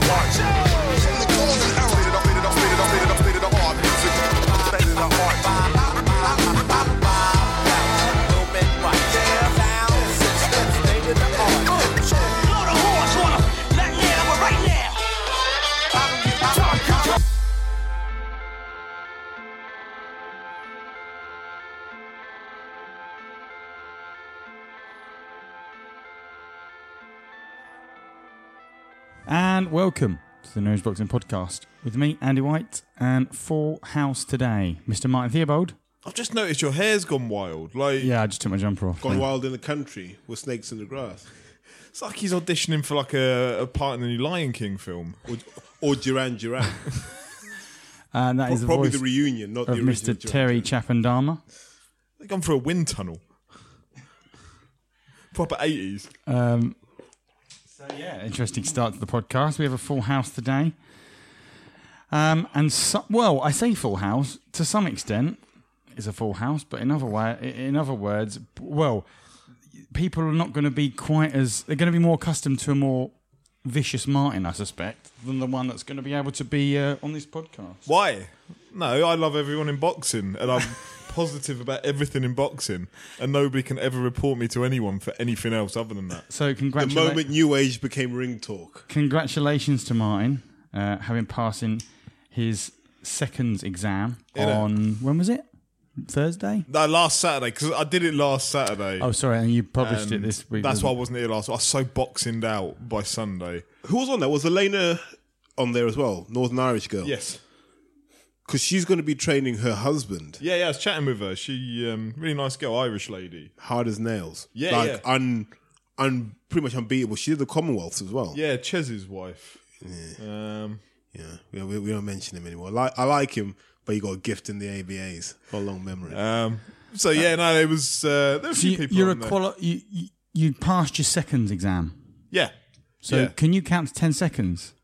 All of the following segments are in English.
Lord welcome to the Nose Boxing Podcast with me, Andy White, and Full House today, Mr. Martin Theobald. I've just noticed your hair's gone wild. Like, Yeah, I just took my jumper off. Gone wild in the country with snakes in the grass. it's like he's auditioning for like a, a part in the new Lion King film. Or, or Duran Duran. And that is the Probably voice the reunion, not of the original Mr. Duran Terry Duran. They've gone through a wind tunnel. Proper 80s. Um, so yeah, interesting start to the podcast. We have a full house today, um, and so, well, I say full house to some extent is a full house, but in other way, in other words, well, people are not going to be quite as they're going to be more accustomed to a more vicious Martin, I suspect, than the one that's going to be able to be uh, on this podcast. Why? No, I love everyone in boxing, and I'm positive about everything in boxing, and nobody can ever report me to anyone for anything else other than that. So congratulations The congratulations. moment New Age became ring talk. congratulations to Martin uh, having passing his second exam Innit? on when was it? Thursday. No, last Saturday, because I did it last Saturday. Oh, sorry, and you published it this week. That's why I wasn't wasn't here last. I was so boxinged out by Sunday. Who was on there? Was Elena on there as well? Northern Irish girl. Yes. Because she's going to be training her husband Yeah, yeah. I was chatting with her. She, um, really nice girl, Irish lady. hard as nails. Yeah, like yeah. Un, un, pretty much unbeatable. She did the Commonwealths as well. Yeah, Chez's wife. Um, Yeah, we, we, we don't mention him anymore. Like, I like him, but he got a gift in the ABAs. Got a long memory. um, so yeah, no, there was uh, there were a So few you, people. you're a on there. quali- you, you you passed your second exam. Yeah. So Yeah. can you count to ten seconds?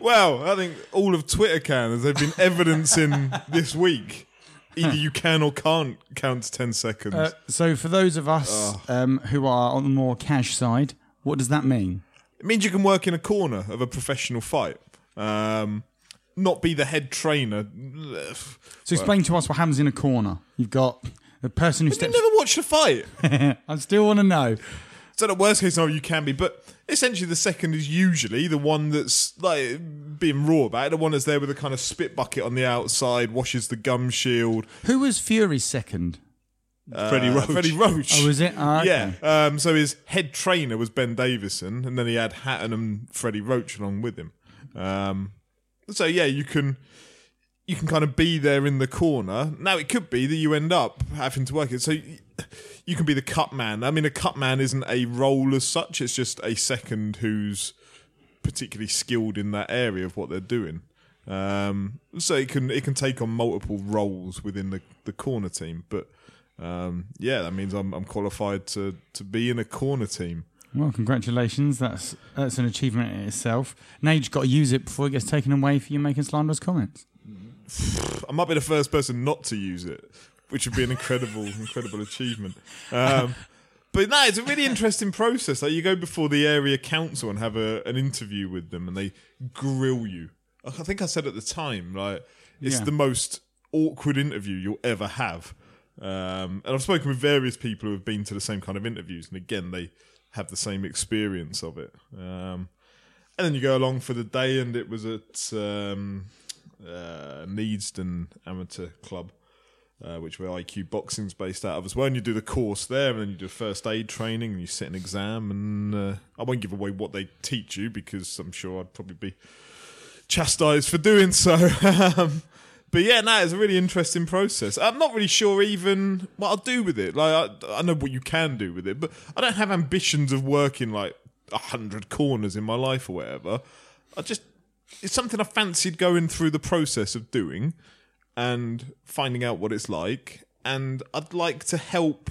Well, I think all of Twitter can, as they've been evidencing this week. Either you can or can't count to ten seconds. Uh, so for those of us um, who are on the more cash side, what does that mean? it means you can work in a corner of a professional fight. Um, not be the head trainer. So explain to us what happens in a corner. You've got a person who You steps. never watched a fight. I still want to know. So the worst case scenario you can be, but essentially the second is usually the one that's like being raw about it, the one that's there with a kind of spit bucket on the outside, washes the gum shield. Who was Fury's second? Freddie Uh, Roach. Freddie Roach. Oh, was it? Ah, okay. Yeah. Um, so his head trainer was Ben Davison, and then he had Hatton and Freddie Roach along with him. Um, so yeah, you can you can kind of be there in the corner. Now it could be that you end up having to work it. So y- you can be the cut man. I mean, a cut man isn't a role as such. It's just a second who's particularly skilled in that area of what they're doing. Um, so it can it can take on multiple roles within the, the corner team. But um, yeah, that means I'm I'm qualified to to be in a corner team. Well, congratulations. That's that's an achievement in itself. Now you've got to use it before it gets taken away for you making slanderous comments. I might be the first person not to use it, which would be an incredible, incredible achievement. Um, but no, it's a really interesting process. Like you go before the area council and have a, an interview with them, and they grill you. I think I said at the time, like it's Yeah. the most awkward interview you'll ever have. Um, and I've spoken with various people who have been to the same kind of interviews, and again, they have the same experience of it. Um, and then you go along for the day, and it was at um, uh, Needston Amateur Club, uh, which where IQ Boxing's based out of as well. And you do the course there, and then you do first aid training, and you sit an exam. And uh, I won't give away what they teach you because I'm sure I'd probably be chastised for doing so. Um, but yeah, no, it's a really interesting process. I'm not really sure even what I'll do with it. Like, I, I know what you can do with it, but I don't have ambitions of working like a hundred corners in my life or whatever. I just it's something I fancied going through the process of doing and finding out what it's like. And I'd like to help.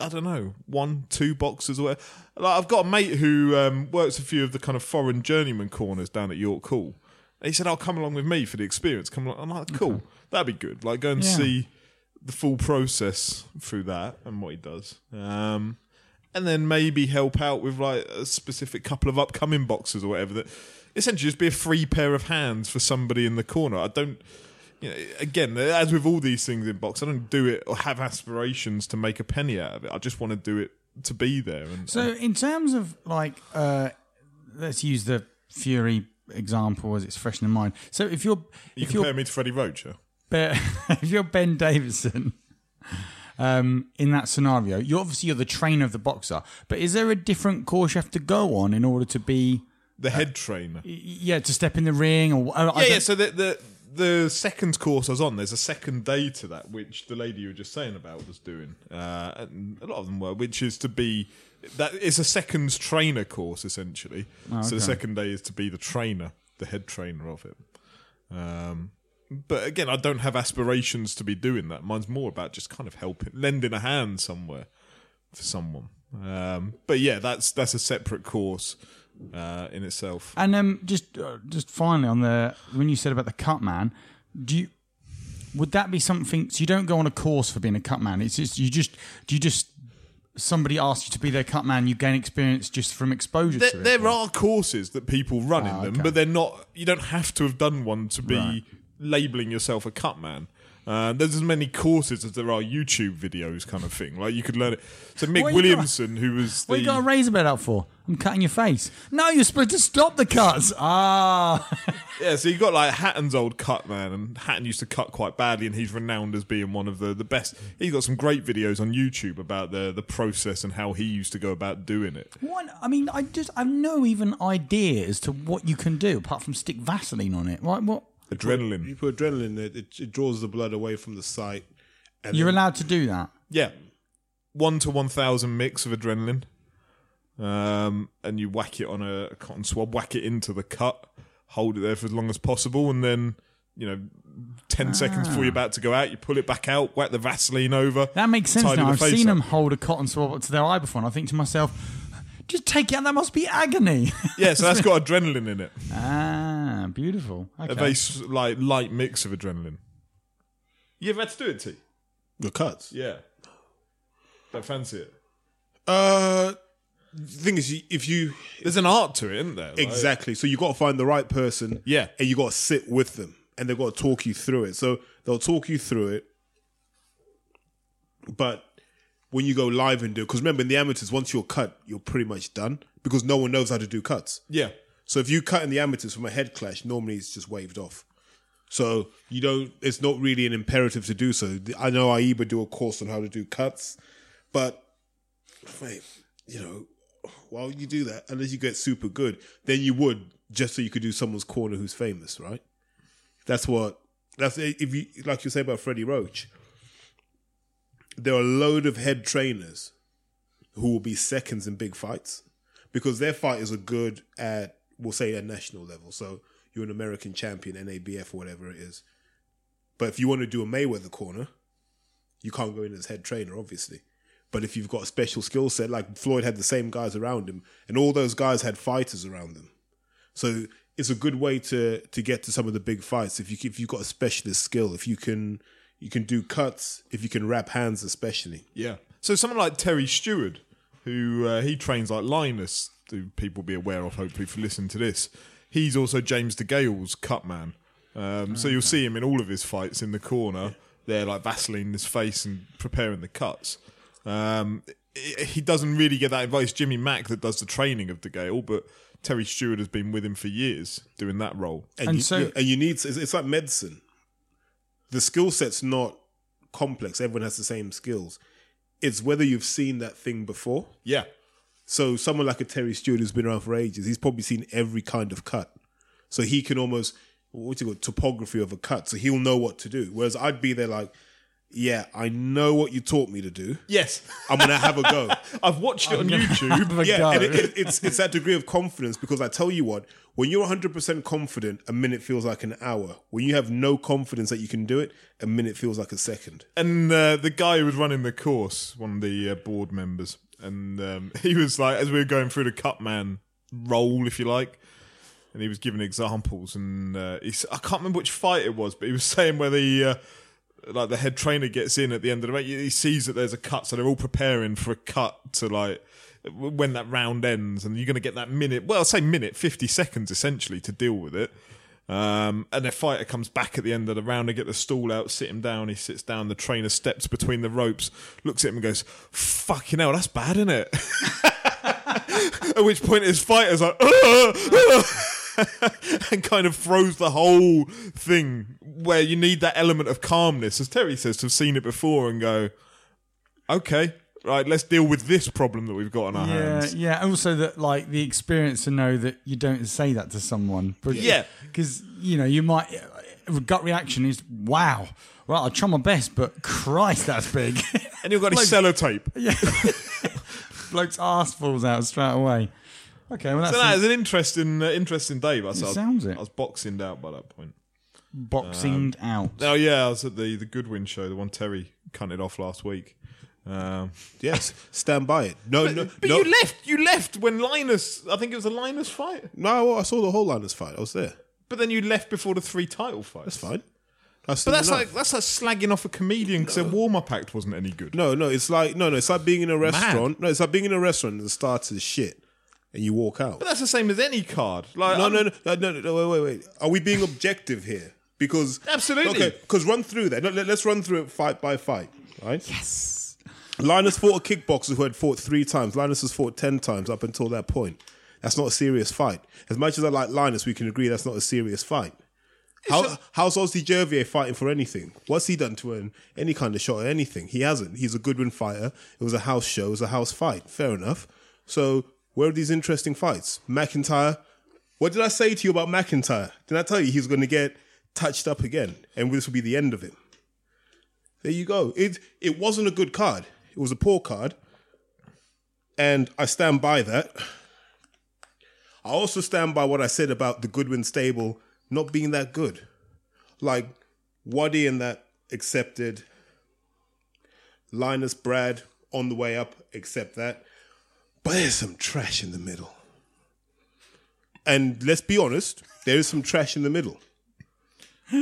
I don't know, one, two boxes or whatever. Like I've got a mate who um, works a few of the kind of foreign journeyman corners down at York Hall. And he said, "I'll come along with me for the experience." Come along. I'm like, "Cool, that'd be good." Like go and Yeah. see the full process through that and what he does. Um, and then maybe help out with like a specific couple of upcoming boxes or whatever that essentially just be a free pair of hands for somebody in the corner. I don't you know, again, as with all these things in box, I don't do it or have aspirations to make a penny out of it. I just want to do it to be there. And So, in terms of like, uh, let's use the Fury example as it's fresh in the mind. So, if you're you if compare you're me to Freddie Roach, yeah? Ben, if you're Ben Davison um, in that scenario, you obviously you're the trainer of the boxer. But is there a different course you have to go on in order to be, the head trainer. yeah, to step in the ring or? I Yeah, yeah. So the, the the second course I was on, there's a second day to that, which the lady you were just saying about was doing, uh, and a lot of them were, which is to be that is a seconds trainer course essentially. So okay. the second day is to be the trainer, the head trainer of it. Um, but again, I don't have aspirations to be doing that. Mine's more about just kind of helping, lending a hand somewhere for someone. Um, but yeah, that's that's a separate course uh, in itself. And um, just uh, just finally on the when you said about the cut man, do you would that be something? So you don't go on a course for being a cut man. It's just you just do you just somebody asks you to be their cut man. You gain experience just from exposure There, to it. there are courses that people run in them, okay. but they're not. You don't have to have done one to be Right. labeling yourself a cut man. Uh, there's as many courses as there are YouTube videos, kind of thing. Like you could learn it. So Mick What you Williamson, who was What the you got a razor blade out for? I'm cutting your face. No, you're supposed to stop the cuts. Ah, yeah, so you got like Hatton's old cut man, and Hatton used to cut quite badly, and he's renowned as being one of the, the best. He's got some great videos on YouTube about the the process and how he used to go about doing it. what? I mean, I just I've no even idea as to what you can do apart from stick Vaseline on it. Right? What? Adrenaline, You put adrenaline in it, it, it draws the blood away from the site. And You're then- allowed to do that. Yeah, one to one thousand mix of adrenaline, um, and you whack it on a, a cotton swab, whack it into the cut, hold it there for as long as possible, and then you know, ten seconds before you're about to go out, you pull it back out, whack the Vaseline over. That makes sense tidy now. the I've face seen up. them hold a cotton swab up to their eye before, and I think to myself, just take it out. That must be agony. Yeah, so that's got adrenaline in it. ah, beautiful. Okay. A Okay. very s- like light mix of adrenaline. You ever had to do it, T? the cuts. Yeah. Don't fancy it. Uh, the thing is, you- if you There's an art to it, isn't there? Like- exactly, so you got to find the right person. Yeah. and you got to sit with them, and they've got to talk you through it. So they'll talk you through it, but when you go live and do, because remember in the amateurs, once you're cut, you're pretty much done because no one knows how to do cuts. Yeah. So if you cut in the amateurs from a head clash, normally it's just waved off. So you don't. It's not really an imperative to do so. I know AIBA do a course on how to do cuts, but mate, you know, why would you do that unless you get super good? Then you would just so you could do someone's corner who's famous, right? That's what. That's if you like you say about Freddie Roach. There are a load of head trainers who will be seconds in big fights because their fighters are good at, we'll say, a national level. So you're an American champion, NABF or whatever it is. But if you want to do a Mayweather corner, you can't go in as head trainer, obviously. But if you've got a special skill set, like Floyd had the same guys around him, and all those guys had fighters around them. So it's a good way to to get to some of the big fights if you if you've got a specialist skill. If you can you can do cuts, if you can wrap hands, especially. Yeah. So someone like Terry Stewart, who uh, he trains like Linus, who people will be aware of, hopefully, if you listen to this. He's also James DeGale's cut man. Um, so you'll see him in all of his fights in the corner. They're like Vaseline his face and preparing the cuts. Um, he doesn't really get that advice. Jimmy Mack that does the training of DeGale, but Terry Stewart has been with him for years doing that role. And, And you, so- yeah, and you need it's, it's like medicine. The skill set's not complex. Everyone has the same skills. It's whether you've seen that thing before. Yeah. So someone like a Terry Stewart who's been around for ages, he's probably seen every kind of cut. So he can almost what's it called topography of a cut. So he'll know what to do. Whereas I'd be there like, yeah, I know what you taught me to do. Yes. I'm gonna have a go. I've watched it on YouTube. Have a yeah, go. and it, it, it's it's that degree of confidence because I tell you what, when you're 100 percent confident, a minute feels like an hour. When you have no confidence that you can do it, a minute feels like a second. And uh, the guy who was running the course, one of the uh, board members, and um, he was like, as we were going through the cut man role, if you like, and he was giving examples, and uh, he's, I can't remember which fight it was, but he was saying where the uh, like the head trainer gets in at the end of the race. He sees that there's a cut, so they're all preparing for a cut to like when that round ends, and you're going to get that minute. Well, I'll say minute, fifty seconds essentially to deal with it. Um, and the fighter comes back at the end of the round. They get the stool out, sit him down. He sits down. The trainer steps between the ropes, looks at him, and goes, "Fucking hell, that's bad, isn't it?" at which point his fighter's like, and kind of throws the whole thing where you need that element of calmness, as Terry says, to have seen it before and go, okay, right, let's deal with this problem that we've got on our Yeah, hands. yeah. Yeah. Also, that like the experience to know that you don't say that to someone. But Yeah. because you know you might uh, gut reaction is wow. Right, I'll try my best, but Christ, that's big. And you've got his sellotape. Bloke's ass falls out straight away. Okay, well that's So that is an interesting, uh, interesting day. I was, sounds it. I was boxing out by that point. boxing out. Oh yeah, I was at the the Goodwin show, the one Terry cunted off last week. Um, Yes, stand by it. No, no, but no. you left. You left when Linus. I think it was a Linus fight. No, I saw the whole Linus fight. I was there. But then you left before the three title fights. That's fine. That's But that's enough. like that's like slagging off a comedian because their warm up act wasn't any good. no, no. It's like no, no. It's like being in a restaurant. No, it's like being in a restaurant and the starts is shit, and you walk out. But that's the same as any card. Like No, no, no, no, no, no. Wait, wait, wait. Are we being objective here? Because Absolutely. Okay, because run through that. Let, us run through it fight by fight. Right? Yes. Linus fought a kickboxer who had fought three times. Linus has fought ten times up until that point. That's not a serious fight. As much as I like Linus, we can agree that's not a serious fight. How, how's Ozzy Jervier fighting for anything? What's he done to earn any kind of shot at anything? He hasn't. He's a Goodwin fighter. It was a house show. It was a house fight. Fair enough. So where are these interesting fights? McIntyre. What did I say to you about McIntyre? Did I tell you he's going to get touched up again, and this will be the end of it? There you go. It it wasn't a good card. It was a poor card, and I stand by that. I also stand by what I said about the Goodwin stable not being that good. Like Waddy and that accepted. Linus Brad on the way up, accept that. But there's some trash in the middle. And let's be honest, there is some trash in the middle.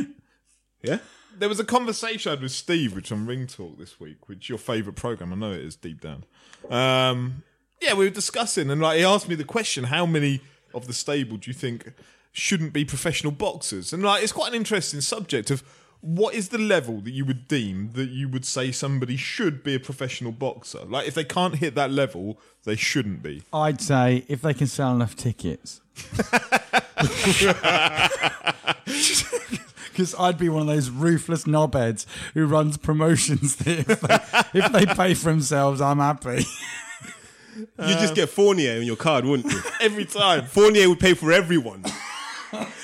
Yeah? There was a conversation I had with Steve, which on Ring Talk this week, which your favourite program. I know it is deep down. Um, yeah, we were discussing, and like he asked me the question: How many of the stable do you think shouldn't be professional boxers? And like, it's quite an interesting subject of what is the level that you would deem that you would say somebody should be a professional boxer. Like, if they can't hit that level, they shouldn't be. I'd say if they can sell enough tickets. Because I'd be one of those ruthless knobheads who runs promotions that if they, if they pay for themselves, I'm happy. You just get Fournier in your card, wouldn't you? Every time. Fournier would pay for everyone.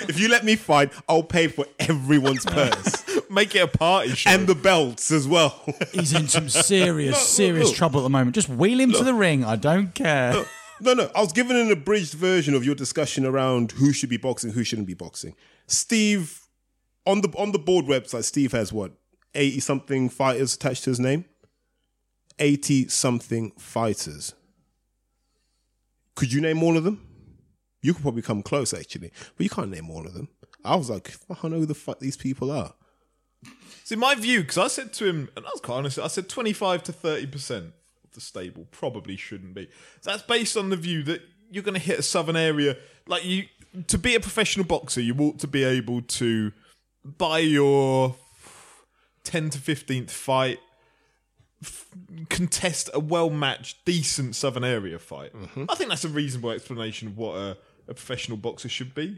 if you let me fight, I'll pay for everyone's purse. Make it a party show. and the belts as well. He's in some serious, look, serious look. trouble at the moment. Just wheel him to the ring. I don't care. No, no. I was given an abridged version of your discussion around who should be boxing, who shouldn't be boxing. Steve, on the on the board website, Steve has what eighty something fighters attached to his name. Eighty something fighters. Could you name all of them? You could probably come close, actually, but you can't name all of them. I was like, I don't know who the fuck these people are. See, my view, because I said to him, and I was quite honest, I said 25 to 30% of the stable probably shouldn't be. That's based on the view that you're going to hit a southern area. Like, you, to be a professional boxer, you ought to be able to, buy your 10 to 15th fight, f- contest a well matched, decent southern area fight. I think that's a reasonable explanation of what a, a professional boxer should be.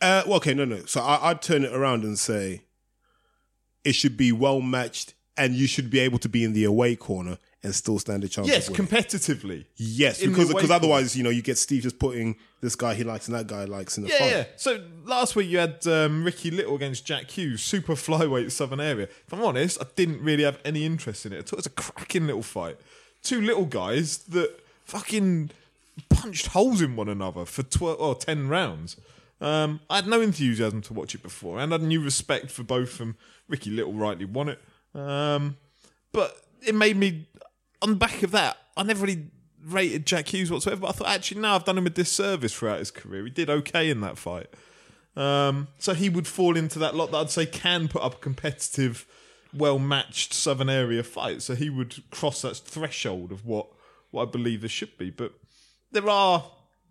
Uh, well, okay, no, no. So I, I'd turn it around and say it should be well matched, and you should be able to be in the away corner and still stand a chance. Yes, competitively. yes, in because because otherwise, you know, you get Steve just putting this guy he likes and that guy likes in the Yeah, fight. yeah. So last week you had um, Ricky Little against Jack Hughes, super flyweight Southern area. If I'm honest, I didn't really have any interest in it. at all. It was a cracking little fight. Two little guys that fucking punched holes in one another for 12 or 10 rounds. Um, I had no enthusiasm to watch it before, and I had new respect for both of them. Ricky Little rightly won it. Um, but it made me, on the back of that, I never really rated Jack Hughes whatsoever. But I thought, actually, no, I've done him a disservice throughout his career. He did okay in that fight. Um, so he would fall into that lot that I'd say can put up a competitive well matched Southern area fight, so he would cross that threshold of what what I believe there should be. But there are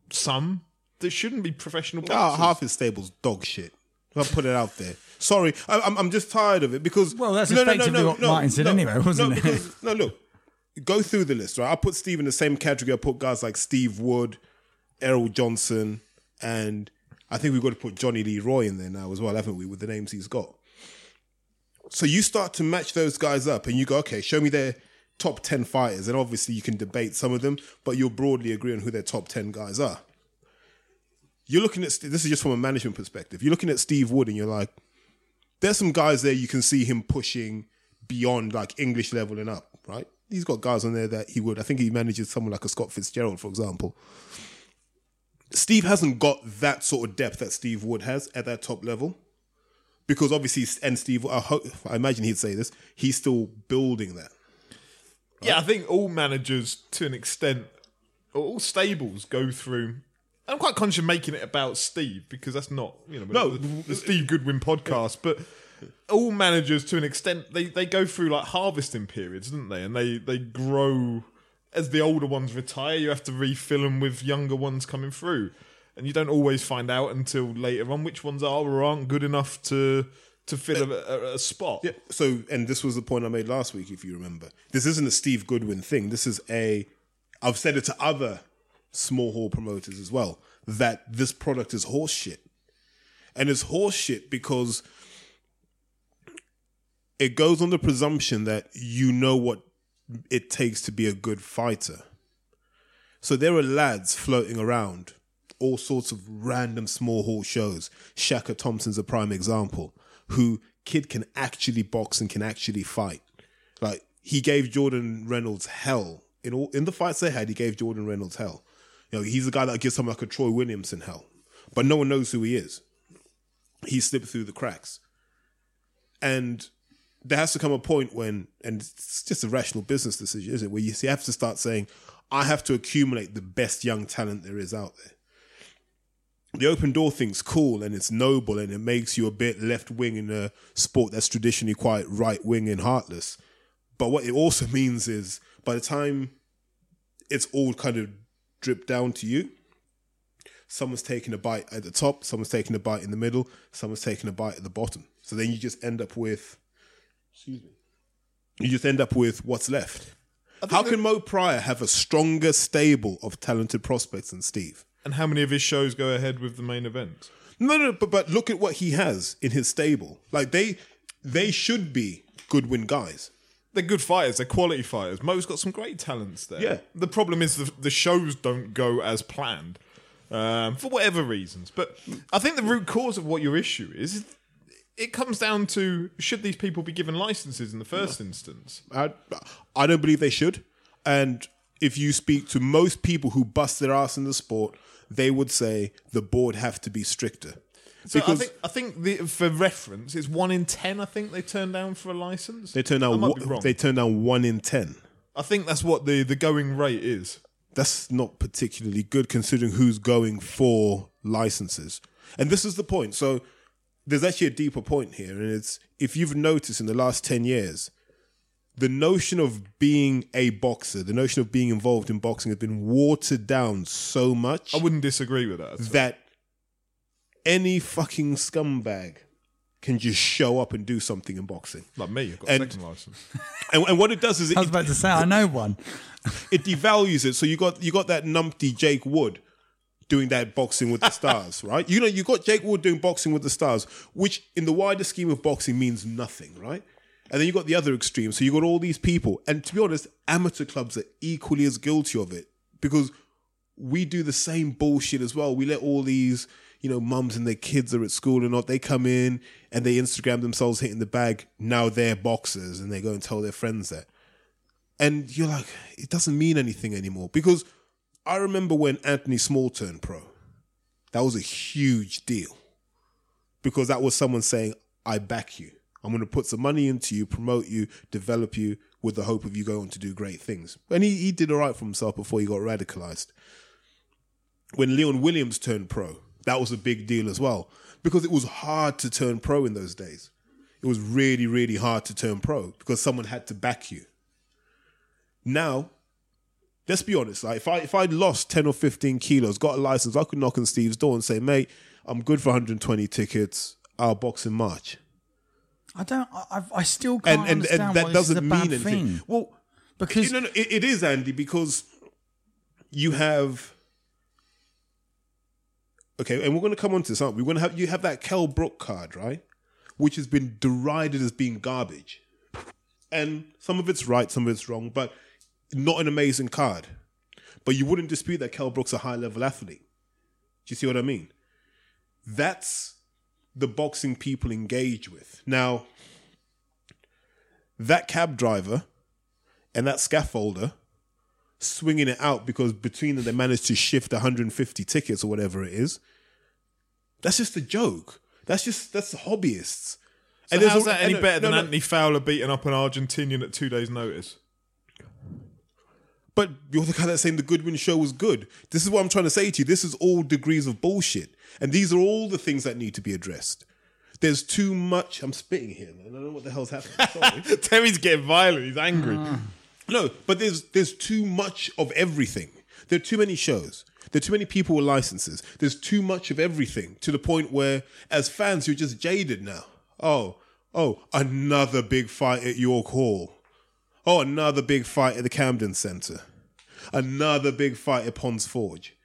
some that shouldn't be professional Ah, boxers. half his stable's dog shit. I'll put it out there. Sorry, I, I'm, I'm just tired of it because. Well, that's no, effectively what Martin said anyway, wasn't no, it? because- no, look, go through the list, right? I put Steve in the same category. I put guys like Steve Wood, Errol Johnson, and I think we've got to put Johnny Lee Roy in there now as well, haven't we, with the names he's got? So you start to match those guys up and you go, okay, show me their top 10 fighters. And obviously you can debate some of them, but you'll broadly agree on who their top 10 guys are. You're looking at, this is just from a management perspective. You're looking at Steve Wood and you're like, there's some guys there you can see him pushing beyond like English level and up, right? He's got guys on there that he would. I think he manages someone like a Scott Fitzgerald, for example. Steve hasn't got that sort of depth that Steve Wood has at that top level. Because obviously, and Steve, I, hope, I imagine he'd say this, he's still building that. Yeah, I think all managers, to an extent, all stables go through. I'm quite conscious of making it about Steve because that's not you know No. the, the Steve Goodwin podcast, but all managers, to an extent, they, they go through like harvesting periods, don't they? And they they grow as the older ones retire. You have to refill them with younger ones coming through, and you don't always find out until later on which ones are or aren't good enough to to fill a, a, a spot. Yeah. So, and this was the point I made last week, if you remember. This isn't a Steve Goodwin thing. This is a. I've said it to other small hall promoters as well that this product is horseshit. and it's horseshit because it goes on the presumption that you know what it takes to be a good fighter. So there are lads floating around, all sorts of random small hall shows. Shaka Thompson's a prime example, who kid can actually box and can actually fight. Like he gave Jordan Reynolds hell in all in the fights they had. He gave Jordan Reynolds hell. You know, he's the guy that gives someone like a Troy Williamson hell, but no one knows who he is. He slipped through the cracks, and there has to come a point when, and it's just a rational business decision, isn't it? Where you you have to start saying, I have to accumulate the best young talent there is out there. The open door thing's cool and it's noble and it makes you a bit left wing in a sport that's traditionally quite right wing and heartless. But what it also means is by the time it's all kind of dripped down to you, someone's taking a bite at the top, someone's taking a bite in the middle, someone's taking a bite at the bottom. So then you just end up with excuse me. You just end up with what's left. How can Mo Prior have a stronger stable of talented prospects than Steve? And how many of his shows go ahead with the main event? No, no, but but look at what he has in his stable. Like they they should be Goodwin guys. They're good fighters. They're quality fighters. Mo's got some great talents there. Yeah. The problem is the, the shows don't go as planned um, for whatever reasons. But I think the root cause of what your issue is, it comes down to should these people be given licenses in the first instance? I I don't believe they should. And if you speak to most people who bust their ass in the sport, they would say the board have to be stricter. So I think I think the, for reference, it's one in ten. I think they turn down for a license. They turn I down one- they turn down one in ten. I think that's what the, the going rate is. that's not particularly good considering who's going for licenses. And this is the point. So there's actually a deeper point here, and it's if you've noticed in the last 10 years, the notion of being a boxer, the notion of being involved in boxing has been watered down so much I wouldn't disagree with that. that any fucking scumbag can just show up and do something in boxing. Like me, I've got And- a second license. And, and what it does is it, I was about to say, I know one. it devalues it. So you got you got that numpty Jake Wood doing that boxing with the stars, right? You know, you got Jake Wood doing boxing with the stars, which in the wider scheme of boxing means nothing, right? And then you got the other extreme. So you got all these people, and to be honest, amateur clubs are equally as guilty of it because we do the same bullshit as well. We let all these, you know, mums and their kids are at school and not. They come in and they Instagram themselves hitting the bag. Now they're boxers, and they go and tell their friends that and you're like, it doesn't mean anything anymore. Because I remember when Anthony Small turned pro, that was a huge deal. Because that was someone saying, I back you. I'm going to put some money into you, promote you, develop you with the hope of you going on to do great things. And he, he did all right for himself before he got radicalized. When Leon Williams turned pro, that was a big deal as well. Because it was hard to turn pro in those days it was really, really hard to turn pro because someone had to back you. Now, let's be honest. Like if I if I'd lost ten or fifteen kilos, got a license, I could knock on Steve's door and say, "Mate, I'm good for 120 tickets. I'll box in March." I don't. I, I- I still can't And and, understand and why that is doesn't mean anything. thing. Well, Because no, it, it is Andy because you have. Okay, and we're going to come on to this, aren't we? We're going to have you have that Kel Brook card, right? Which has been derided as being garbage, and some of it's right, some of it's wrong, but not an amazing card. But you wouldn't dispute that Kel Brook's a high level athlete. Do you see what I mean? That's the boxing people engage with. Now, that cab driver and that scaffolder swinging it out because between them they managed to shift 150 tickets or whatever it is. That's just a joke. That's just that's hobbyists. So there's how's a- that any and- better than no, no, Anthony Fowler beating up an Argentinian at two days' notice? But you're the guy that's saying the Goodwin show was good. This is what I'm trying to say to you. This is all degrees of bullshit. And these are all the things that need to be addressed. There's too much. I'm spitting here, man. I don't know what the hell's happening. Sorry. Terry's getting violent. He's angry. Mm. No, but there's there's too much of everything. There are too many shows. There are too many people with licenses. There's too much of everything to the point where, as fans, you're just jaded now. Oh, oh, another big fight at York Hall. Oh, another big fight at the Camden Centre. Another big fight at Ponds Forge.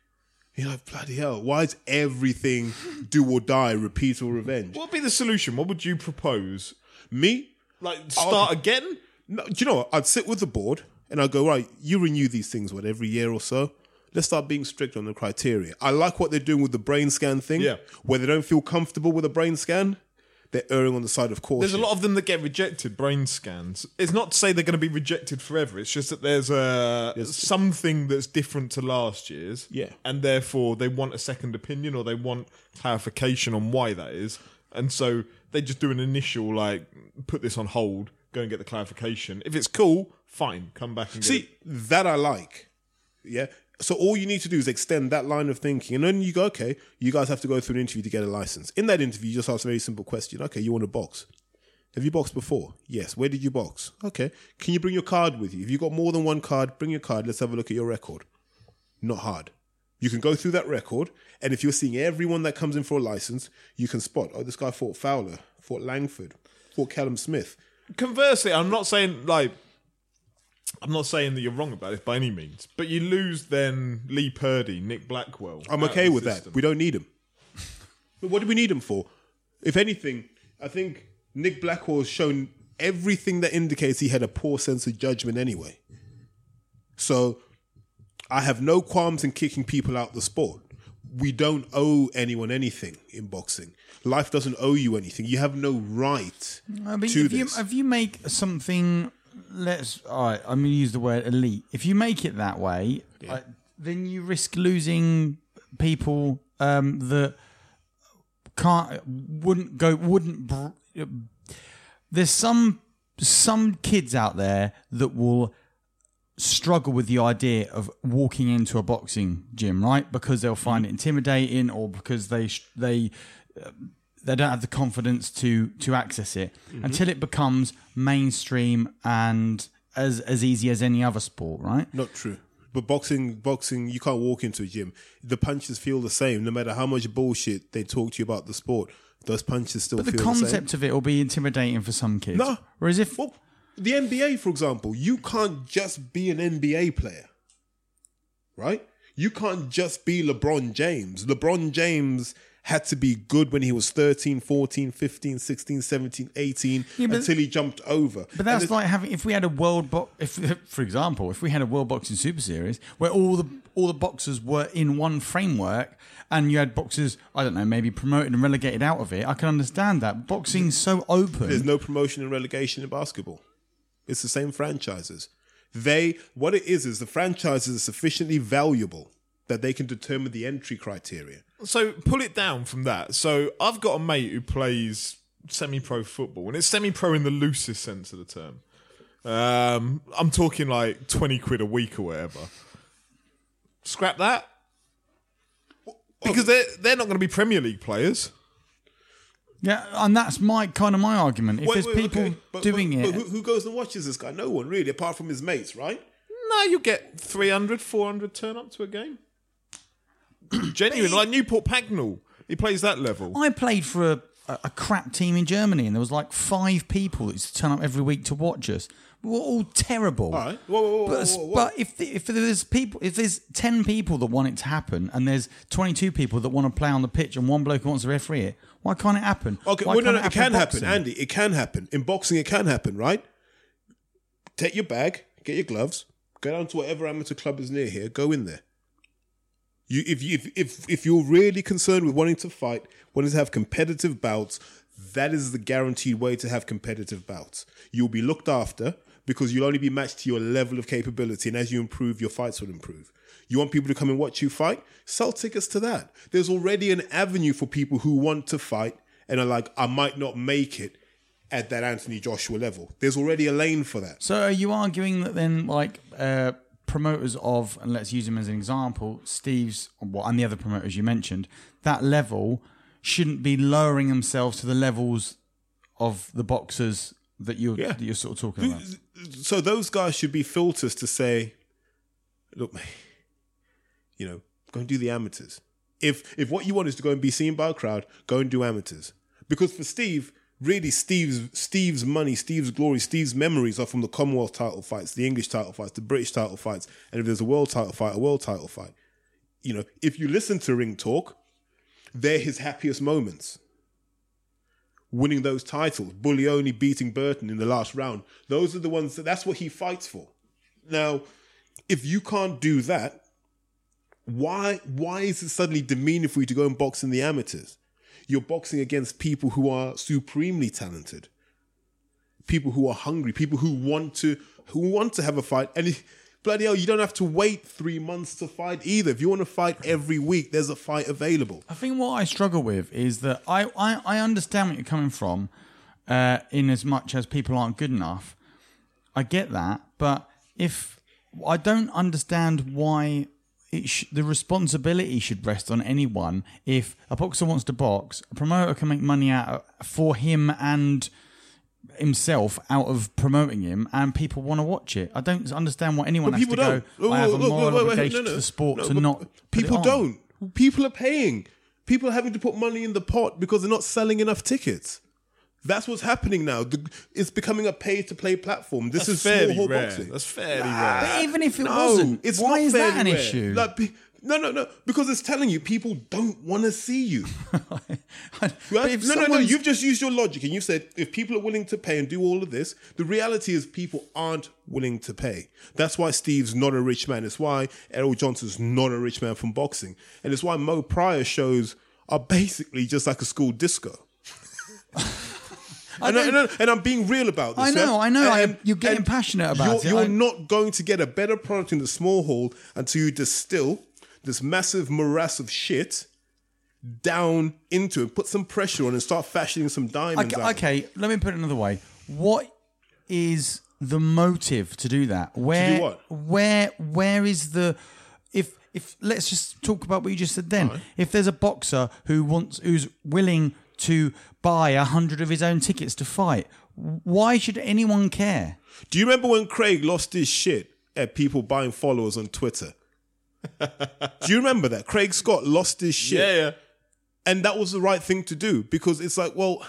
You're like, bloody hell, why is everything do or die, repeat or revenge? What would be the solution? What would you propose? Me? Like start again? No, do you know what? I'd sit with the board and I'd go, right, you renew these things, what, every year or so? Let's start being strict on the criteria. I like what they're doing with the brain scan thing. Yeah. Where they don't feel comfortable with a brain scan, they're erring on the side of caution. There's a lot of them that get rejected, brain scans. It's not to say they're going to be rejected forever. It's just that there's a something that's different to last year's. Yeah. And therefore they want a second opinion or they want clarification on why that is. And so they just do an initial like put this on hold, go and get the clarification. If it's cool, fine, come back and See, that I like. Yeah. So all you need to do is extend that line of thinking, and then you go, okay, you guys have to go through an interview to get a license. In that interview, you just ask a very simple question. Okay, you want to box? Have you boxed before? Yes. Where did you box? Okay. Can you bring your card with you? If you've got more than one card, bring your card. Let's have a look at your record. Not hard. You can go through that record, and if you're seeing everyone that comes in for a license, you can spot, oh, this guy fought Fowler, fought Langford, fought Callum Smith. Conversely, I'm not saying like I'm not saying that you're wrong about it by any means, but you lose then Lee Purdy, Nick Blackwell. I'm okay with that. We don't need him. but what do we need him for? If anything, I think Nick Blackwell has shown everything that indicates he had a poor sense of judgment anyway. So I have no qualms in kicking people out the sport. We don't owe anyone anything in boxing. Life doesn't owe you anything. You have no right I mean, to if you, this. if you make something, let's, all right, I'm going to use the word elite. If you make it that way, uh, then you risk losing people um, that can't, wouldn't go, wouldn't. Br- there's some some kids out there that will struggle with the idea of walking into a boxing gym, right? Because they'll find mm-hmm. it intimidating, or because they they uh, they don't have the confidence to to access it mm-hmm. until it becomes mainstream and as as easy as any other sport, right? Not true. But boxing, boxing, you can't walk into a gym. The punches feel the same, no matter how much bullshit they talk to you about the sport. Those punches still But the feel the concept of it will be intimidating for some kids. No. Whereas if Well, the NBA, for example, you can't just be an NBA player, right? You can't just be LeBron James. LeBron James had to be good when he was 13, 14, 15, 16, 17, 18 Yeah, but- until he jumped over. But that's like having if we had a world bo- if for example, if we had a world boxing super series where all the all the boxers were in one framework and you had boxers, I don't know, maybe promoted and relegated out of it, I can understand that. Boxing's so open. There's no promotion and relegation in basketball. It's the same franchises. They what it is is the franchises are sufficiently valuable that they can determine the entry criteria. So pull it down from that. So I've got a mate who plays semi-pro football, and it's semi-pro in the loosest sense of the term. Um, I'm talking like twenty quid a week or whatever. Scrap that because they're they're not going to be Premier League players. Yeah, and that's my kind of my argument. If Wait, there's wait, people okay. But- doing but- it, But who, who goes and watches this guy? No one really, apart from his mates, right? No, you get 300, 400 turn up to a game. Genuine, like Newport Pagnell. He plays that level. I played for a, a, a crap team in Germany, and there was like five people that used to turn up every week to watch us. We were all terrible. All right. Whoa, whoa, whoa, But, whoa, whoa, whoa. but if if there's people, if there's ten people that want it to happen, and there's twenty two people that want to play on the pitch, and one bloke wants to referee it, why can't it happen? Okay, well, no, no, it can in happen. Andy. It can happen in boxing. It can happen, right? Take your bag, get your gloves, go down to whatever amateur club is near here. Go in there. You, if you, if, if if you're really concerned with wanting to fight, wanting to have competitive bouts, that is the guaranteed way to have competitive bouts. You'll be looked after because you'll only be matched to your level of capability, and as you improve, your fights will improve. You want people to come and watch you fight? Sell tickets to that. There's already an avenue for people who want to fight and are like, I might not make it at that Anthony Joshua level. There's already a lane for that. So are you arguing that then, like uh, promoters of, and let's use him as an example, Steve's well, and the other promoters you mentioned, that level shouldn't be lowering themselves to the levels of the boxers that you're Yeah. that you're sort of talking about. So those guys should be filters to say, look, mate, you know, go and do the amateurs. If if what you want is to go and be seen by a crowd, go and do amateurs. Because for Steve, really Steve's Steve's money, Steve's glory, Steve's memories are from the Commonwealth title fights, the English title fights, the British title fights, and if there's a world title fight, a world title fight. You know, if you listen to Ring Talk, they're his happiest moments winning those titles, Bullioni beating Burton in the last round. Those are the ones that that's what he fights for. Now, if you can't do that, why why is it suddenly demeaning for you to go and box in the amateurs? You're boxing against people who are supremely talented, people who are hungry, people who want to who want to have a fight. And bloody hell, you don't have to wait three months to fight either. If you want to fight every week, there's a fight available. I think what I struggle with is that I, I, I understand where you're coming from, uh, in as much as people aren't good enough. I get that, but if I don't understand why sh- the responsibility should rest on anyone. If a boxer wants to box, a promoter can make money out of, for him and himself out of promoting him, and people want to watch it. I don't understand why anyone But has to don't. Oh, go. I have a Look, moral look, wait, wait, obligation no, no. to the sport No, to not. People don't. People are paying. People are having to put money in the pot because they're not selling enough tickets. That's what's happening now. The, it's becoming a pay-to-play platform. This That's is fairly hall rare. boxing. That's fairly rare. But even if it no, wasn't, it's why not is that an rare. issue? Like, pe- no, no, no. Because it's telling you people don't want to see you. But Right? no, no, no. You've just used your logic and you've said if people are willing to pay and do all of this, the reality is people aren't willing to pay. That's why Steve's not a rich man. It's why Errol Johnson's not a rich man from boxing. And it's why Mo Prior shows are basically just like a school disco. And, I, and, I, am being real about this. I know? I know, I- you're getting passionate about you're, it. You're I- not going to get a better product in the small hall until you distill this massive morass of shit down into it, put some pressure on, and start fashioning some diamonds. Okay, okay, let me put it another way. What is the motive to do that? Where, what? where, where is the? If if let's just talk about what you just said. Then, if there's a boxer who wants, who's willing to buy a hundred of his own tickets to fight, why should anyone care? Do you remember when Craig lost his shit at people buying followers on Twitter? Do you remember that? Craig Scott lost his shit. Yeah, yeah. And that was the right thing to do because it's like, well,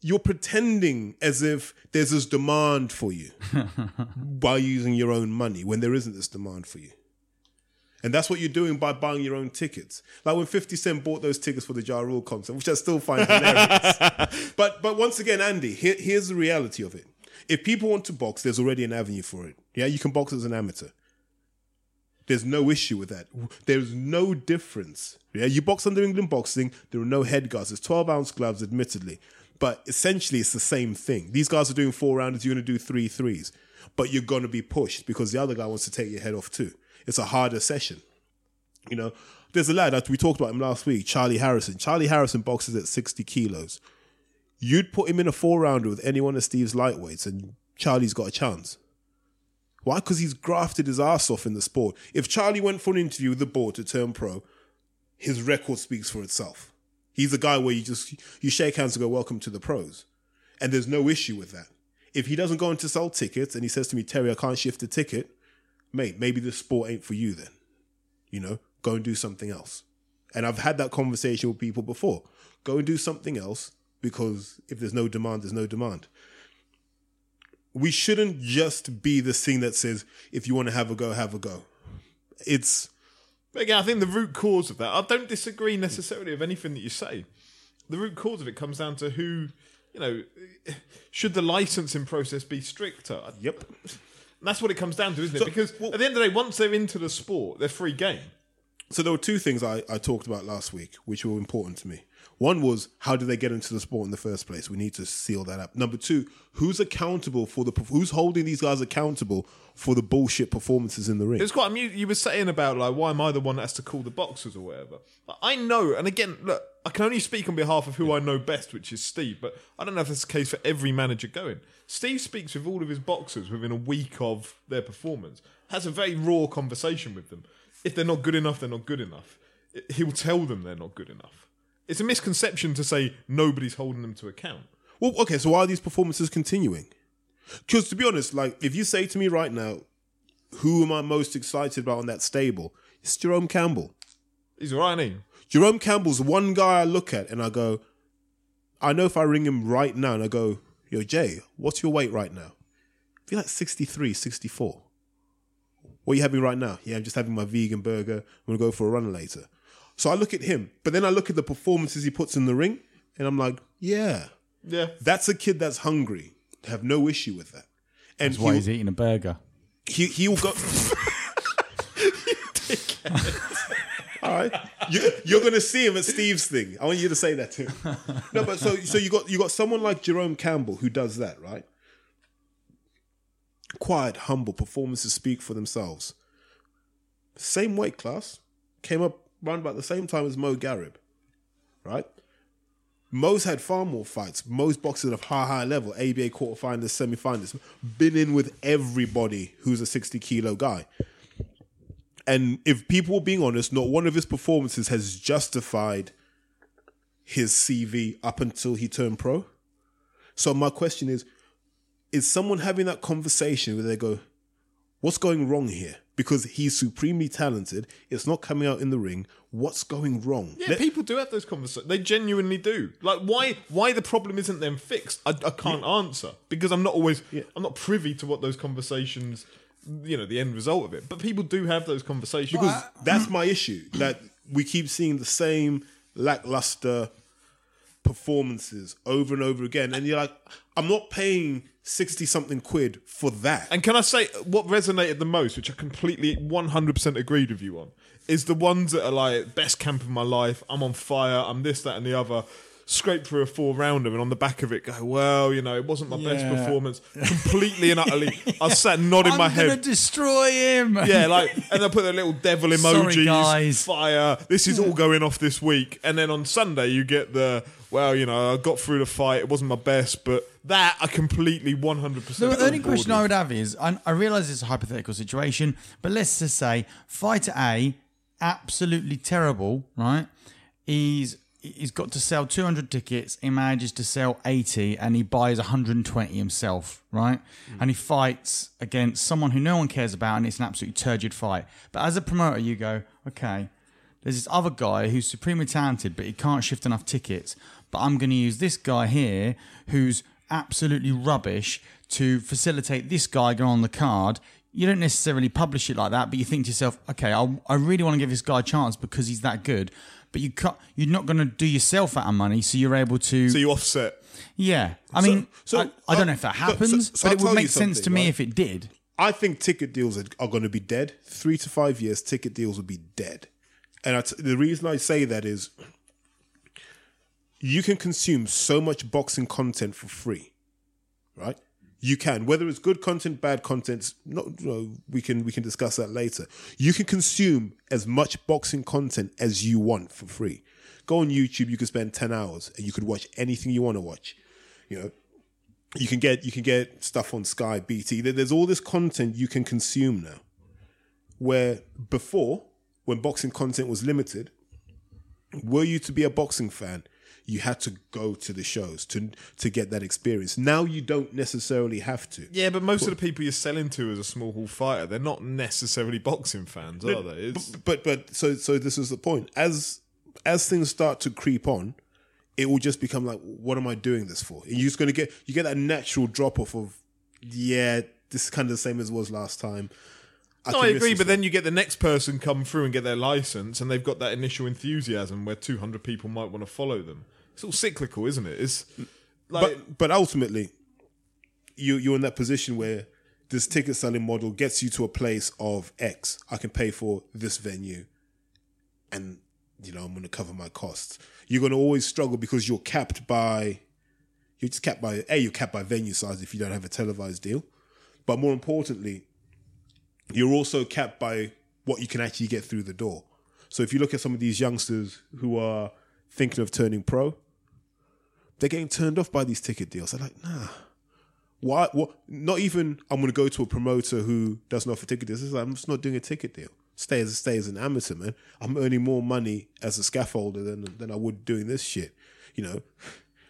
you're pretending as if there's this demand for you by using your own money when there isn't this demand for you. And that's what you're doing by buying your own tickets. Like when 50 Cent bought those tickets for the Ja Rule concert, which I still find hilarious. but but once again, Andy, here, here's the reality of it. If people want to box, there's already an avenue for it. Yeah, you can box as an amateur. There's no issue with that. There's no difference. Yeah, you box under England boxing. There are no head guards. There's 12 ounce gloves, admittedly, but essentially it's the same thing. These guys are doing four rounders. You're going to do three threes, but you're going to be pushed because the other guy wants to take your head off too. It's a harder session. You know, there's a lad that we talked about him last week, Charlie Harrison. Charlie Harrison boxes at 60 kilos. You'd put him in a four rounder with any one of Steve's lightweights, and Charlie's got a chance. Why? Because he's grafted his ass off in the sport. If Charlie went for an interview with the board to turn pro, his record speaks for itself. He's a guy where you just you shake hands and go, "Welcome to the pros," and there's no issue with that. If he doesn't go in to sell tickets and he says to me, "Terry, I can't shift a ticket," mate, maybe this sport ain't for you then. You know, go and do something else. And I've had that conversation with people before. Go and do something else because if there's no demand, there's no demand. We shouldn't just be the thing that says, if you want to have a go, have a go. It's But again, I think the root cause of that, I don't disagree necessarily of anything that you say. The root cause of it comes down to who, you know, should the licensing process be stricter? yep. That's what it comes down to, isn't it? So, because well- at the end of the day, once they're into the sport, they're free game. So there were two things I, I talked about last week, which were important to me. One was how did they get into the sport in the first place? We need to seal that up. Number two, who's accountable for the who's holding these guys accountable for the bullshit performances in the ring? It's quite amusing. You were saying about like, why am I the one that has to call the boxers or whatever? I know, and again, look, I can only speak on behalf of who I know best, which is Steve. But I don't know if that's the case for every manager going. Steve speaks with all of his boxers within a week of their performance. Has a very raw conversation with them. If they're not good enough, they're not good enough. He'll tell them they're not good enough. It's a misconception to say nobody's holding them to account. Well, okay, so why are these performances continuing? Because to be honest, like if you say to me right now, who am I most excited about on that stable? It's Jerome Campbell. He's all right, ain't he? Jerome Campbell's one guy I look at and I go, I know if I ring him right now and I go, Yo, Jay, what's your weight right now? I feel like 63, 64. What are you having right now? Yeah, I'm just having my vegan burger. I'm going to go for a run later. So I look at him, but then I look at the performances he puts in the ring and I'm like, yeah, Yeah. that's a kid that's hungry. I have no issue with that. And That's why he'll- he's eating a burger. he he'll go. All right, you, you're going to see him at Steve's thing. I want you to say that too. No, but so so you got you got someone like Jerome Campbell who does that, right? Quiet, humble performances speak for themselves. Same weight class, came up around about the same time as Mo Garib, right? Mo's had far more fights. Mo's boxing of high, high level. ABA quarterfinalists, semi-finalists. Been in with everybody who's a 60 kilo guy. And if people were being honest, not one of his performances has justified his CV up until he turned pro. So my question is, is someone having that conversation where they go, what's going wrong here? Because he's supremely talented. It's not coming out in the ring. What's going wrong? Yeah, Let- people do have those conversations. They genuinely do. Like, why? Why the problem isn't then fixed? I, I can't answer because I'm not always. I'm not privy to what those conversations. You know, the end result of it. But people do have those conversations. because that's my issue that we keep seeing the same lackluster performances over and over again and you're like i'm not paying 60 something quid for that And can I say what resonated the most, which I completely 100% agreed with you on, is the ones that are like best camp of my life. I'm on fire. I'm this, that, and the other. Scrape through a four rounder, and on the back of it, go well. You know, it wasn't my best performance. Completely and utterly, I sat nodding my I'm head. gonna destroy him. Yeah, like, and I put the little devil Sorry, guys. fire. This is all going off this week, and then on Sunday you get the well, you know, I got through the fight. It wasn't my best, but that I completely one hundred The, percent. the only question I would have is I, I realize it's a hypothetical situation, but let's just say fighter A, absolutely terrible, right? He's he's got to sell 200 tickets. He manages to sell 80 and he buys 120 himself, right? Hmm. And he fights against someone who no one cares about and it's an absolutely turgid fight. But as a promoter, you go, okay, there's this other guy who's supremely talented, but he can't shift enough tickets. But I'm going to use this guy here who's absolutely rubbish to facilitate this guy going on the card. You don't necessarily publish it like that, but you think to yourself, okay, I, I really want to give this guy a chance because he's that good. But you can't, you're not going to do yourself out of money, so you're able to. So you offset. yeah, I mean, so, I, I don't know if that happens, so- but it would make sense to me right? if it did. i think ticket deals are, are going to be dead three to five years ticket deals will be dead and I t- the reason i say that is you can consume so much boxing content for free right? You can. Whether it's good content bad content not we can we can discuss that later. You can consume as much boxing content as you want for free. Go on youtube you can spend 10 hours and you could watch anything you want to watch you know? You can get you can get stuff on sky bt there's all this content you can consume now. Where before when boxing content was limited were you to be a boxing fan, you had to go to the shows to to get that experience. Now you don't necessarily have to. Yeah, but most of the people you're selling to as a small hall fighter, they're not necessarily boxing fans, are they? It's, But but so so this is the point. As as things start to creep on, it will just become like, what am I doing this for? And you're just gonna get you get that natural drop off of, yeah, this is kind of the same as it was last time. no, I agree, but then you get the next person come through and get their license, and they've got that initial enthusiasm where 200 people might want to follow them. It's all cyclical, isn't it? It's like but but ultimately, you you're in that position where this ticket selling model gets you to a place of X. I can pay for this venue, and you know I'm going to cover my costs. You're going to always struggle because you're capped by you're just capped by a you're capped by venue size if you don't have a televised deal, but more importantly, you're also capped by what you can actually get through the door. So if you look at some of these youngsters who are thinking of turning pro, they're getting turned off by these ticket deals. They're like, nah. Why? What? Not even. I'm going to go to a promoter who doesn't offer ticket deals. It's like, I'm just not doing a ticket deal. Stay as stay as an amateur, man. I'm earning more money as a scaffolder than than I would doing this shit. You know,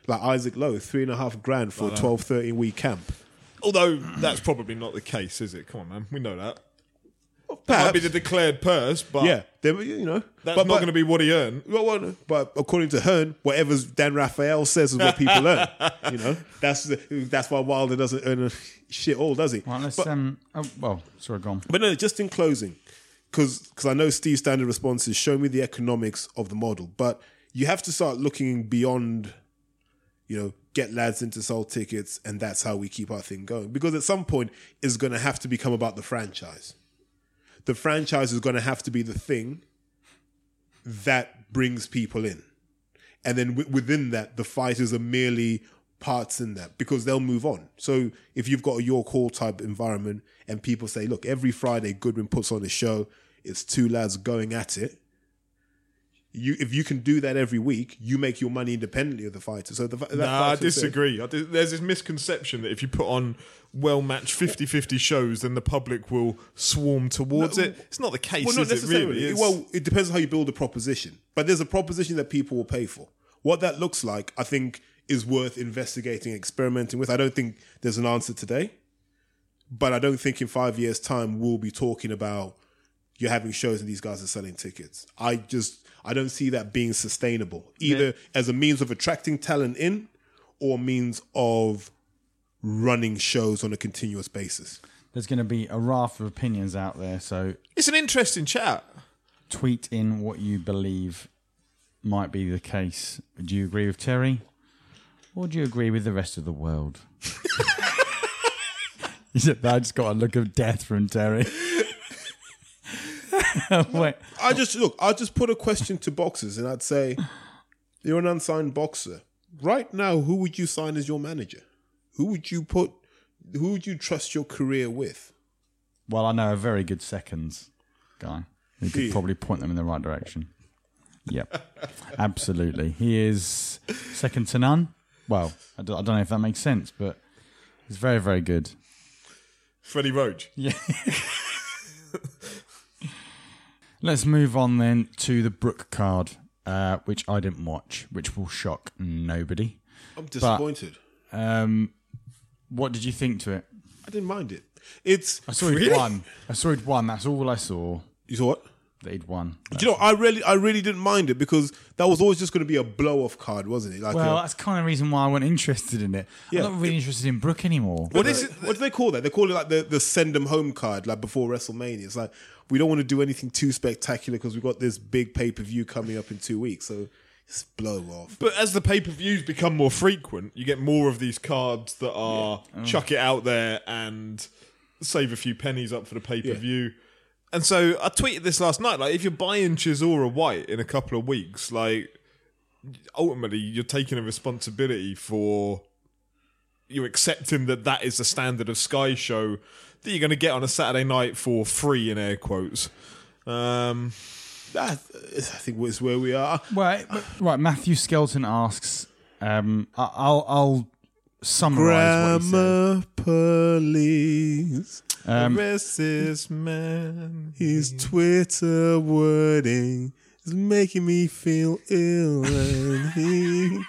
like Isaac Lowe, three and a half grand for a 12, 13 week camp. although that's probably not the case, is it? Come on, man, we know that. That might be the declared purse, but yeah, they, you know, that's but, not going to be what he earned. Well, well, no, but according to Hearn, whatever Dan Rafael says is what people earn. You know, that's the, that's why Wilder doesn't earn a shit all, does he? Right, let's But- um. Oh, well, sorry, go on. But no, just in closing, because because I know Steve's standard response is show me the economics of the model, but you have to start looking beyond, you know, get lads into sold tickets, and that's how we keep our thing going. Because at some point, it's going to have to become about the franchise. The franchise is going to have to be the thing that brings people in, and then w- within that, the fighters are merely parts in that because they'll move on. So if you've got a York Hall type environment and people say, look, every Friday Goodwin puts on a show, it's two lads going at it. You, if you can do that every week, you make your money independently of the fighter. So the, that Nah, I disagree. I dis- There's this misconception that if you put on well matched 50 50 shows, then the public will swarm towards No, it. It's not the case, Well, not is it really? Well, it depends on how you build a proposition. But there's a proposition that people will pay for. What that looks like, I think, is worth investigating, experimenting with. I don't think there's an answer today, but I don't think in five years' time we'll be talking about you're having shows and these guys are selling tickets. I just I don't see that being sustainable either as a means of attracting talent in or means of running shows on a continuous basis. There's going to be a raft of opinions out there, so it's an interesting chat. tweet in what you believe might be the case. Do you agree with Terry? Or do you agree with the rest of the world? You said that, I just got a look of death from Terry. I just look. I just put a question to boxers, and I'd say, "You're an unsigned boxer right now. Who would you sign as your manager? Who would you put? Who would you trust your career with? well, I know a very good seconds guy who could probably point them in the right direction. Yep, absolutely. He is second to none. Well, I don't, I don't know if that makes sense, but he's very, very good. Freddie Roach. Yeah. Let's move on then to the Brook card, uh, which I didn't watch, which will shock nobody. I'm disappointed. Um, what did you think to it? I didn't mind it. It's I saw he'd won. I saw he'd won. That's all I saw. you saw what? That he'd won. Do you know? I really, I really didn't mind it because that was always just going to be a blow off card, wasn't it? Like, Well, a, that's kind of the reason why I wasn't interested in it. Yeah. I'm not really interested in Brook anymore. what is it? What do they call that? They call it like the, the send them home card, like before WrestleMania. It's like we don't want to do anything too spectacular because we've got this big pay per view coming up in two weeks. So just blow off. But as the pay per views become more frequent, you get more of these cards that are chuck it out there and save a few pennies up for the pay per view. And so I tweeted this last night. Like, if you're buying Chisora White in a couple of weeks, like, ultimately you're taking a responsibility for you're accepting that that is the standard of Sky Show that you're going to get on a Saturday night for free in air quotes. Um, That I think was where we are. Right, right. Matthew Skelton asks. Um, I'll I'll summarize what he said. Grammar police. Um, arrest man. His Twitter wording is making me feel ill. and he-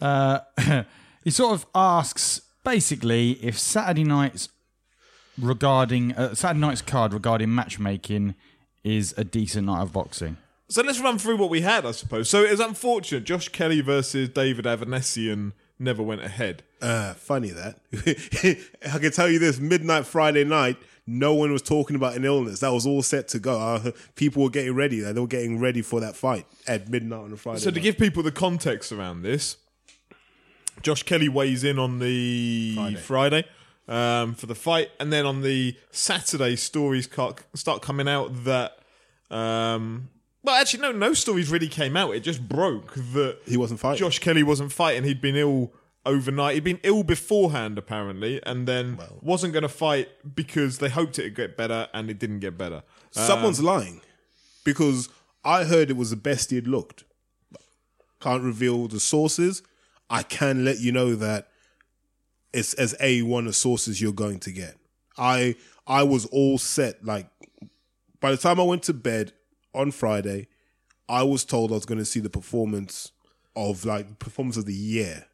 He sort of asks basically if Saturday night's regarding uh, Saturday night's card regarding matchmaking is a decent night of boxing. So let's run through what we had, I suppose. So it was unfortunate. Josh Kelly versus David Avanesyan never went ahead. Uh, funny that. I can tell you this: midnight Friday night, no one was talking about an illness. That was all set to go. Uh, people were getting ready. They were getting ready for that fight at midnight on a Friday. So to give people the context around this, Josh Kelly weighs in on the Friday, um, for the fight, and then on the Saturday, stories start coming out that. Um, well, actually, no, no stories really came out. It just broke that He wasn't fighting. Josh Kelly wasn't fighting. He'd been ill overnight. He'd been ill beforehand, apparently, and then wasn't going to fight because they hoped it'd get better, and it didn't get better. Someone's um, lying because I heard it was the best he had looked. Can't reveal the sources. I can let you know that it's as a one of sources you're going to get. I I was all set. Like by the time I went to bed on Friday, I was told I was going to see the performance of like performance of the year.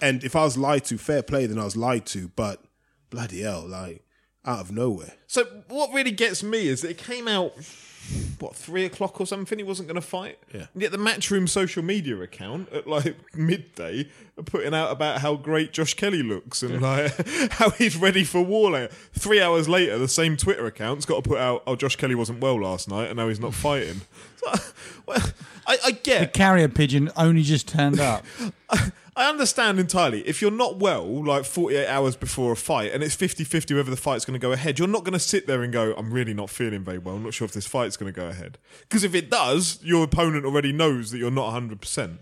And if I was lied to, fair play, then I was lied to. But bloody hell, like out of nowhere. So what really gets me is it came out what three o'clock or something. He wasn't going to fight. Yeah. And yet the Matchroom social media account at like midday are putting out about how great Josh Kelly looks and like how he's ready for war. Like, three hours later, the same Twitter account's got to put out, "Oh, Josh Kelly wasn't well last night, and now he's not fighting." Well, I, I get the Carrier pigeon only just turned up. I understand entirely. If you're not well, like 48 hours before a fight, and it's 50 50 whether the fight's going to go ahead, you're not going to sit there and go, I'm really not feeling very well. I'm not sure if this fight's going to go ahead. Because if it does, your opponent already knows that you're not 100%.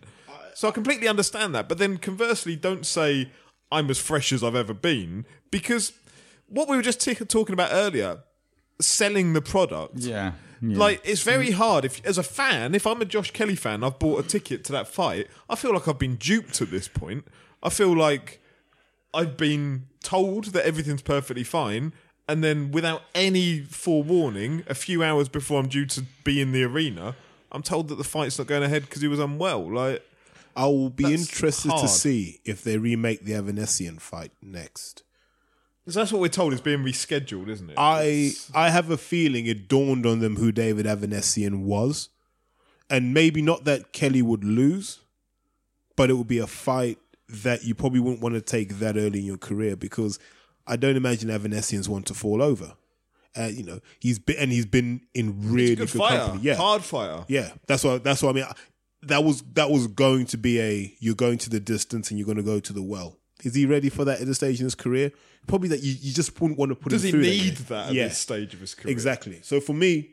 So I completely understand that. But then conversely, don't say, I'm as fresh as I've ever been. Because what we were just t- talking about earlier, selling the product. Yeah. Yeah. Like it's very mm. hard if as a fan, if I'm a Josh Kelly fan, I've bought a ticket to that fight. I feel like I've been duped at this point. I feel like I've been told that everything's perfectly fine, and then without any forewarning, a few hours before I'm due to be in the arena, I'm told that the fight's not going ahead because he was unwell. Like I will be That's interested to see if they remake the Avanesyan fight next. So that's what we're told is being rescheduled, isn't it? I I have a feeling it dawned on them who David Avanesyan was, and maybe not that Kelly would lose, but it would be a fight that you probably wouldn't want to take that early in your career because I don't imagine Avanesyan's want to fall over. Uh, you know, he's been and he's been in really good good, company. Yeah, hard fire. Yeah, that's what that's what I mean. That was that was going to be a you're going to the distance and you're going to go to the well. Is he ready for that at this stage in his career? Probably that you, you just wouldn't want to put Does him through. Does he need that at Yeah, this stage of his career? exactly. So for me,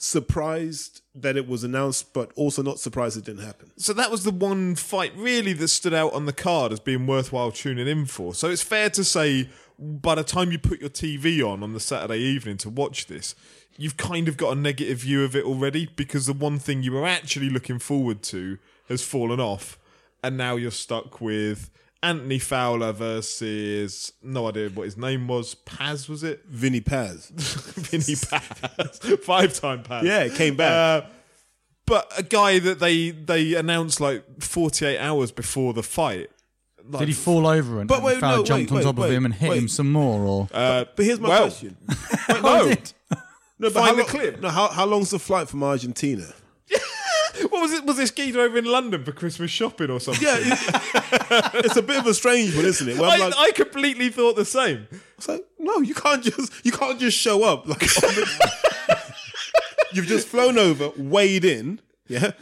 surprised that it was announced, but also not surprised it didn't happen. So that was the one fight really that stood out on the card as being worthwhile tuning in for. So it's fair to say by the time you put your TV on on the Saturday evening to watch this, you've kind of got a negative view of it already because the one thing you were actually looking forward to has fallen off and now you're stuck with Anthony Fowler versus no idea what his name was. Paz was it? Vinny Paz. Vinny Paz. Five time Paz. Yeah, it came back. Uh, but a guy that they they announced like 48 hours before the fight. Like, Did he fall over and But wait, Fowler no, jumped wait, on top wait, of him and hit wait. him some more? Or uh, but here's my well, question. wait, no. No, but Find how the lo- clip. No, how, how long's the flight from Argentina? What was it? Was this geezer over in London for Christmas shopping or something? Yeah, it- it's a bit of a strange one, isn't it? Where I'm like, I completely thought the same. It's like, no, you can't just you can't just show up. Like the- you've just flown over, weighed in, yeah.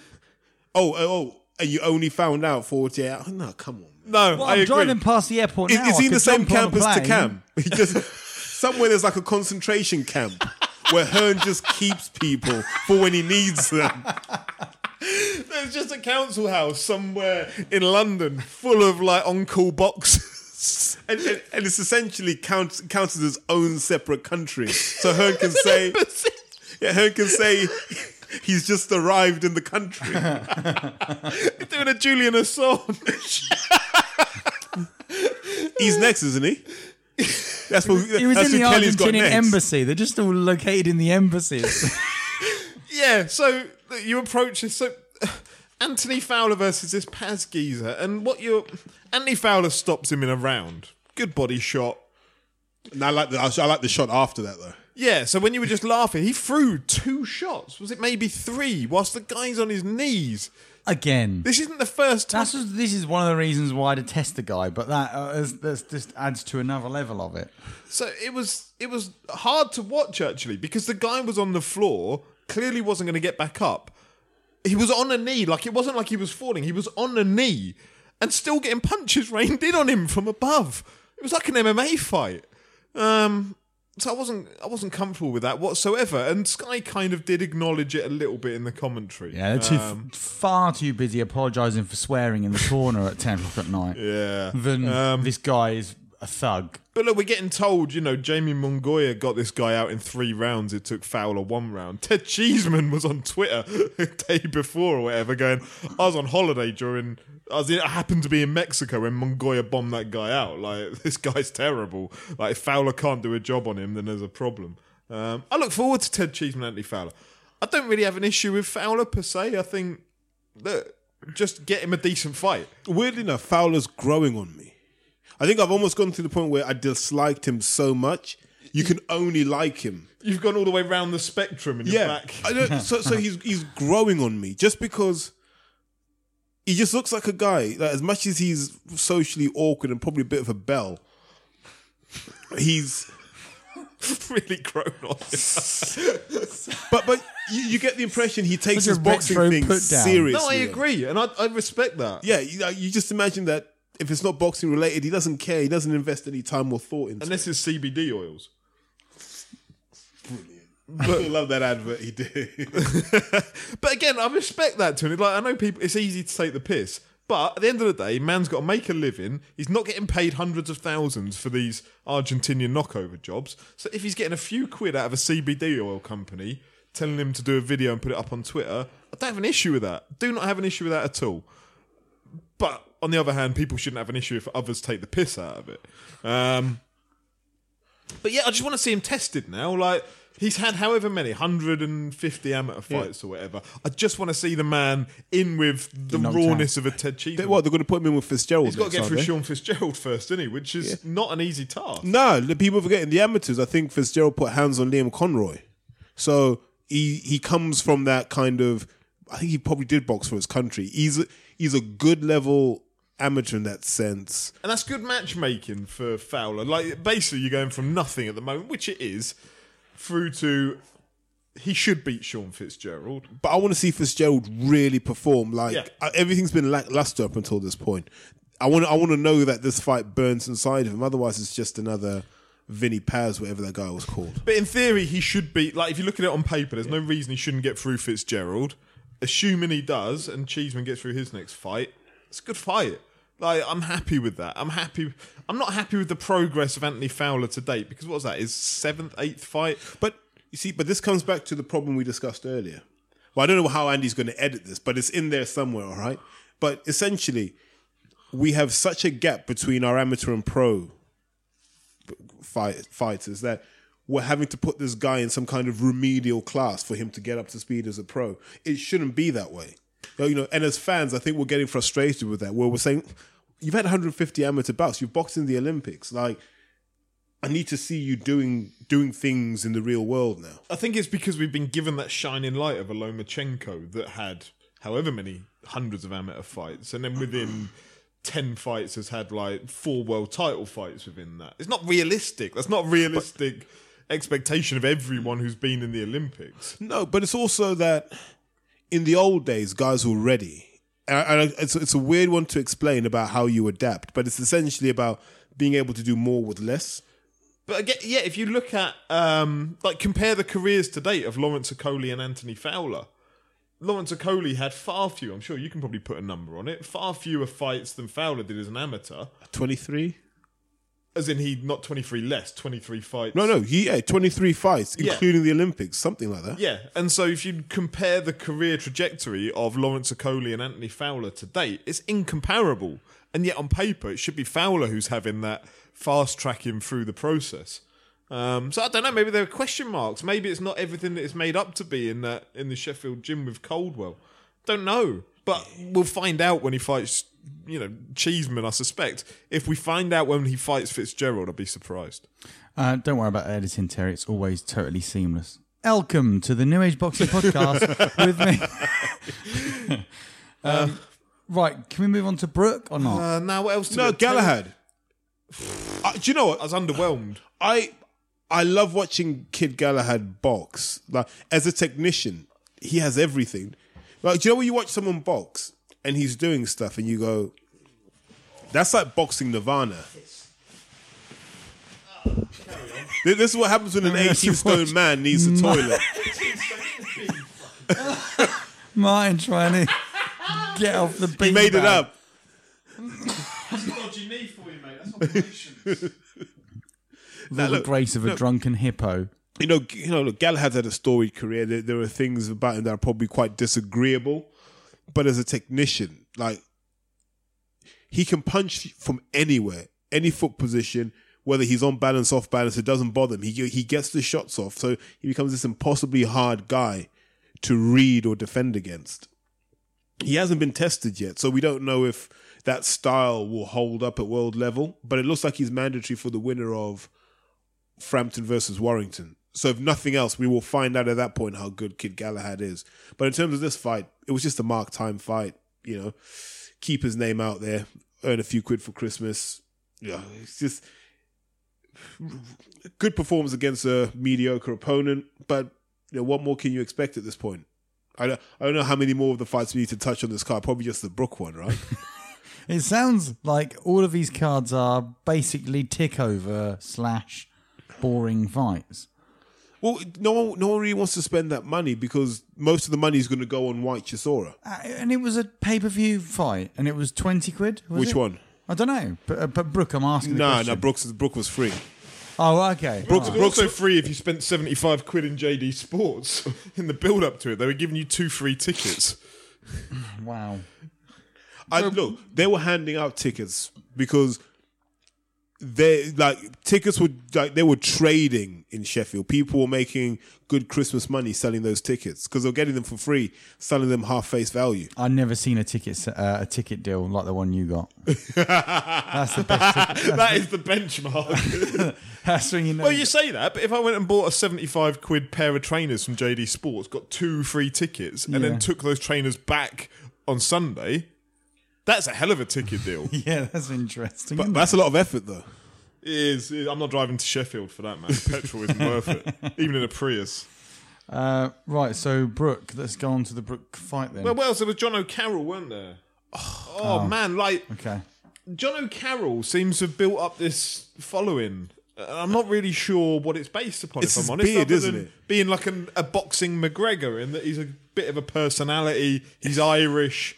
Oh, oh, oh, and you only found out forty eight hours. No, come on. No, well, I I'm agree. driving past the airport Is, now. is I he in the same jump on a campus to. Cam? He just somewhere there's like a concentration camp where Hearn just keeps people for when he needs them. There's just a council house somewhere in London full of like on-call boxes. And, and, and it's essentially counts counts as his own separate country. So Hearn can say, yeah, Hearn can say he's just arrived in the country. doing a Julian Assange. He's next, isn't he? That's what He was that's in who the Kelly's got Argentinian next. embassy. They're just all located in the embassies. yeah, yeah, so you approach this. So Anthony Fowler versus this Paz geezer, and what you Anthony Fowler stops him in a round. Good body shot. And I like the I like the shot after that though. Yeah, so when you were just laughing, he threw two shots. Was it maybe three? Whilst the guy's on his knees. Again. This isn't the first time. That's just, this is one of the reasons why I detest the guy, but that uh, is, that's just adds to another level of it. So it was it was hard to watch actually because the guy was on the floor, clearly wasn't going to get back up. He was on a knee, like it wasn't like he was falling. He was on a knee and still getting punches rained in on him from above. It was like an MMA fight. Um, so I wasn't I wasn't comfortable with that whatsoever. And Sky kind of did acknowledge it a little bit in the commentary. Yeah, they're too, Um, far too busy apologising for swearing in the corner at 10 o'clock at night yeah. than Um, this guy is a thug. But look, we're getting told, you know, Jamie Munguia got this guy out in three rounds. It took Fowler one round. Ted Cheeseman was on Twitter the day before or whatever, going, I was on holiday during. I, was in, I happened to be in Mexico when Munguia bombed that guy out. Like, this guy's terrible. Like, if Fowler can't do a job on him, then there's a problem. Um, I look forward to Ted Cheeseman and Anthony Fowler. I don't really have an issue with Fowler per se. I think that just get him a decent fight. Weirdly enough, Fowler's growing on me. I think I've almost gone to the point where I disliked him so much. You can only like him. You've gone all the way around the spectrum in your Yeah, back. I don't, so so he's he's growing on me just because he just looks like a guy that as much as he's socially awkward and probably a bit of a bell, he's really grown on but but you, you get the impression he takes Such his boxing retro thing seriously. No, I agree, and I, I respect that. Yeah, you, you just imagine that if it's not boxing related, he doesn't care. He doesn't invest any time or thought into. And this is CBD oils. Brilliant. But, I love that advert he did. But again, I respect that to him. Like I know people, it's easy to take the piss, but at the end of the day, man's got to make a living. He's not getting paid hundreds of thousands for these Argentinian knockover jobs. So if he's getting a few quid out of a CBD oil company, telling him to do a video and put it up on Twitter, I don't have an issue with that. Do not have an issue with that at all. But on the other hand, people shouldn't have an issue if others take the piss out of it. Um, but yeah, I just want to see him tested now. Like he's had however many, 150 amateur fights or whatever. I just want to see the man in with the knocked rawness of a Ted Cheeseman. what they're going to put him in with Fitzgerald? He's got to get through aren't they? Sean Fitzgerald first, isn't he? Which is not an easy task. No, the people forgetting the amateurs. I think Fitzgerald put hands on Liam Conroy, so he he comes from that kind of. I think he probably did box for his country. He's a, he's a good level amateur in that sense. And that's good matchmaking for Fowler. Like basically, you're going from nothing at the moment, which it is, through to he should beat Sean Fitzgerald. But I want to see Fitzgerald really perform. Like Yeah. everything's been lackluster up until this point. I want I want to know that this fight burns inside of him. Otherwise, it's just another Vinny Paz, whatever that guy was called. But in theory, he should be like if you look at it on paper, there's no reason he shouldn't get through Fitzgerald. Assuming he does, and Cheeseman gets through his next fight, it's a good fight. Like I'm happy with that. I'm happy. I'm not happy with the progress of Anthony Fowler to date because what was that? His seventh, eighth fight. But you see, but this comes back to the problem we discussed earlier. Well, I don't know how Andy's going to edit this, but it's in there somewhere, all right? But essentially, we have such a gap between our amateur and pro fight, fighters that we're having to put this guy in some kind of remedial class for him to get up to speed as a pro. It shouldn't be that way. You know, and as fans, I think we're getting frustrated with that. Where we're saying, you've had 150 amateur bouts, you've boxed in the Olympics, like. I need to see you doing doing things in the real world now. I think it's because we've been given that shining light of a Lomachenko that had however many hundreds of amateur fights, and then within ten fights has had like four world title fights within that. It's not realistic. That's not realistic expectation of everyone who's been in the Olympics. No, but it's also that in the old days, guys were ready. And it's, it's a weird one to explain about how you adapt, but it's essentially about being able to do more with less. But again, yeah, if you look at um, like compare the careers to date of Lawrence Okoli and Anthony Fowler, Lawrence Okoli had far fewer. I'm sure you can probably put a number on it. Far fewer fights than Fowler did as an amateur. 23? As in, he not 23 less, 23 fights. No, no, he yeah, 23 fights, Yeah. including the Olympics, something like that. Yeah, and so if you compare the career trajectory of Lawrence Okoli and Anthony Fowler to date, it's incomparable. And yet on paper, it should be Fowler who's having that fast tracking through the process. Um, so I don't know. Maybe there are question marks. Maybe it's not everything that it's made up to be in that in the Sheffield gym with Coldwell. Don't know, but we'll find out when he fights. You know, Cheeseman. I suspect if we find out when he fights Fitzgerald, I'll be surprised. Uh, don't worry about editing, Terry. It's always totally seamless. Welcome to the New Age Boxing Podcast with me. um, right, can we move on to Brook or not? Uh, now what else? To No, Galahad. Uh, do you know what? I was underwhelmed. I I love watching Kid Galahad box. Like as a technician, he has everything. Like, do you know when you watch someone box and he's doing stuff and you go, "That's like boxing Nirvana." This this is what happens when an 18 stone man needs a toilet. Martin trying to get off the beat. He made it up. dodgy knee for you, mate. That's operations. With Now, the look, grace of a drunken hippo. You know, you know, look, Galahad's had a storied career. There, there are things about him that are probably quite disagreeable, but as a technician, like he can punch from anywhere, any foot position, whether he's on balance, off balance, it doesn't bother him. He he gets the shots off, so he becomes this impossibly hard guy to read or defend against. He hasn't been tested yet, so we don't know if that style will hold up at world level. But it looks like he's mandatory for the winner of Frampton versus Warrington. So if nothing else, we will find out at that point how good Kid Galahad is. But in terms of this fight, it was just a mark time fight. You know, keep his name out there, earn a few quid for Christmas. Yeah, it's just good performance against a mediocre opponent. But you know, what more can you expect at this point? I don't, I don't know how many more of the fights we need to touch on this card. Probably just the Brook one, right? It sounds like all of these cards are basically tick over slash boring fights. Well, no one, no one really wants to spend that money because most of the money is going to go on White Chisora. Uh, and it was a pay per view fight, and it was twenty quid. was Which it? one? I don't know, but, uh, but Brook, I'm asking. the No, question. no, Brooks, Brook was free. Oh, okay. Brooks, Right. Brooks also free if you spent 75 quid in JD Sports in the build up to it. They were giving you two free tickets. Wow. I look, they were handing out tickets because they like tickets were like they were trading in Sheffield. People were making good Christmas money selling those tickets because they're getting them for free, selling them half face value. I've never seen a ticket uh, a ticket deal like the one you got. that's the best. Ticket. That is the benchmark. That's when you know. well, you say that, but if I went and bought a 75 quid pair of trainers from JD Sports, got two free tickets, and Yeah. then took those trainers back on Sunday, that's a hell of a ticket deal. yeah, that's interesting. But isn't that's a lot of effort though. It is, it- I'm not driving to Sheffield for that, man. Petrol isn't worth it, even in a Prius. uh, right. So Brook, let's go on to the Brook fight then. Well, well, there was Jono Carroll, weren't there? Oh, man, like okay. Jono Carroll seems to have built up this following. And I'm not really sure what it's based upon. It's if I'm honest, beard, isn't it? Being like an, a boxing McGregor, in that he's a bit of a personality. He's Irish.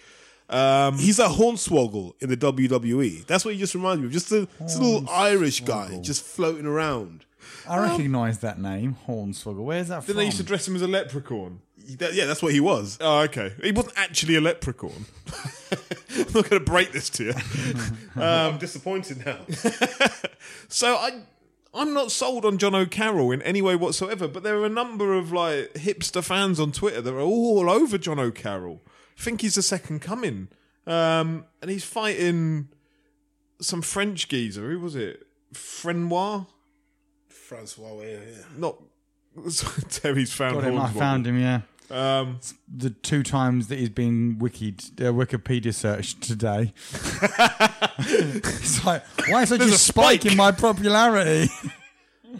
Um, He's a hornswoggle in the WWE. That's what he just reminds me of. Just a, just a little Irish guy just floating around. I recognise that name, Hornswoggle. Where's that then from? they used to dress him as a leprechaun. That- yeah, that's what he was. Oh, okay. He wasn't actually a leprechaun. I'm not going to break this to you. I'm disappointed now. So I, I'm not sold on Jono Carroll in any way whatsoever. But there are a number of like hipster fans on Twitter that are all over Jono Carroll. Think he's the second coming, um, and he's fighting some French geezer. Who was it? Frenois? Francois, yeah, yeah. Not Terry's found. Got him. I found him. Yeah. Um, The two times that he's been wikid, uh, Wikipedia searched today. it's like, why such a, There's a spike, spike. in my popularity?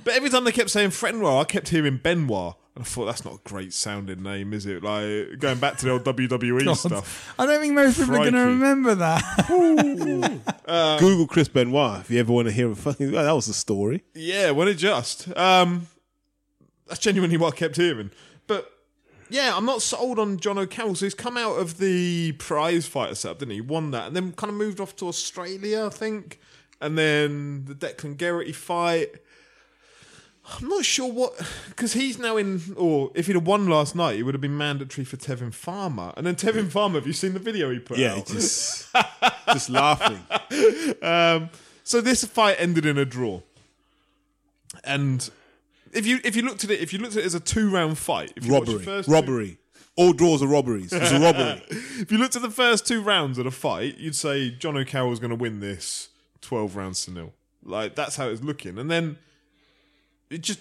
but every time they kept saying Frenois, I kept hearing Benoit. And I thought that's not a great sounding name, is it? Like going back to the old WWE God. stuff. I don't think most people are going to remember that. Google Chris Benoit if you ever want to hear a fucking. That was a story. Yeah, when it just. Um, that's genuinely what I kept hearing. But yeah, I'm not sold on Jono Carroll. So he's come out of the prize fighter setup, didn't he? He won that, and then kind of moved off to Australia, I think. And then the Declan Geraghty fight. I'm not sure what because he's now in. Or if he'd have won last night, it would have been mandatory for Tevin Farmer. And then Tevin Farmer, have you seen the video he put Yeah, out? just just laughing. Um, so this fight ended in a draw, and if you if you looked at it, if you looked at it as a two round fight, if you watched the robbery, two- robbery. All draws are robberies. It's a robbery. if you looked at the first two rounds of the fight, you'd say Jono Carroll's going to win this twelve rounds to nil. Like that's how it's looking, and then it just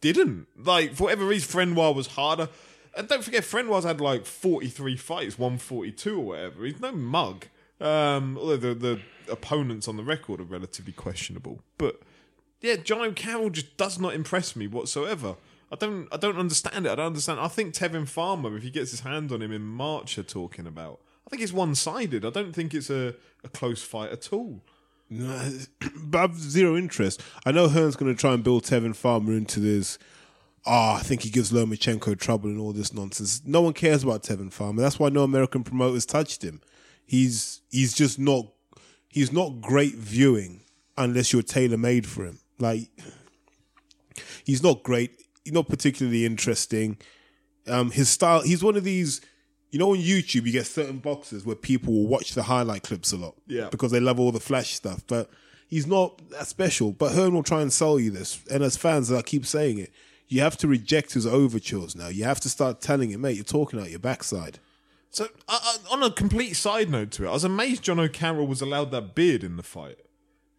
didn't. Like for whatever reason, Frenois was harder. And don't forget, Frenois's had like forty three fights, one forty two or whatever. He's no mug. Um, although the the opponents on the record are relatively questionable, but yeah, Jono Carroll just does not impress me whatsoever. I don't I don't understand it. I don't understand. I think Tevin Farmer, if he gets his hand on him in March, are talking about. I think it's one sided. I don't think it's a, a close fight at all. But I've zero interest. I know Hearn's going to try and build Tevin Farmer into this. Ah, I think he gives Lomachenko trouble and all this nonsense. No one cares about Tevin Farmer. That's why no American promoters touched him. He's he's just not he's not great viewing unless you're tailor made for him. Like he's not great. He's not particularly interesting. Um, his style. He's one of these. You know, on YouTube, you get certain boxes where people will watch the highlight clips a lot, Yeah. because they love all the flash stuff. But he's not that special. But Hearn will try and sell you this, and as fans, I keep saying it. You have to reject his overtures now. You have to start telling him, mate, you're talking out your backside. So, on a complete side note to it, I was amazed Jono Carroll was allowed that beard in the fight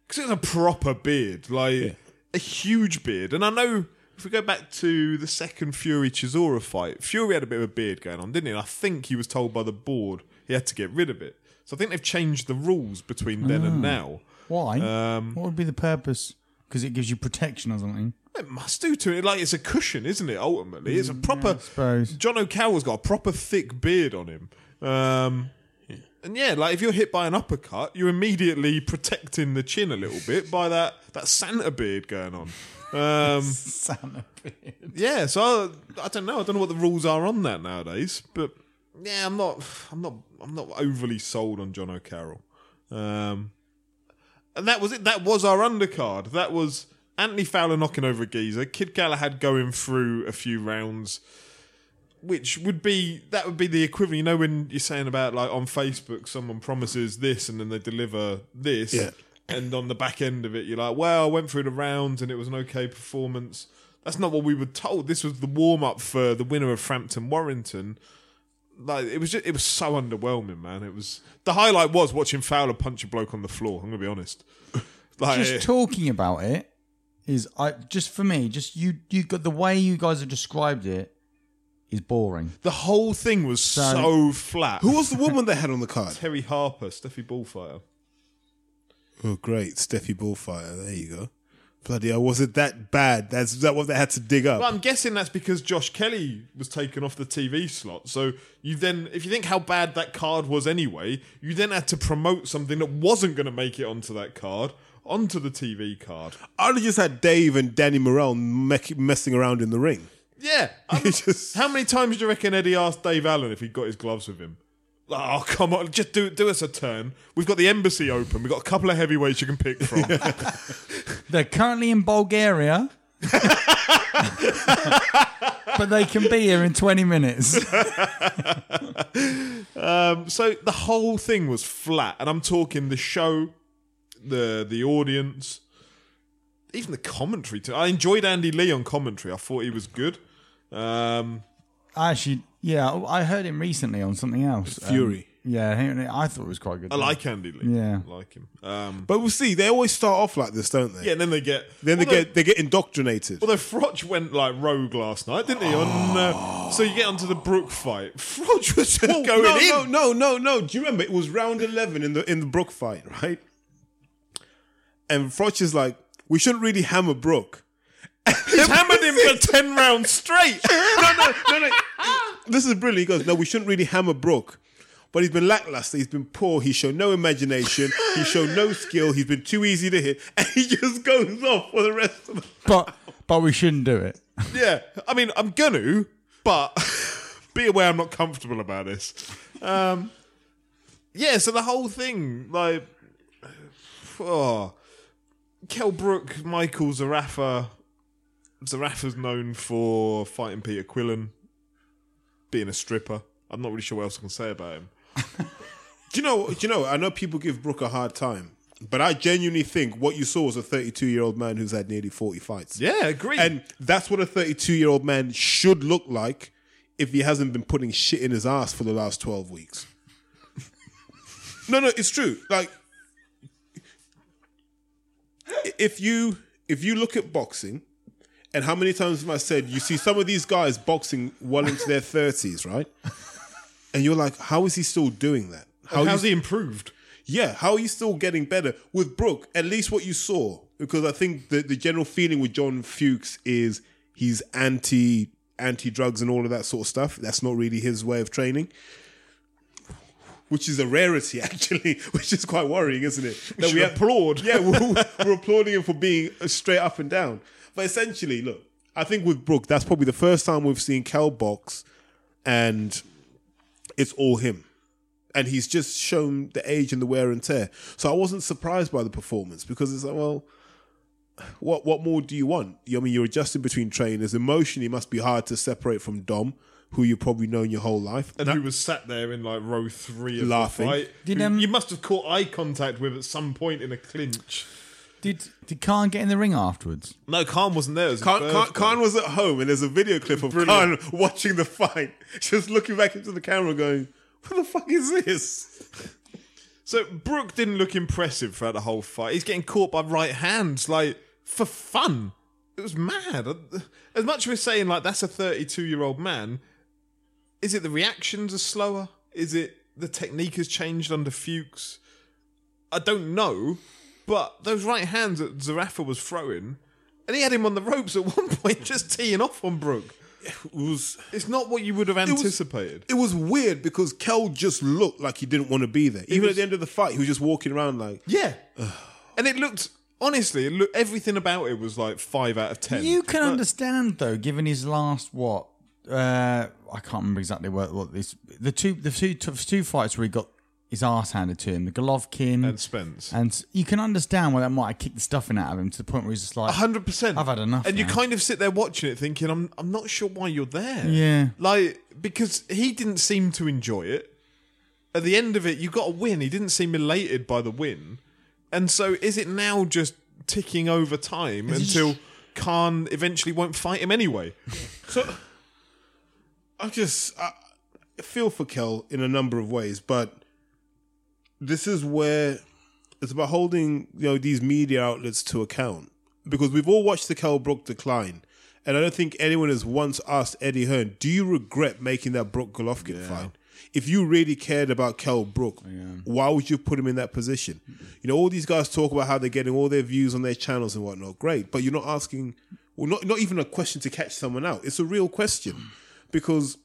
because it was a proper beard, like a huge beard. And I know if we go back to the second Fury Chisora fight, Fury had a bit of a beard going on, didn't he? And I think he was told by the board he had to get rid of it. So I think they've changed the rules between then and now. Why? Um, what would be the purpose? Because it gives you protection or something. It must do to it. Like it's a cushion, isn't it? Ultimately, it's a proper. suppose. Jono Carroll's got a proper thick beard on him. Um, and yeah, like if you're hit by an uppercut, you're immediately protecting the chin a little bit by that that Santa beard going on. Um, yeah, so I, I don't know. I don't know what the rules are on that nowadays, but yeah, I'm not. I'm not. I'm not overly sold on Jono Carroll. Um, and that was it. That was our undercard. That was Anthony Fowler knocking over a geezer, Kid Galahad going through a few rounds, which would be that would be the equivalent. You know, when you're saying about like on Facebook, someone promises this and then they deliver this, Yeah. And on the back end of it, you're like, well, I went through the rounds and it was an okay performance. That's not what we were told. This was the warm up for the winner of Frampton Warrington. Like it was, just, it was so underwhelming, man. It was the highlight was watching Fowler punch a bloke on the floor. I'm gonna be honest. Like, Just talking about it is I just for me, just you you got the way you guys have described it is boring. the whole thing was so, So- flat. Who was the woman they had on the card? Terri Harper, Steffi Bullfighter. Oh, great. Steffi Bullfighter. There you go. Bloody hell. Was it that bad? That's that what they had to dig up? Well, I'm guessing that's because Josh Kelly was taken off the TV slot. So you then, if you think how bad that card was anyway, you then had to promote something that wasn't going to make it onto that card onto the TV card. I'd have just had Dave and Danny Morell mech- messing around in the ring. Yeah. I'm- um, Just- How many times do you reckon Eddie asked Dave Allen if he got his gloves with him? Oh come on! Just do do us a turn. We've got the embassy open. We've got a couple of heavyweights you can pick from. They're currently in Bulgaria. but they can be here in 20 minutes. Um, so the whole thing was flat, and I'm talking the show, the the audience, even the commentary. Too. I enjoyed Andy Lee on commentary. I thought he was good. Um, Actually, yeah, I heard him recently on something else. Um, Fury. yeah, I I thought it was quite good. I like Andy Lee. Yeah. I like him. Um, But we'll see. They always start off like this, don't they? yeah, and then they get Then they although- get they get indoctrinated. Although Froch went like rogue last night, didn't he? On uh, so you get onto the Brook fight. Froch was just Oh, going no, in. no, no, no, no. Do you remember it was round eleven in the in the Brook fight, right? And Froch is like, we shouldn't really hammer Brook. He's hammered him for ten rounds straight. no, no, no, no. This is brilliant. He goes, no, we shouldn't really hammer Brook. But he's been lackluster. He's been poor. He showed no imagination. He showed no skill. He's been too easy to hit, and he just goes off for the rest of the. But but we shouldn't do it. Yeah, I mean, I'm gonna, but be aware I'm not comfortable about this. Um, yeah, so the whole thing, like, oh, Kel Brook, Michael Zerafa. Zerafa's known for fighting Peter Quillin, being a stripper. I'm not really sure what else I can say about him. Do you know? Do you know? I know people give Brook a hard time. But I genuinely think what you saw was a 32 year old man who's had nearly 40 fights. Yeah, agree. And that's what a 32 year old man should look like if he hasn't been putting shit in his ass for the last 12 weeks. no, no, it's true. Like, if you if you look at boxing, and how many times have I said you see some of these guys boxing well into their 30s, right? And you're like, how is he still doing that? How how's is- he improved? yeah, how are you still getting better with Brook? At least what you saw, because I think the the general feeling with John Fuchs is he's anti anti drugs and all of that sort of stuff. That's not really his way of training, which is a rarity actually, which is quite worrying, isn't it? That should applaud. Yeah, we're, we're applauding him for being straight up and down. But essentially, look, I think with Brook, that's probably the first time we've seen Kel box, and it's all him and he's just shown the age and the wear and tear. So I wasn't surprised by the performance because it's like, well, what what more do you want? I mean, you're adjusting between trainers. Emotionally, it must be hard to separate from Dom, who you've probably known your whole life. And who was sat there in like row three of Laughing. the fight? Did, who um, you must have caught eye contact with at some point in a clinch. Did did Khan get in the ring afterwards? No, Khan wasn't there. It was his Khan, Khan, birthday. Khan was at home, and there's a video clip of Brilliant. Khan watching the fight, just looking back into the camera, going, "What the fuck is this?" So Brook didn't look impressive throughout the whole fight. He's getting caught by right hands, like for fun. It was mad. As much as we're saying like that's a 32 year old man, is it the reactions are slower? Is it the technique has changed under Fuchs? I don't know, but those right hands that Zerafa was throwing, and he had him on the ropes at one point, just teeing off on Brook. It was It's not what you would have was- anticipated. it was weird because Kel just looked like he didn't want to be there. Even was- at the end of the fight, he was just walking around like, Yeah. and it looked honestly, it looked, everything about it was like five out of ten. You can But- understand though, given his last what uh, I can't remember exactly what, what this the two the two two fights where he got his ass handed to him, the Golovkin and Spence. and you can understand why that might have kicked the stuffing out of him to the point where he's just like, hundred percent. I've had enough And you kind of sit there watching it, thinking, "I'm, I'm not sure why you're there." Yeah. like because he didn't seem to enjoy it. At the end of it, you got a win. He didn't seem elated by the win, and so is it now just ticking over time until Khan eventually won't fight him anyway? So I just I feel for Kel in a number of ways, but this is where it's about holding you know these media outlets to account because we've all watched the Kel Brook decline, and I don't think anyone has once asked Eddie Hearn, "Do you regret making that Brook Golovkin fight?" If you really cared about Kel Brook, why would you put him in that position? You know, all these guys talk about how they're getting all their views on their channels and whatnot. Great, but you're not asking, well, not not even a question to catch someone out. It's a real question because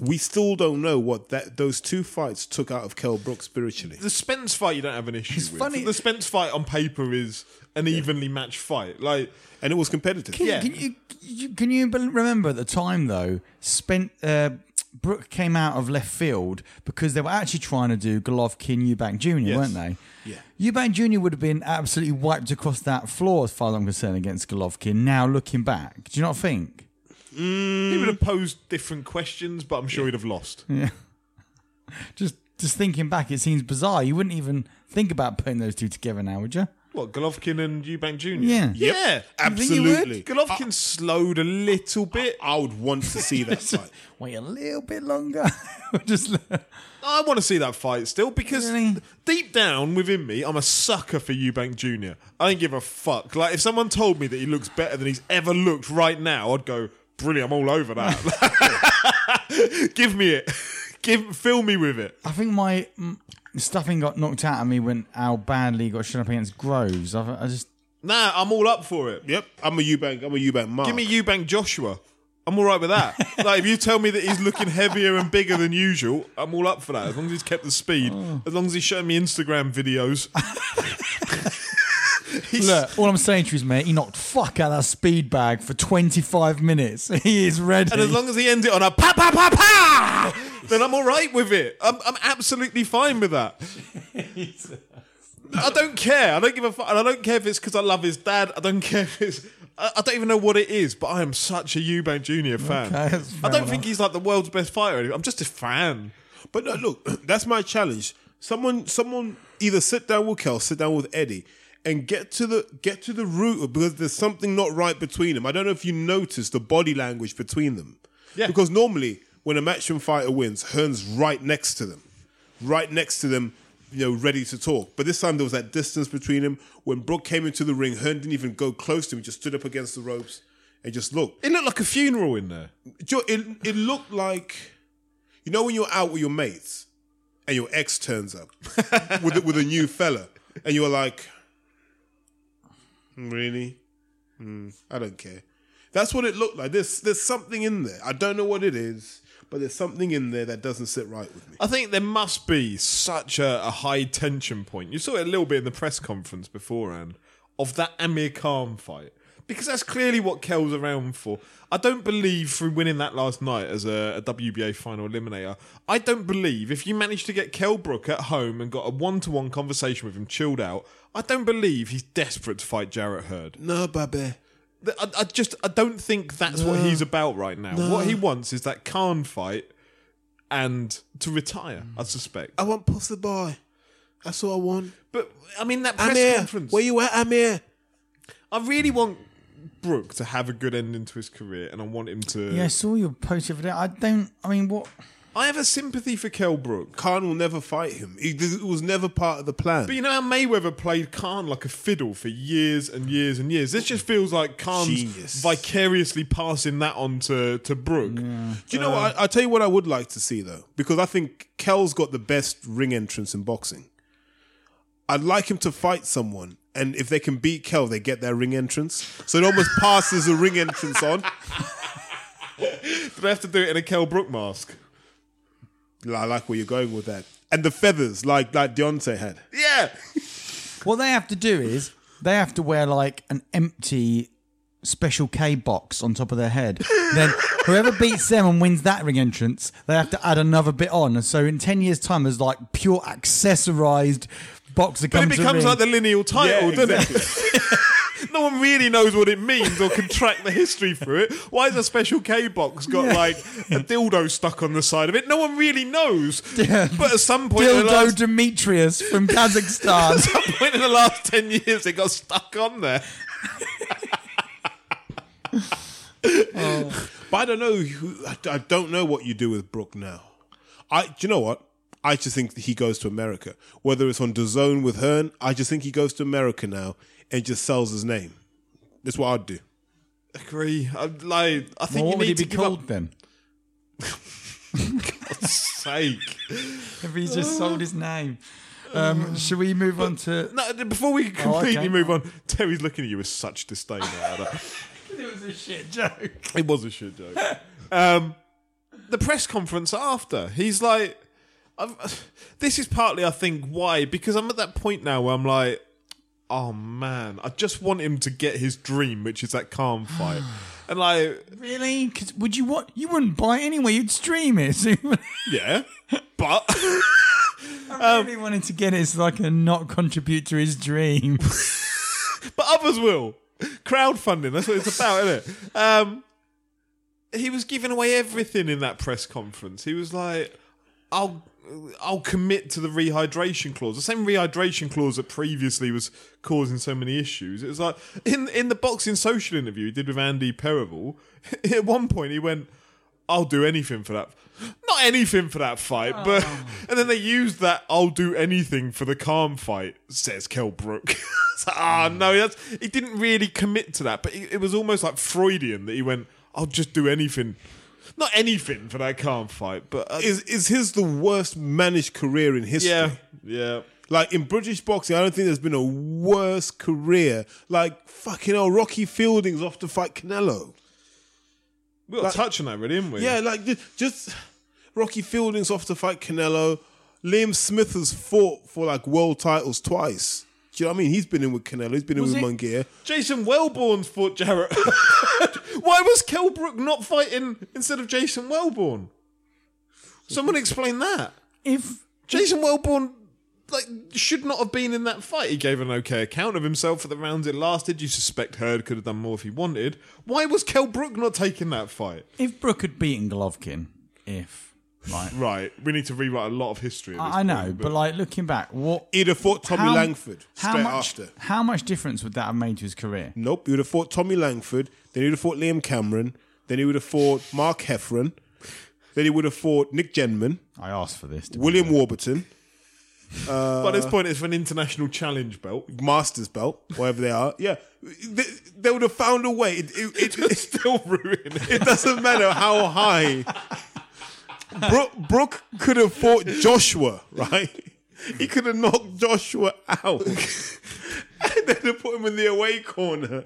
we still don't know what that those two fights took out of Kel Brook spiritually. the Spence fight you don't have an issue It's with. funny- The Spence fight on paper is an evenly matched fight. Like And it was competitive. Can, Yeah. can you, you can you remember at the time though? Spent uh, Brook came out of left field because they were actually trying to do Golovkin Eubank Jr. Yes. weren't they? Yeah. Eubank Jr. would have been absolutely wiped across that floor as far as I'm concerned against Golovkin. Now looking back, do you not think? Mm. he would have posed different questions, but I'm sure he'd have lost. Yeah. Just just thinking back, it seems bizarre. You wouldn't even think about putting those two together now, would you? What Golovkin and Eubank Jr. Yeah. yeah. Absolutely. Golovkin slowed a little bit. I would want to see that fight. Wait a little bit longer. just I want to see that fight still because Really? deep down within me, I'm a sucker for Eubank Jr. I don't give a fuck. Like if someone told me that he looks better than he's ever looked right now, I'd go, brilliant. I'm all over that. Give me it. Give fill me with it. I think my mm, stuffing got knocked out of me when how badly he got shut up against Groves. I, I just Nah, I'm all up for it. Yep, I'm a Eubank. I'm a Eubank mark. Give me Eubank Joshua. I'm all right with that. like if you tell me that he's looking heavier and bigger than usual, I'm all up for that. As long as he's kept the speed, as long as he's showing me Instagram videos. He's- Look, all I'm saying to you is, mate, he knocked fuck out that speed bag for 25 minutes. He is ready. And as long as he ends it on a pa pa pa pa, then I'm all right with it. I'm, I'm absolutely fine with that. I don't care. I don't give a fuck. And I don't care if it's because I love his dad. I don't care if it's. I, I don't even know what it is, but I am such a Eubank Jr. fan. Okay, that's I fair don't enough. think he's like the world's best fighter. I'm just a fan. But no, look, that's my challenge. Someone, someone either sit down with Kel, sit down with Eddie, and get to the get to the root of because there's something not right between them. I don't know if you noticed the body language between them. Yeah. Because normally when a matchroom fighter wins, Hearn's right next to them, right next to them, you know, ready to talk. But this time there was that distance between them. When Brook came into the ring, Hearn didn't even go close to him; he just stood up against the ropes and just looked. It looked like a funeral in there. It, it looked like, you know, when you're out with your mates and your ex turns up with, with a new fella, and you're like, really? Hmm, I don't care. That's what it looked like. There's there's something in there. I don't know what it is, but there's something in there that doesn't sit right with me. I think there must be such a, a high tension point. You saw it a little bit in the press conference beforehand of that Amir Khan fight. Because that's clearly what Kel's around for. I don't believe through winning that last night as a, a WBA final eliminator, I don't believe if you managed to get Kel Brook at home and got a one to one conversation with him chilled out, I don't believe he's desperate to fight Jarrett Hurd. No, baby. I, I just I don't think that's what he's about right now. What he wants is that Khan fight and to retire. I suspect. I want Pussy Boy. That's what I want. But I mean that press Amir, conference. where you at, Amir? I really want Brook to have a good ending to his career, and I want him to. Yeah, I saw your post of that. I don't. I mean, what? I have a sympathy for Kell Brook. Khan will never fight him. He, it was never part of the plan. But you know how Mayweather played Khan like a fiddle for years and years and years. This just feels like Khan's Genius. vicariously passing that on to to Brook. Do you know what? Uh, I, I'll tell you what I would like to see though, because I think Kel's got the best ring entrance in boxing. I'd like him to fight someone, and if they can beat Kel, they get their ring entrance. So it almost passes the ring entrance on. Do they have to do it in a Kel Brook mask? I like where you're going with that. And the feathers, like like Deontay had. Yeah. What they have to do is they have to wear like an empty special K box on top of their head. then whoever beats them and wins that ring entrance, they have to add another bit on. And so in ten years' time, there's like pure accessorized box that But it comes. to becomes ring. like the lineal title, Yeah, doesn't exactly. it? no one really knows what it means or can track the history through it. Why has a special K box got like a dildo stuck on the side of it? No one really knows. But at some point, Dildo last, Demetrius from Kazakhstan. At some point in the last ten years, it got stuck on there. Oh. But I don't know. Who, I, don't know what you do with Brook now. I. Do you know what? I just think he goes to America. Whether it's on the zone with Hearn, I just think he goes to America now and just sells his name. That's what I'd do. Agree. I, like, I think Well, what you would he need be to give called up then? sake. If he just sold his name. Um, should we move on to? No, before we completely okay. move on, Terry's looking at you with such disdain. Now. It was a shit joke. It was a shit joke. Um, the press conference after, he's like, I've, "This is partly, I think, why because I'm at that point now where I'm like, oh man, I just want him to get his dream, which is that Khan fight." And like, Really? Because would you what? You wouldn't buy it anyway. You'd stream it. So you yeah, but I really wanted to get it so I can not contribute to his dream. but others will. Crowdfunding, that's what it's about, isn't it? Um, he was giving away everything in that press conference. He was like, I'll I'll commit to the rehydration clause. The same rehydration clause that previously was causing so many issues. It was like in in the boxing social interview he did with Andy Perival, at one point he went, I'll do anything for that. Not anything for that fight, but and then they used that "I'll do anything for the Khan fight," says Kel Brook. it's like, ah, no, that's he didn't really commit to that, but it, it was almost like Freudian that he went, "I'll just do anything." Not anything for that Khan fight, but uh, Is is his the worst managed career in history? yeah, yeah. Like in British boxing, I don't think there's been a worse career. Like fucking hell, Rocky Fielding's off to fight Canelo. We got Like- touch on that, really, didn't we? Yeah, like ju- just Rocky Fielding's off to fight Canelo. Liam Smith has fought for like world titles twice. Do you know what I mean? He's been in with Canelo. He's been in with it- Munguia. Jason Welborn's fought Jarrett. Why was Kell Brook not fighting instead of Jason Welborn? Someone explain that. if Jason Welborn like should not have been in that fight. He gave an okay account of himself for the rounds it lasted. You suspect Hurd could have done more if he wanted. Why was Kell Brook not taking that fight? if Brook had beaten Golovkin, if Right. Right. We need to rewrite a lot of history. At this I I know, point, but like looking back, what He'd have fought Tommy how- Langford how straight much, after. How much difference would that have made to his career? Nope, he would have fought Tommy Langford. Then he would have fought Liam Cameron. Then he would have fought Mark Heffron. Then he would have fought Nick Jenman, I asked for this. to be William. Warburton, But at this point, it's for an international challenge belt. Masters belt, whatever they are. Yeah, they, they would have found a way. It, it, it, Still ruined. it doesn't matter how high. Brook, Brook could have fought Joshua, right? He could have knocked Joshua out. and then they put him in the away corner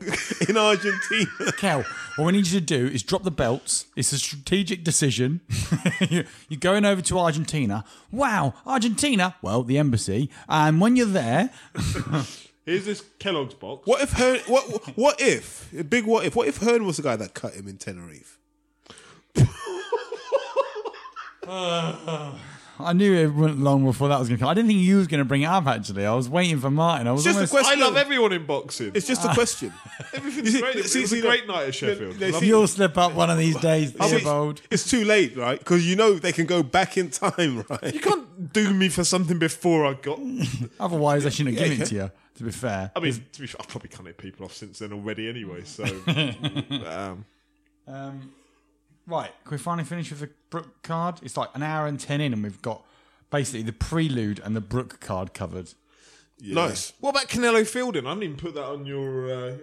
in Argentina. Kel, what we need you to do is drop the belts. It's a strategic decision. You- You're going over to Argentina. Wow, Argentina. Well, the embassy. And when you're there, Here's this Kellogg's box. What if Hearn? What what if? Big what if? What if Hearn was the guy that cut him in Tenerife? I knew it went long before that was going to come. I didn't think you was going to bring it up. Actually, I was waiting for Martin. I was It's just a almost. question. I love everyone in boxing. It's just a question. Everything's great. It was a great night at Sheffield. they- Love see- You'll slip up one of these days, See, Theobald. it's too late, right? Because you know they can go back in time, right? You can't do me for something before I got. Otherwise, I shouldn't have Yeah, given it to you. To be fair, I mean, to be fair, I've probably cutting people off since then already anyway. So, um, Um, right, can we finally finish with the Brook card? It's like an hour and ten in, and we've got basically the prelude and the Brook card covered. Nice. what about Canelo Fielding? I haven't even put that on your. Uh,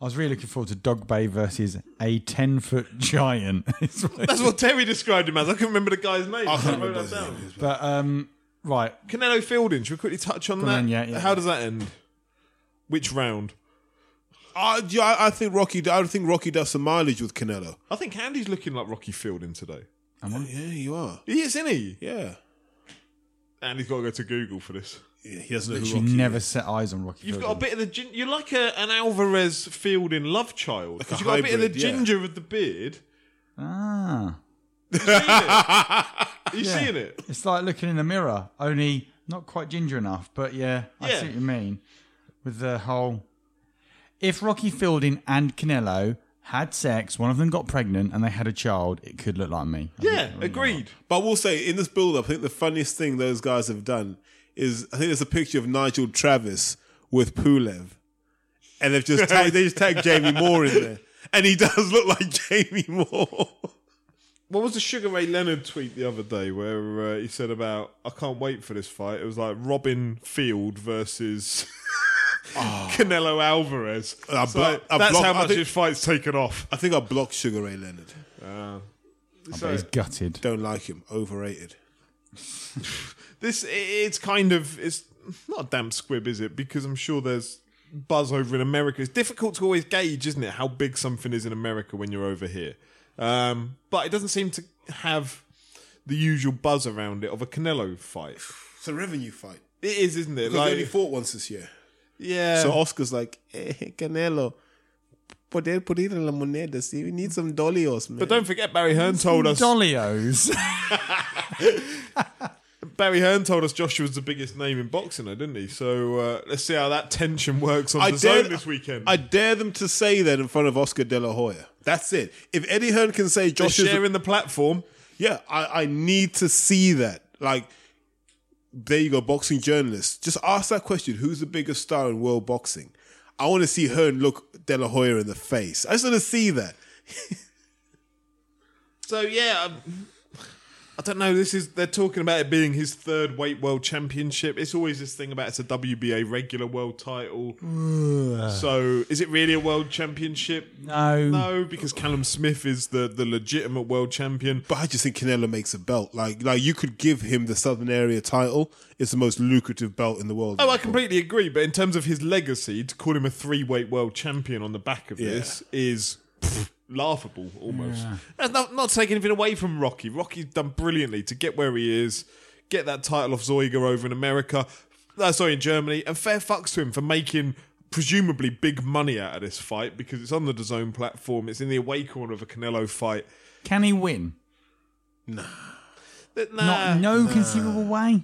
I was really looking forward to Dogboe versus a ten foot giant. That's what Terry described him as. I couldn't remember the guy's name. I I can't remember that down. name. but um, right, Canelo Fielding. Should we quickly touch on Go that? on, yeah, yeah. How does that end? Which round? Uh, yeah, I, I think Rocky. I think Rocky does some mileage with Canelo. I think Andy's looking like Rocky Fielding today. Yeah, you are. He is, isn't he? Yeah. Andy's got to go to Google for this. yeah he doesn't know who she Rocky never is. set eyes on Rocky. You've got a bit of the gin- you're like a, an Alvarez Fielding love child. Like a 'Cause you've got a bit of the hybrid, yeah. ginger of the beard. Ah, you're you seeing it? it's like looking in the mirror, only not quite ginger enough. But yeah, I Yeah. see what you mean with the whole. If Rocky Fielding and Canelo had sex, one of them got pregnant, and they had a child, it could look like me. I Yeah, think- I think agreed. But I will say, in this build-up, I think the funniest thing those guys have done is I think there's a picture of Nigel Travis with Pulev, and they've just tagged, they just tagged Jamie Moore in there, and he does look like Jamie Moore. What was the Sugar Ray Leonard tweet the other day where uh, he said about I can't wait for this fight? It was like Robin Field versus Canelo Alvarez. I So blo- I that's block- how I much think- this fight's taken off. I think I blocked Sugar Ray Leonard. But So he's gutted. Don't like him. Overrated. this it's kind of it's not a damp squib, is it? Because I'm sure there's buzz over in America. It's difficult to always gauge, isn't it, how big something is in America when you're over here. Um, but it doesn't seem to have the usual buzz around it of a Canelo fight. It's a revenue fight. It is, isn't it? Because they only fought once this year. Yeah. So Oscar's like, eh, Canelo, poder poner en la moneda. See, we need some dolios, man. But don't forget, Barry Hearn told us. Dolios. Barry Hearn told us Joshua was the biggest name in boxing, though, didn't he? So uh, let's see how that tension works on I the dare zone this weekend. I dare them to say that in front of Oscar De La Hoya. That's it. If Eddie Hearn can say They're Josh is, sharing the platform. yeah, I, I need to see that. Like, there you go, boxing journalists. Just ask that question: Who's the biggest star in world boxing? I want to see Hearn look De La Hoya in the face. I just want to see that. So yeah, um, I don't know. This is they're talking about it being his third weight world championship. It's always this thing about it's a WBA regular world title. so is it really a world championship? No. No, because Callum Smith is the the legitimate world champion. But I just think Canelo makes a belt. Like, like you could give him the Southern Area title. It's the most lucrative belt in the world. Oh, I completely agree. But in terms of his legacy, to call him a three weight world champion on the back of this is pff, laughable almost. That's not, not taking anything away from Rocky. Rocky's done brilliantly to get where he is, get that title off Zeuge over in America, uh, sorry, in Germany, and fair fucks to him for making presumably big money out of this fight because it's on the DAZN platform. It's in the away corner of a Canelo fight. Can he win? Nah, Not no conceivable way.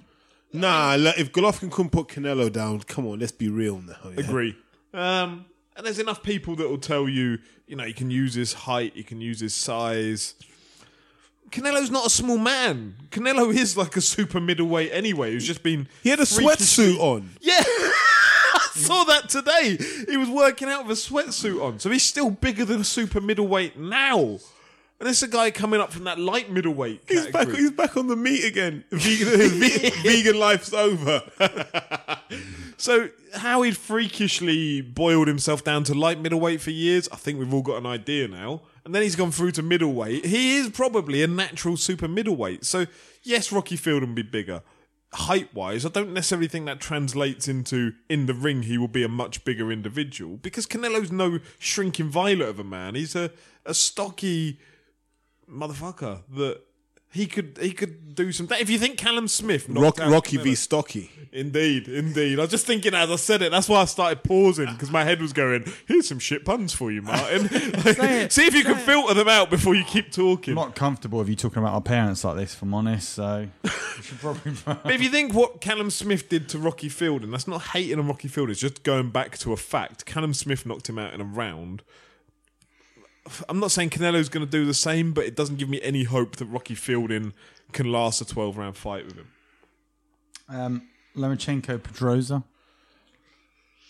Nah, like, if Golovkin couldn't put Canelo down, come on, let's be real now. yeah? Agree. Um, and there's enough people that will tell you, you know, you can use his height, you can use his size. Canelo's not a small man. Canelo is like a super middleweight anyway. Who's just been He had a freakishly- sweatsuit on. Yeah, I saw that today. He was working out with a sweatsuit on, so he's still bigger than a super middleweight now. And it's a guy coming up from that light middleweight. He's back. He's back on the meat again. Vegan, vegan life's over. So how he'd freakishly boiled himself down to light middleweight for years, I think we've all got an idea now. And then he's gone through to middleweight. He is probably a natural super middleweight. So yes, Rocky Field will be bigger. Height wise, I don't necessarily think that translates into in the ring he will be a much bigger individual because Canelo's no shrinking violet of a man. He's a, a stocky motherfucker that he could he could do some. If you think Callum Smith, Rock, Rocky Canelo- v Stocky. Indeed, indeed. I was just thinking as I said it. That's why I started pausing because my head was going. Here's some shit puns for you, Martin. it, See if you can filter them out before you keep talking. I'm not comfortable with you talking about our parents like this, if I'm honest. So probably. But if you think what Callum Smith did to Rocky Fielding, that's not hating on Rocky Fielding. It's just going back to a fact. Callum Smith knocked him out in a round. I'm not saying Canelo's going to do the same, but it doesn't give me any hope that Rocky Fielding can last a 12 round fight with him. um, Lomachenko Pedraza.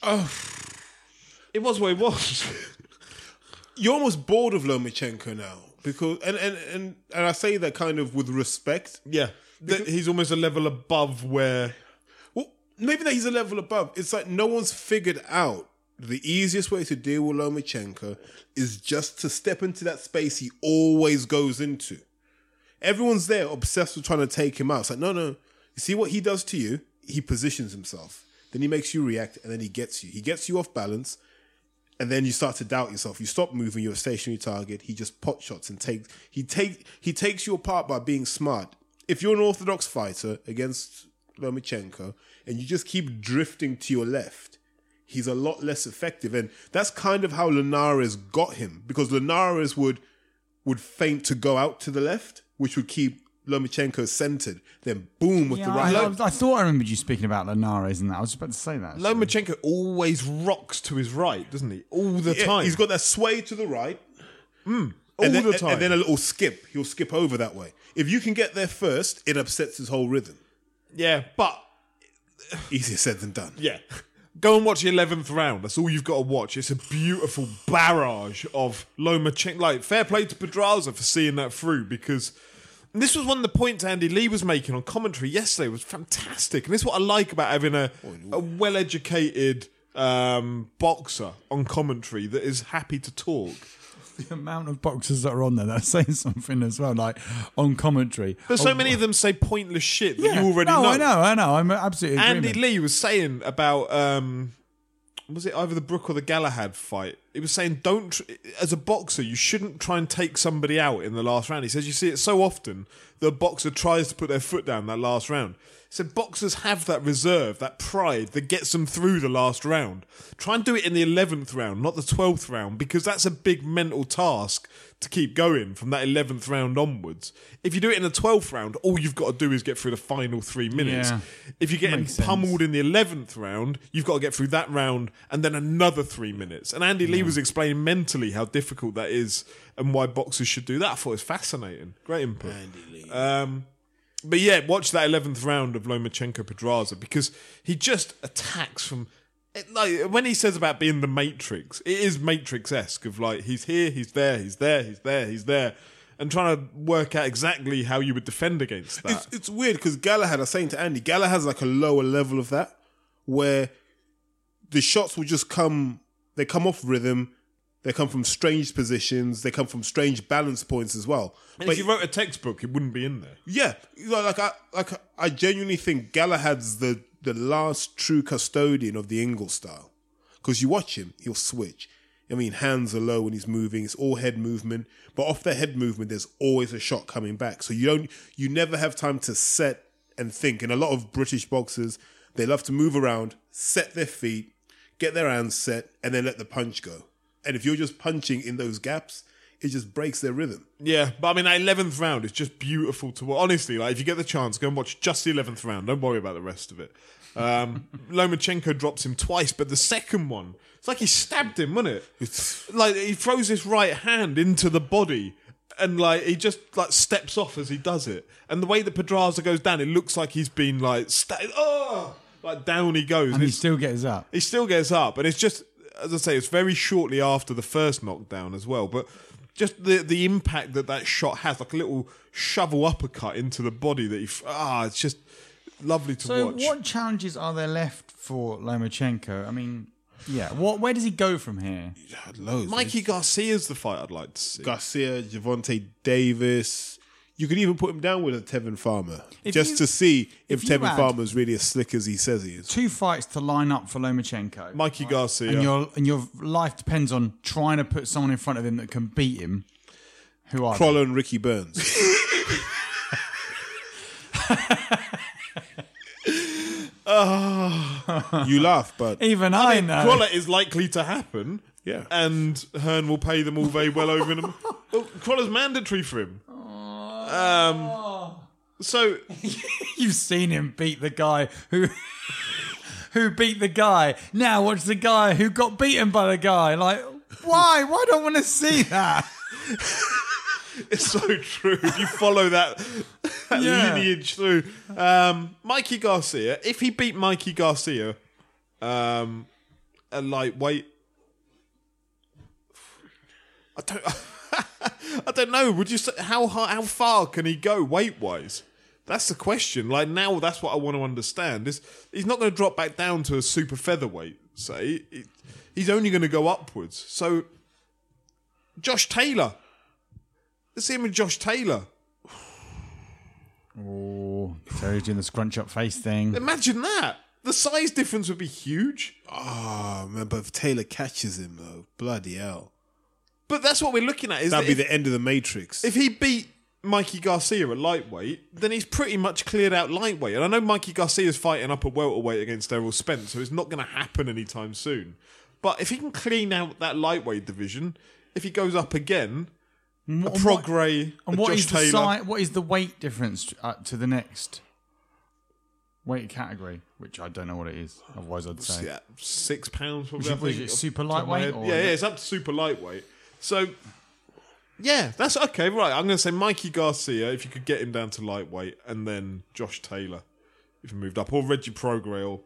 Oh, it was what it was. You're almost bored of Lomachenko now because, and and and, and I say that kind of with respect. yeah. That he's almost a level above where Well, maybe that he's a level above. It's like no one's figured out the easiest way to deal with Lomachenko is just to step into that space he always goes into. Everyone's there obsessed with trying to take him out. It's like, no, no. You see what he does to you? He positions himself. Then he makes you react and then he gets you. He gets you off balance and then you start to doubt yourself. You stop moving, you're a stationary target. He just pot shots and takes he take he takes you apart by being smart. If you're an orthodox fighter against Lomachenko and you just keep drifting to your left, he's a lot less effective. And that's kind of how Linares got him because Linares would would feint to go out to the left, which would keep Lomachenko centered. Then boom with Yeah, the right. I, I thought I remembered you speaking about Linares and that. I was just about to say that. actually. Lomachenko always rocks to his right, doesn't he? All the Yeah, time. He's got that sway to the right. Mm, all and then, the time. And then a little skip. He'll skip over that way. If you can get there first, it upsets his whole rhythm. yeah, but Easier said than done. yeah. Go and watch the eleventh round. That's all you've got to watch. It's a beautiful barrage of Lomachenko. Like fair play to Pedraza for seeing that through because this was one of the points Andy Lee was making on commentary yesterday. It was fantastic, and this is what I like about having a, a well-educated um, boxer on commentary that is happy to talk. The amount of boxers that are on there that are saying something as well, like on commentary. But so many of them say pointless shit that you already no, know. I know, I know. I'm absolutely Andy agreement. Lee was saying about um, was it either the Brook or the Galahad fight? He was saying don't tr- as a boxer you shouldn't try and take somebody out in the last round. He says you see it so often the boxer tries to put their foot down that last round. He said boxers have that reserve, that pride that gets them through the last round. Try and do it in the eleventh round, not the twelfth round, because that's a big mental task to keep going from that eleventh round onwards. If you do it in the twelfth round, all you've got to do is get through the final three minutes. Yeah. If you're getting pummeled in the eleventh round, you've got to get through that round and then another three minutes. And Andy Lee was explaining mentally how difficult that is and why boxers should do that. I thought it was fascinating. Great input. Andy Lee. Um, but yeah, watch that eleventh round of Lomachenko Pedraza because he just attacks from. Like when he says about being the Matrix, it is Matrix esque of like he's here, he's there, he's there, he's there, he's there, and trying to work out exactly how you would defend against that. It's, it's weird because Galahad, I was saying to Andy, Galahad has like a lower level of that where the shots will just come, they come off rhythm, they come from strange positions, they come from strange balance points as well. and But if you wrote a textbook, it wouldn't be in there. yeah, like I, like I genuinely think Galahad's the the last true custodian of the Ingle style because you watch him, he'll switch. I mean, hands are low when he's moving. It's all head movement, but off the head movement, there's always a shot coming back. So you don't, you never have time to set and think. And a lot of British boxers, they love to move around, set their feet, get their hands set, and then let the punch go. And if you're just punching in those gaps, it just breaks their rhythm. Yeah, but I mean, that eleventh round is just beautiful to watch. Honestly, like if you get the chance, go and watch just the eleventh round. Don't worry about the rest of it. Um, Lomachenko drops him twice, but the second one, it's like he stabbed him, wasn't it? like he throws his right hand into the body, and like he just like steps off as he does it, and the way that Pedraza goes down, it looks like he's been like sta- oh, like down he goes, And he still gets up. he still gets up, and it's just as I say, it's very shortly after the first knockdown as well. But just the the impact that that shot has, like a little shovel uppercut into the body that he f- ah, it's just lovely to So, watch. what challenges are there left for Lomachenko? I mean, yeah, what? Where does he go from here? Loads. Mikey Garcia's the fight I'd like to see. Garcia, Gervonta Davis. You could even put him down with a Tevin Farmer If just you- to see if, if Tevin Farmer's really as slick as he says he is. Two fights to line up for Lomachenko. Mikey Garcia. and your and your life depends on trying to put someone in front of him that can beat him. Who are they? And Ricky Burns. Ah, you laugh, but even I, mean, know. Crolla is likely to happen. Yeah. And Hearn will pay them all very well over in a well, Crolla's mandatory for him. Um, so You've seen him beat the guy who who beat the guy. Now watch the guy who got beaten by the guy. Like, why? Why don't want to see that? it's so true. If you follow that, that Yeah. lineage through, um, Mikey Garcia, if he beat Mikey Garcia, um, a lightweight, I don't, I don't know. Would you say how high, how far can he go weight wise? That's the question. Like now, that's what I want to understand. Is he's not going to drop back down to a super featherweight? Say He- he's only going to go upwards. So, Josh Taylor. Let's see him with Josh Taylor. Oh, Terry's doing the scrunch up face thing. Imagine that. The size difference would be huge. oh man, but if Taylor catches him though, bloody hell, But that's what we're looking at. Is that'd that be if, the end of the Matrix. if he beat Mikey Garcia at lightweight, then he's pretty much cleared out lightweight. And I know Mikey Garcia's fighting up a welterweight against Errol Spence, so it's not going to happen anytime soon. But if he can clean out that lightweight division, if he goes up again, a And what- Prograis, a And what Josh is the Taylor. si- What is the weight difference to, uh, to the next weight category? Which I don't know what it is. Otherwise, I'd say. yeah, six pounds probably. Was it- I was think, it super the top of my lightweight or Yeah, yeah, it's up to super lightweight. So, yeah, that's okay. Right, I'm going to say Mikey Garcia if you could get him down to lightweight, and then Josh Taylor if he moved up, or Reggie Prograis, or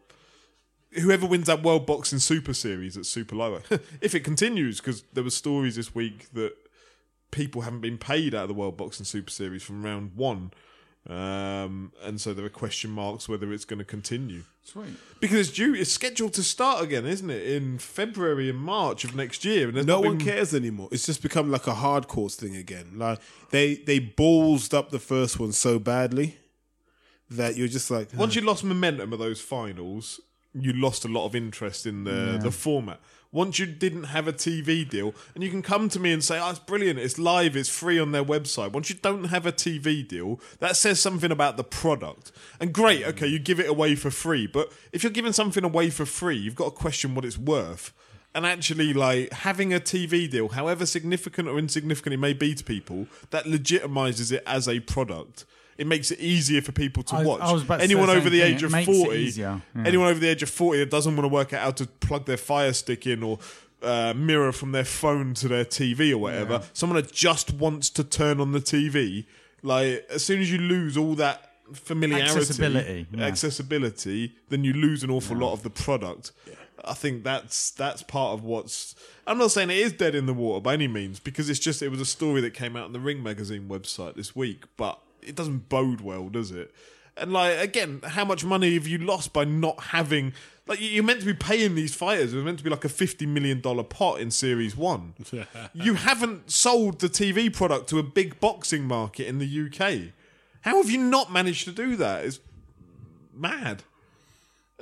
whoever wins that World Boxing Super Series at super lightweight. if it continues, because there were stories this week that people haven't been paid out of the World Boxing Super Series from round one. Um, and so there are question marks whether it's going to continue. Sweet. Because it's due, it's scheduled to start again, isn't it? In February and March of next year. And no one been- cares anymore. It's just become like a hardcore thing again. Like they they ballsed up the first one so badly that you're just like, Once you lost momentum of those finals, you lost a lot of interest in the the format. Once you didn't have a TV deal, and you can come to me and say, "Oh, it's brilliant! It's live! It's free on their website." Once you don't have a TV deal, that says something about the product. And great, mm. okay, you give it away for free, but if you're giving something away for free, you've got to question what it's worth. And actually, like having a TV deal, however significant or insignificant it may be to people, that legitimizes it as a product. It makes it easier for people to I watch. I was about to say Anyone the over same the thing. age It of makes it 40, easier, yeah. anyone over the age of 40 that doesn't want to work out how to plug their fire stick in or uh, mirror from their phone to their TV or whatever, someone that just wants to turn on the TV, like as soon as you lose all that familiarity, Accessibility, yeah. accessibility, then you lose an awful lot of the product. I think that's that's part of what's. I'm not saying it is dead in the water by any means because it's just it was a story that came out on the Ring magazine website this week, but it doesn't bode well, does it? And like again, how much money have you lost by not having? Like you- you're meant to be paying these fighters. It was meant to be like a fifty million dollar pot in Series One. you haven't sold the TV product to a big boxing market in the UK. How have you not managed to do that? It's mad.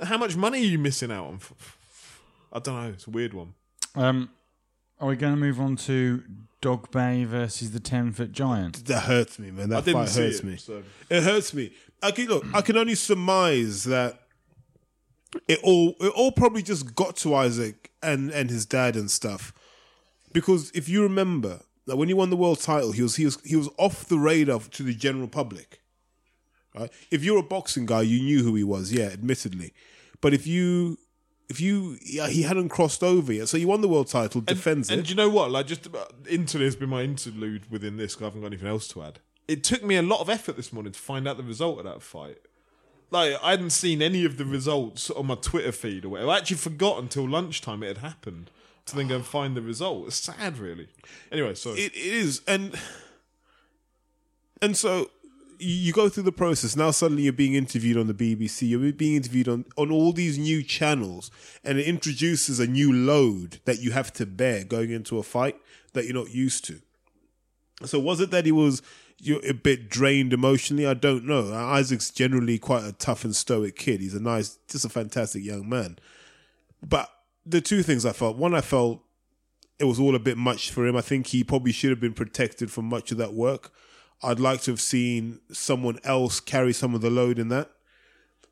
How much money are you missing out on? I don't know. It's a weird one. Um, are we going to move on to Dogboe versus the Ten Foot Giant? that hurts me, man. I That didn't fight see hurts it, me. so- It hurts me. I can look. I can only surmise that it all it all probably just got to Isaac and and his dad and stuff. Because if you remember, that when he won the world title, he was he was he was off the radar to the general public. Right? If you're a boxing guy, you knew who he was, yeah, admittedly. But if you if you yeah, he hadn't crossed over yet, so he won the world title, defends and it. do you know what? Like, just uh, about, interlude has been my interlude within this. 'cause I haven't got anything else to add. It took me a lot of effort this morning to find out the result of that fight. Like, I hadn't seen any of the results on my Twitter feed or whatever. I actually forgot until lunchtime it had happened to then go and find the result. It's sad, really. Anyway, sorry. It, it is, and and so you go through the process. Now suddenly you're being interviewed on the BBC. You're being interviewed on on all these new channels, and it introduces a new load that you have to bear going into a fight that you're not used to. So was it that he was you a bit drained emotionally? I don't know. Isaac's generally quite a tough and stoic kid. He's a nice, just a fantastic young man. But the two things I felt: one, I felt it was all a bit much for him. I think he probably should have been protected from much of that work. I'd like to have seen someone else carry some of the load in that.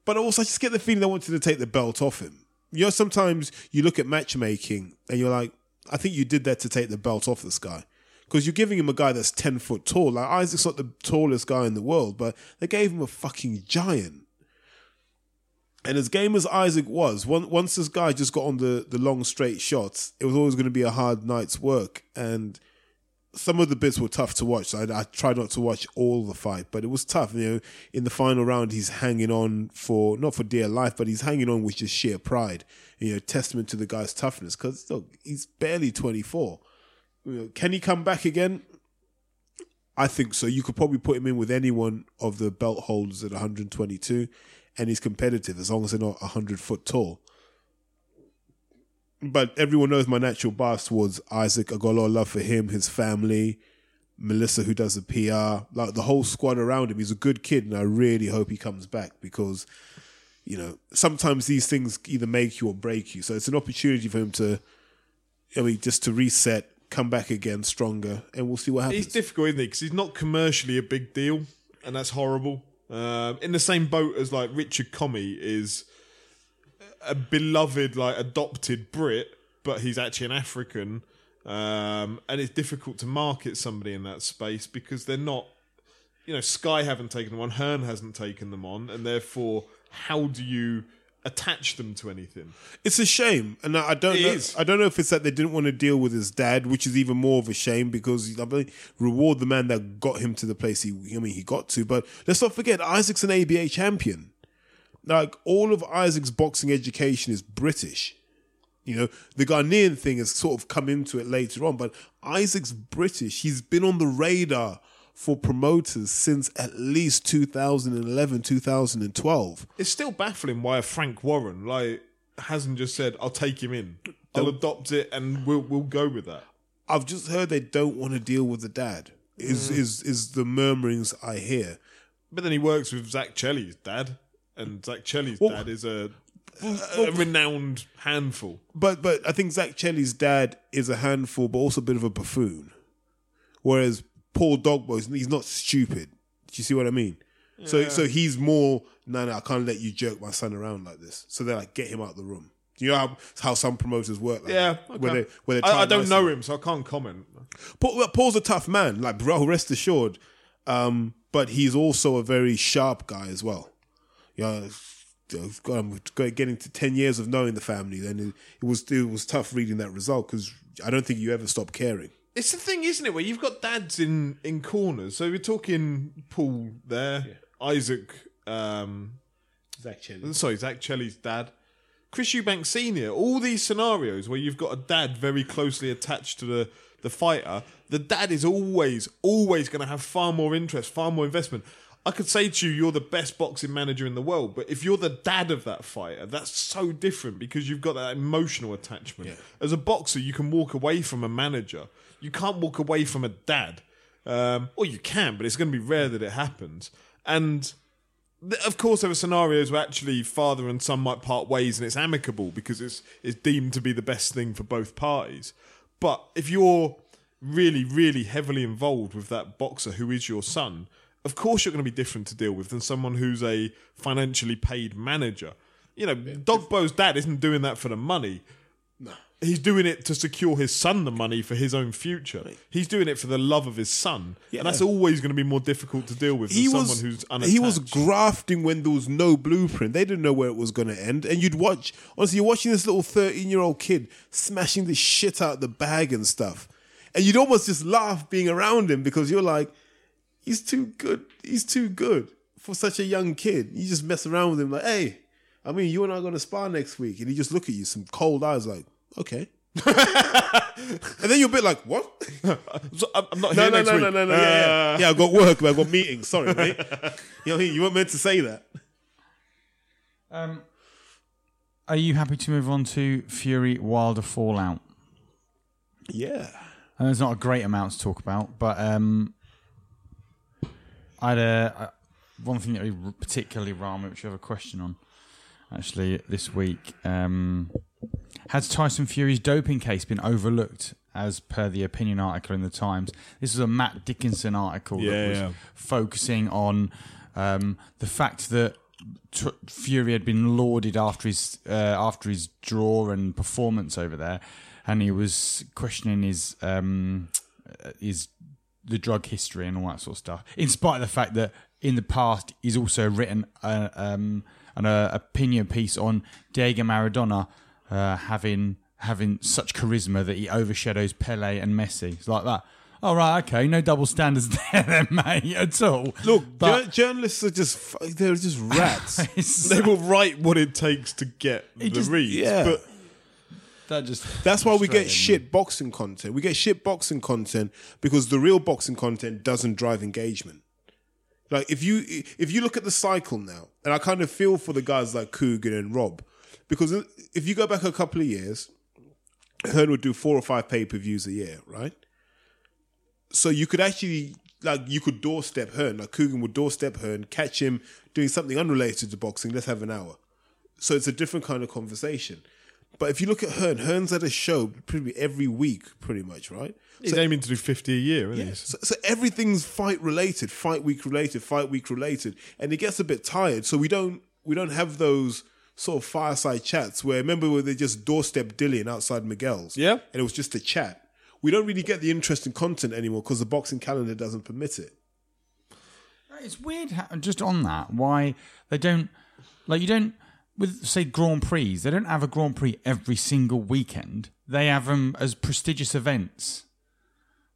But also, I just get the feeling they wanted to take the belt off him. You know, sometimes you look at matchmaking and you're like, I think you did that to take the belt off this guy. Because you're giving him a guy that's 10 foot tall. Like, Isaac's not the tallest guy in the world, but they gave him a fucking giant. And as game as Isaac was, one, once this guy just got on the, the long straight shots, it was always going to be a hard night's work. And some of the bits were tough to watch. I, I tried not to watch all the fight, but it was tough. You know, in the final round, he's hanging on for not for dear life, but he's hanging on with just sheer pride. You know, testament to the guy's toughness. Because look, he's barely twenty four. You know, can he come back again? I think so. You could probably put him in with anyone of the belt holders at 122, and he's competitive as long as they're not 100 foot tall. But everyone knows my natural bias towards Isaac. I got a lot of love for him, his family, Melissa, who does the PR, like the whole squad around him. He's a good kid, and I really hope he comes back because, you know, sometimes these things either make you or break you. So it's an opportunity for him to, I mean, just to reset, come back again stronger, and we'll see what happens. He's difficult, isn't he? Because he's not commercially a big deal, and that's horrible. Um, in the same boat as like Richard Commey is a beloved, like adopted Brit, but he's actually an African, um, and it's difficult to market somebody in that space because they're not. You know, Sky haven't taken them on, Hearn hasn't taken them on, and therefore, how do you attach them to anything? It's a shame, and I don't It know. is. I don't know if it's that they didn't want to deal with his dad, which is even more of a shame because I mean, reward the man that got him to the place he. I mean, he got to. But let's not forget, Isaac's an ABA champion. Like all of Isaac's boxing education is British. You know, the Ghanaian thing has sort of come into it later on, but Isaac's British. He's been on the radar for promoters since at least 2011, 2012. It's still baffling why Frank Warren like hasn't just said, "I'll take him in, I'll adopt it, and we'll we'll go with that." I've just heard they don't want to deal with the dad. Is mm. is is the murmurings I hear? But then he works with Zach Chelly's dad, and Zach Chelly's Well- dad is a, a renowned handful. But but I think Zach Chelly's dad is a handful, but also a bit of a buffoon. Whereas Paul Dogboe, he's not stupid. Do you see what I mean? So so he's more no no I can't let you jerk my son around like this. So they're like get him out of the room. Do you know how, how some promoters work? Like Yeah, that? where they okay. where they I, I don't know him, so I can't comment. Paul, Paul's a tough man, like bro, rest assured. Um, but he's also a very sharp guy as well. You know, God, I'm getting to ten years of knowing the family. Then it, it was it was tough reading that result because I don't think you ever stop caring. It's the thing, isn't it, where you've got dads in in corners. So we're talking Paul there, Isaac. Um, Zach Chelly. sorry, Zach Chelly's dad, Chris Eubank Senior. All these scenarios where you've got a dad very closely attached to the the fighter. The dad is always always going to have far more interest, far more investment. I could say to you, you're the best boxing manager in the world, but if you're the dad of that fighter, that's so different because you've got that emotional attachment. As a boxer, you can walk away from a manager. You can't walk away from a dad. Um, or you can, but it's going to be rare that it happens. And th- of course, there are scenarios where actually father and son might part ways and it's amicable because it's it's deemed to be the best thing for both parties. But if you're really, really heavily involved with that boxer who is your son, of course you're going to be different to deal with than someone who's a financially paid manager. You know, Dogboe's dad isn't doing that for the money. No. he's doing it to secure his son the money for his own future. He's doing it for the love of his son, Yeah. and that's always going to be more difficult to deal with than he someone was who's unattached. he was grafting when there was no blueprint. They didn't know where it was going to end, and you'd watch. Honestly, you're watching this little thirteen year old kid smashing the shit out of the bag and stuff, and you'd almost just laugh being around him because you're like, he's too good. He's too good for such a young kid. You just mess around with him like, hey, I mean, you and I are going to spar next week, and he just look at you, some cold eyes, like, okay. and then you're a bit like, what? So, I'm I'm not No, here no, next no, week. no, no, no. Yeah, yeah. Uh, yeah, I've got work, I've got meetings. Sorry, mate. you know what I mean? You weren't meant to say that. Um, are you happy to move on to Fury Wilder Fallout? Yeah. And there's not a great amount to talk about, but um, I had a, a one thing that really particularly me, which I have a question on. Actually, this week, um, has Tyson Fury's doping case been overlooked? As per the opinion article in the Times, this was a Matt Dickinson article Yeah, that was yeah. focusing on um, the fact that T- Fury had been lauded after his uh, after his draw and performance over there, and he was questioning his um, uh, his the drug history and all that sort of stuff. In spite of the fact that in the past he's also written a, um, an uh, opinion piece on Diego Maradona uh, having having such charisma that he overshadows Pele and Messi. It's like that. All right, okay, no double standards there, then, mate, at all. Look, but jour- journalists are just—they're just rats. They will write what it takes to get the just- reads. yeah. But that just That's why we get shit boxing content. We get shit boxing content because the real boxing content doesn't drive engagement. Like if you if you look at the cycle now, and I kind of feel for the guys like Kugan and Rob, because if you go back a couple of years, Hearn would do four or five pay per views a year, right? So you could actually like you could doorstep Hearn, like Kugan would doorstep Hearn, catch him doing something unrelated to boxing. Let's have an hour. So it's a different kind of conversation. But if you look at Hearn, Hearn's at a show pretty every week, pretty much, right? he's aiming to do 50 a year, isn't he? So, so everything's fight related, fight week related, fight week related, and it gets a bit tired. So we don't we don't have those sort of fireside chats where remember where they just doorstep Dillian outside Miguel's, Yeah. and it was just a chat. We don't really get the interesting content anymore because the boxing calendar doesn't permit it. It's weird, how, just on that, why they don't, like, you don't, with, say, Grand Prix, they don't have a Grand Prix every single weekend. They have them as prestigious events.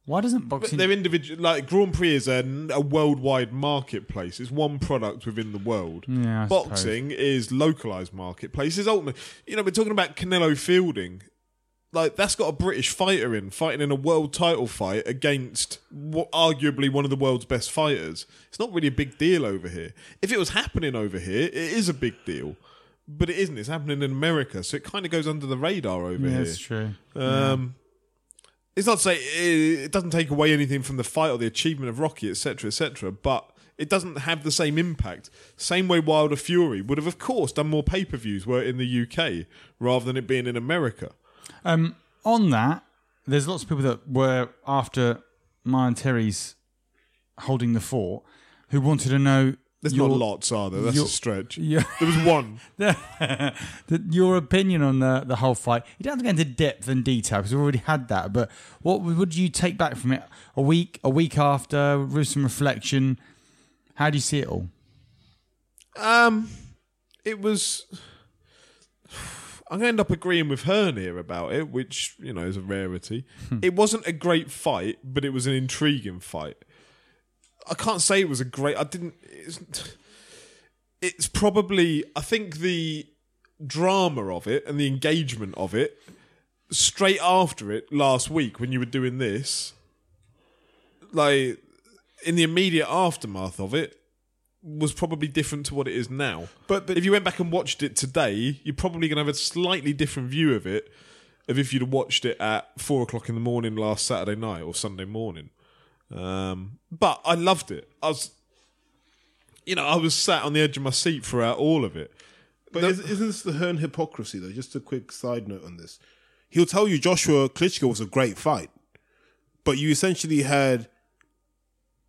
Why doesn't But boxing. they're individual. Like Grand Prix is a, a worldwide marketplace. It's one product within the world. Yeah, I Boxing is localized marketplaces. Ultimately, you know, we're talking about Canelo Fielding. Like that's got a British fighter in fighting in a world title fight against what arguably one of the world's best fighters. It's not really a big deal over here. If it was happening over here, it is a big deal. But it isn't. It's happening in America, so it kind of goes under the radar over yeah, here. That's true. Um, It's not to say it, it doesn't take away anything from the fight or the achievement of Rocky, etc., etc., but it doesn't have the same impact. Same way Wilder Fury would have, of course, done more pay per views were it in the UK rather than it being in America. Um, on that, there's lots of people that were after Maya and Terry's holding the fort who wanted to know. There's your, not lots, are there? That's your- a stretch. Yeah. There was one. the, your opinion on the, the whole fight. You don't have to go into depth and detail because we've already had that. But what would you take back from it? A week, a week after, with some reflection. How do you see it all? Um, it was. I'm going to end up agreeing with Hearn here about it, which you know is a rarity. it wasn't a great fight, but it was an intriguing fight. I can't say it was a great. I didn't. It's, it's probably. I think the drama of it and the engagement of it straight after it last week when you were doing this, like in the immediate aftermath of it, was probably different to what it is now. But- but- if you went back and watched it today, you're probably going to have a slightly different view of it of if you'd watched it at four o'clock in the morning last Saturday night or Sunday morning. Um, but I loved it. I was, you know, I was sat on the edge of my seat throughout all of it. But is, isn't this the Hearn hypocrisy, though? Just a quick side note on this. He'll tell you Joshua Klitschko was a great fight, but you essentially had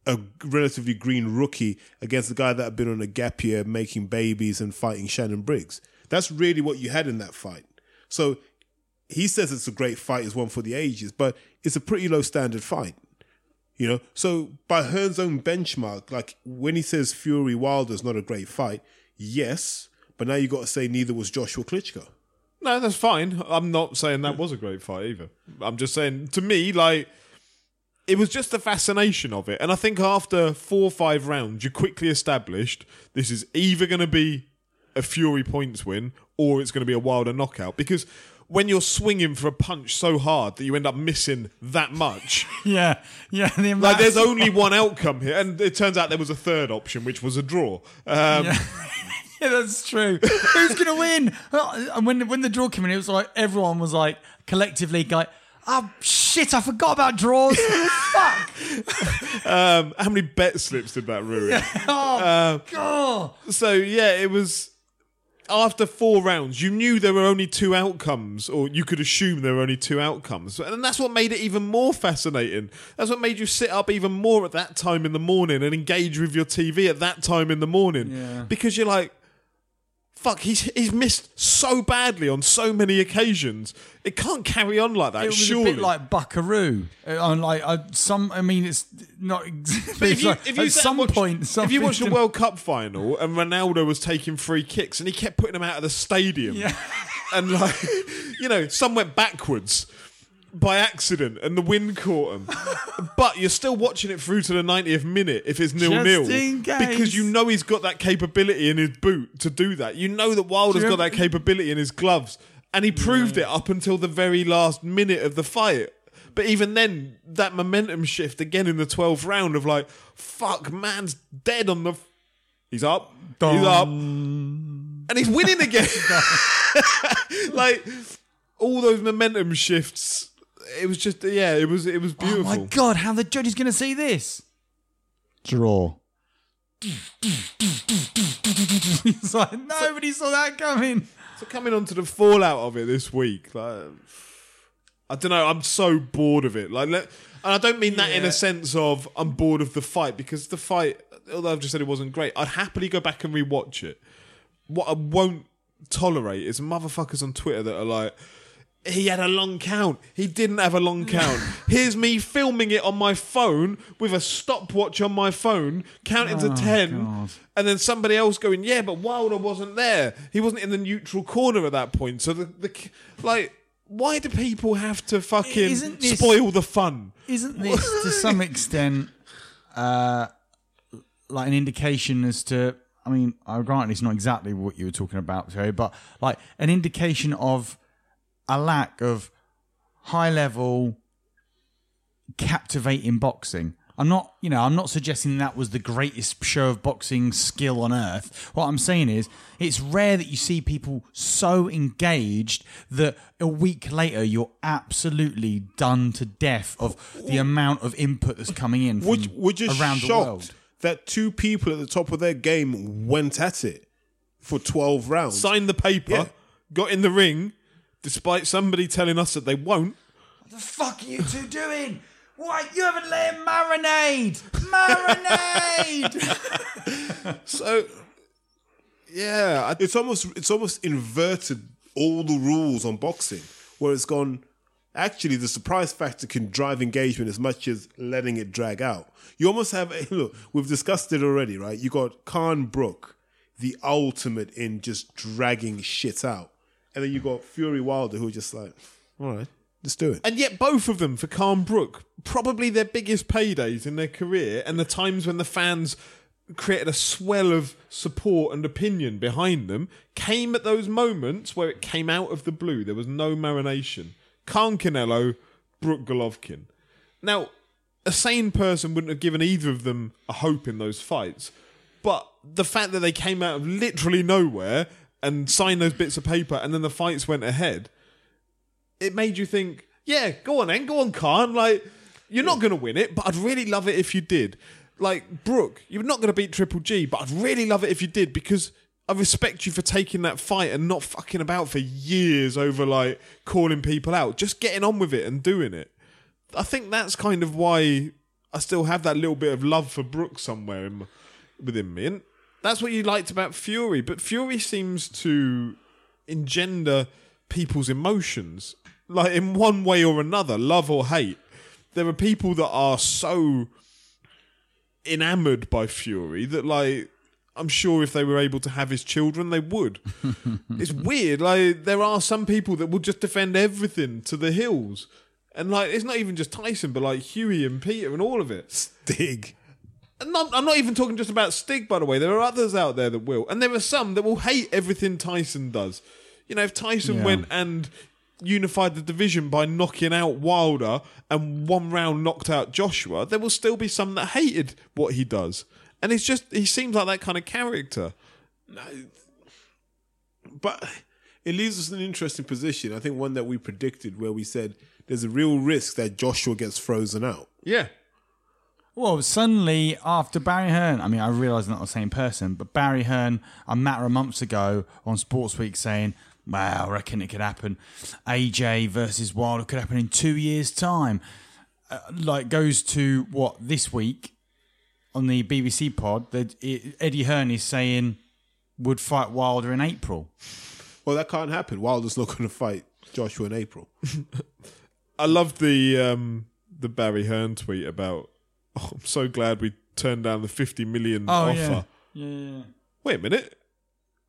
a relatively green rookie against the guy that had been on a gap year making babies and fighting Shannon Briggs. That's really what you had in that fight. So he says it's a great fight, it's one for the ages, but it's a pretty low standard fight. You know, so by Hearn's own benchmark, like when he says Fury Wilder's not a great fight, yes, but now you got to say neither was Joshua Klitschko. No, that's fine. I'm not saying that was a great fight either. I'm just saying, to me, like, it was just the fascination of it. And I think after four or five rounds, you quickly established this is either going to be a Fury points win or it's going to be a Wilder knockout. Because when you're swinging for a punch so hard that you end up missing that much, Yeah, yeah. The like, there's only one outcome here. And it turns out there was a third option, which was a draw. Um, Yeah. Yeah, that's true. Who's gonna win? And when when the draw came in, it was like everyone was like collectively like, "Oh shit, I forgot about draws." Fuck. um, how many bet slips did that ruin? Oh god. So yeah, it was after four rounds. You knew there were only two outcomes, or you could assume there were only two outcomes, and that's what made it even more fascinating. That's what made you sit up even more at that time in the morning and engage with your TV at that time in the morning, Yeah. because you're like. Fuck, he's he's missed so badly on so many occasions. It can't carry on like that. It was surely. a bit like Buckaroo. Uh, On like uh, some, I mean, it's not. But if you, like, if you at some and watched- point, if you watched the World Cup final and Ronaldo was taking free kicks and he kept putting them out of the stadium, Yeah. and like, you know, some went backwards by accident and the wind caught him. but you're still watching it through to the 90th minute if it's nil nil Just in case. because you know he's got that capability in his boot to do that. You know that Wilder's got that capability in his gloves, and he proved it up until the very last minute of the fight. But even then, that momentum shift again in the 12th round of like, fuck, man's dead on the. F- he's up. He's up. And he's winning again. like, all those momentum shifts. It was just, yeah, it was it was beautiful. Oh my god, how the judge is going to see this? Draw. it's like nobody saw that coming. So coming on to the fallout of it this week, like I don't know, I'm so bored of it. Like, let, and I don't mean that in a sense of I'm bored of the fight because the fight, although I've just said it wasn't great, I'd happily go back and rewatch it. What I won't tolerate is motherfuckers on Twitter that are like. He had a long count. He didn't have a long count. Here's me filming it on my phone with a stopwatch on my phone, counting to 10, God. and then somebody else going, yeah, but Wilder wasn't there. He wasn't in the neutral corner at that point. So the, the like, why do people have to fucking Isn't this- spoil the fun? Isn't this to some extent uh, like an indication as to? I mean, I grant it's not exactly what you were talking about, Terry, but like an indication of a lack of high level captivating boxing. I'm not, you know, I'm not suggesting that was the greatest show of boxing skill on earth. What I'm saying is, it's rare that you see people so engaged that a week later you're absolutely done to death of the amount of input that's coming in from Would, we're just around the shocked world. that two people at the top of their game went at it for 12 rounds. Signed the paper, Yeah. got in the ring, despite somebody telling us that they won't. What the fuck are you two doing? Why You haven't let him marinade! Marinade! So, yeah, I, it's almost it's almost inverted all the rules on boxing, where it's gone. Actually, the surprise factor can drive engagement as much as letting it drag out. You almost have a, look. We've discussed it already, right? You got Khan Brook, the ultimate in just dragging shit out, and then you got Fury Wilder, who are just like, all right, let's do it. And yet, both of them for Khan Brook, probably their biggest paydays in their career, and the times when the fans created a swell of support and opinion behind them, came at those moments where it came out of the blue. There was no marination. Khan Canelo, Brook Golovkin. Now, a sane person wouldn't have given either of them a hope in those fights. But the fact that they came out of literally nowhere and signed those bits of paper and then the fights went ahead, it made you think, yeah, go on then, go on, Khan. Like, you're not going to win it, but I'd really love it if you did. Like, Brook, you're not going to beat Triple G, but I'd really love it if you did because I respect you for taking that fight and not fucking about for years over, like, calling people out. Just getting on with it and doing it. I think that's kind of why I still have that little bit of love for Brook somewhere in, within me. And that's what you liked about Fury. But Fury seems to engender people's emotions like in one way or another, love or hate. There are people that are so enamored by Fury that like I'm sure if they were able to have his children, they would. it's weird. Like there are some people that will just defend everything to the hills, and like it's not even just Tyson, but like Hughie and Peter and all of it. Stig. Not, I'm not even talking just about Stig, by the way. There are others out there that will, and there are some that will hate everything Tyson does. You know, if Tyson Yeah. went and unified the division by knocking out Wilder and one round knocked out Joshua, there will still be some that hated what he does. And it's just he seems like that kind of character. But it leaves us in an interesting position. I think one that we predicted where we said there's a real risk that Joshua gets frozen out. Yeah. Well, suddenly after Barry Hearn, I mean, I realise not the same person, but Barry Hearn a matter of months ago on Sports Week saying, "Wow, I reckon it could happen. AJ versus Wilder could happen in two years' time." Uh, like goes to what this week on the BBC pod that it, Eddie Hearn is saying would fight Wilder in April. Well, that can't happen. Wilder's not going to fight Joshua in April. I love the um, the Barry Hearn tweet about. Oh, I'm so glad we turned down the 50 million oh, offer. yeah, yeah. Wait a minute.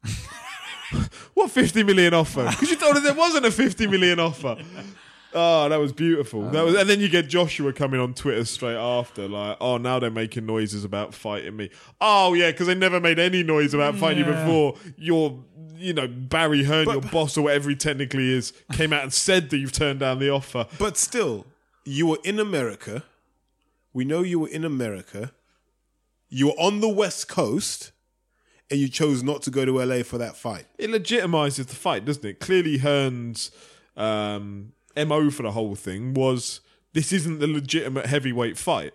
what 50 million offer? Because you told us there wasn't a 50 million offer. Oh, that was beautiful. That was, uh. and then you get Joshua coming on Twitter straight after, like, "Oh, now they're making noises about fighting me." Oh, yeah, because they never made any noise about fighting you Yeah. before. Your, you know, Barry Hearn, your boss or whatever he technically is, came out and said that you've turned down the offer. But still, you were in America. We know you were in America. You were on the West Coast, and you chose not to go to LA for that fight. it legitimizes the fight, doesn't it? Clearly, Hearn's um, mo for the whole thing was this isn't the legitimate heavyweight fight.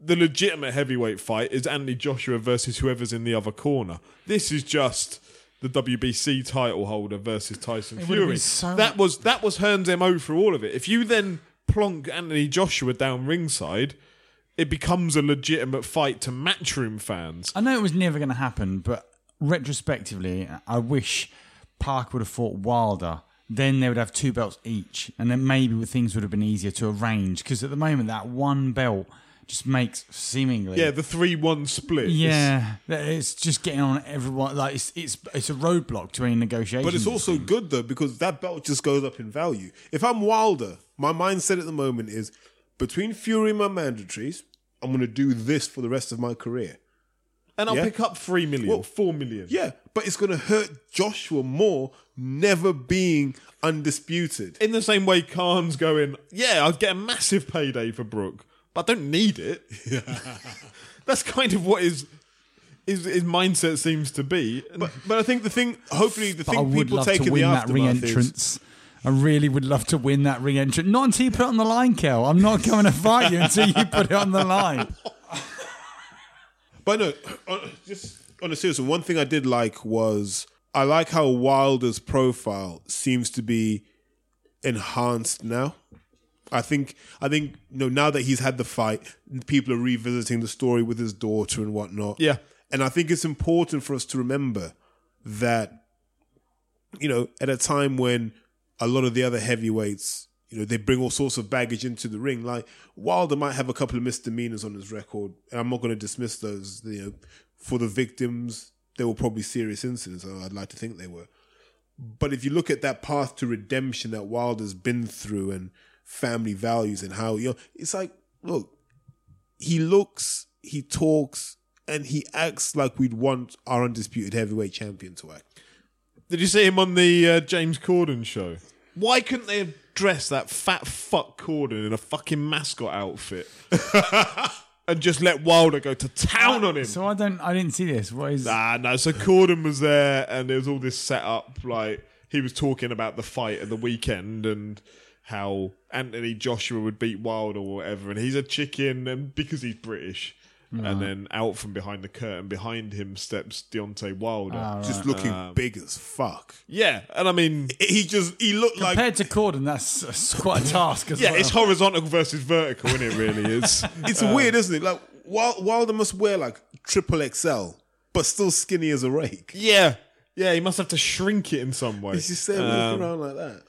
The legitimate heavyweight fight is Anthony Joshua versus whoever's in the other corner. This is just the WBC title holder versus Tyson Fury. so- that was that was Hearn's mo for all of it. If you then plonk Anthony Joshua down ringside, it becomes a legitimate fight to matchroom fans. I know it was never going to happen, but retrospectively, I wish Park would have fought Wilder. Then they would have two belts each, and then maybe things would have been easier to arrange. Because at the moment, that one belt just makes seemingly Yeah, the three-one split. yeah, it's just getting on everyone. Like it's it's it's a roadblock to any negotiation. But it's also good though because that belt just goes up in value. If I'm Wilder, my mindset at the moment is between Fury and my mandatories, I'm going to do this for the rest of my career. And I'll Yeah. pick up three million, Well, four million. Yeah, but it's going to hurt Joshua more never being undisputed. In the same way, Khan's going, yeah, I'd get a massive payday for Brook, but I don't need it. That's kind of what his, his his mindset seems to be. But but I think the thing, hopefully, the But I thing would people love take to in win the that aftermath is re-entrance. I really would love to win that re-entrance. Not until you put it on the line, Kel. I'm not coming to fight you until you put it on the line. But no, on- just on a serious one, one thing I did like was I like how Wilder's profile seems to be enhanced now. I think I think you know now that he's had the fight, people are revisiting the story with his daughter and whatnot. Yeah. and I think it's important for us to remember that you know at a time when a lot of the other heavyweights, you know, they bring all sorts of baggage into the ring. Like Wilder might have a couple of misdemeanors on his record, and I'm not going to dismiss those. You know, for the victims, they were probably serious incidents. I'd like to think they were. But if you look at that path to redemption that Wilder's been through and family values and how you know, it's like, look, he looks, he talks, and he acts like we'd want our undisputed heavyweight champion to act. Did you see him on the uh, James Corden show? Why couldn't they have dressed that fat fuck Corden in a fucking mascot outfit and just let Wilder go to town on him? So I don't. I didn't see this. What is? Nah, no. So Corden was there, and there was all this setup. Like he was talking about the fight at the weekend and how Anthony Joshua would beat Wilder or whatever, and he's a chicken, and because he's British. And then out from behind the curtain, behind him steps Deontay Wilder. Ah, just looking um, big as fuck. Yeah, and I mean, He just he looked like Compared to Corden, that's, that's quite a task. As yeah, well. it's horizontal versus vertical, isn't it? Really is. it's weird, isn't it? Like Wilder must wear like triple XL, but still skinny as a rake. yeah, yeah. He must have to shrink it in some way. He's just there walking um, around like that.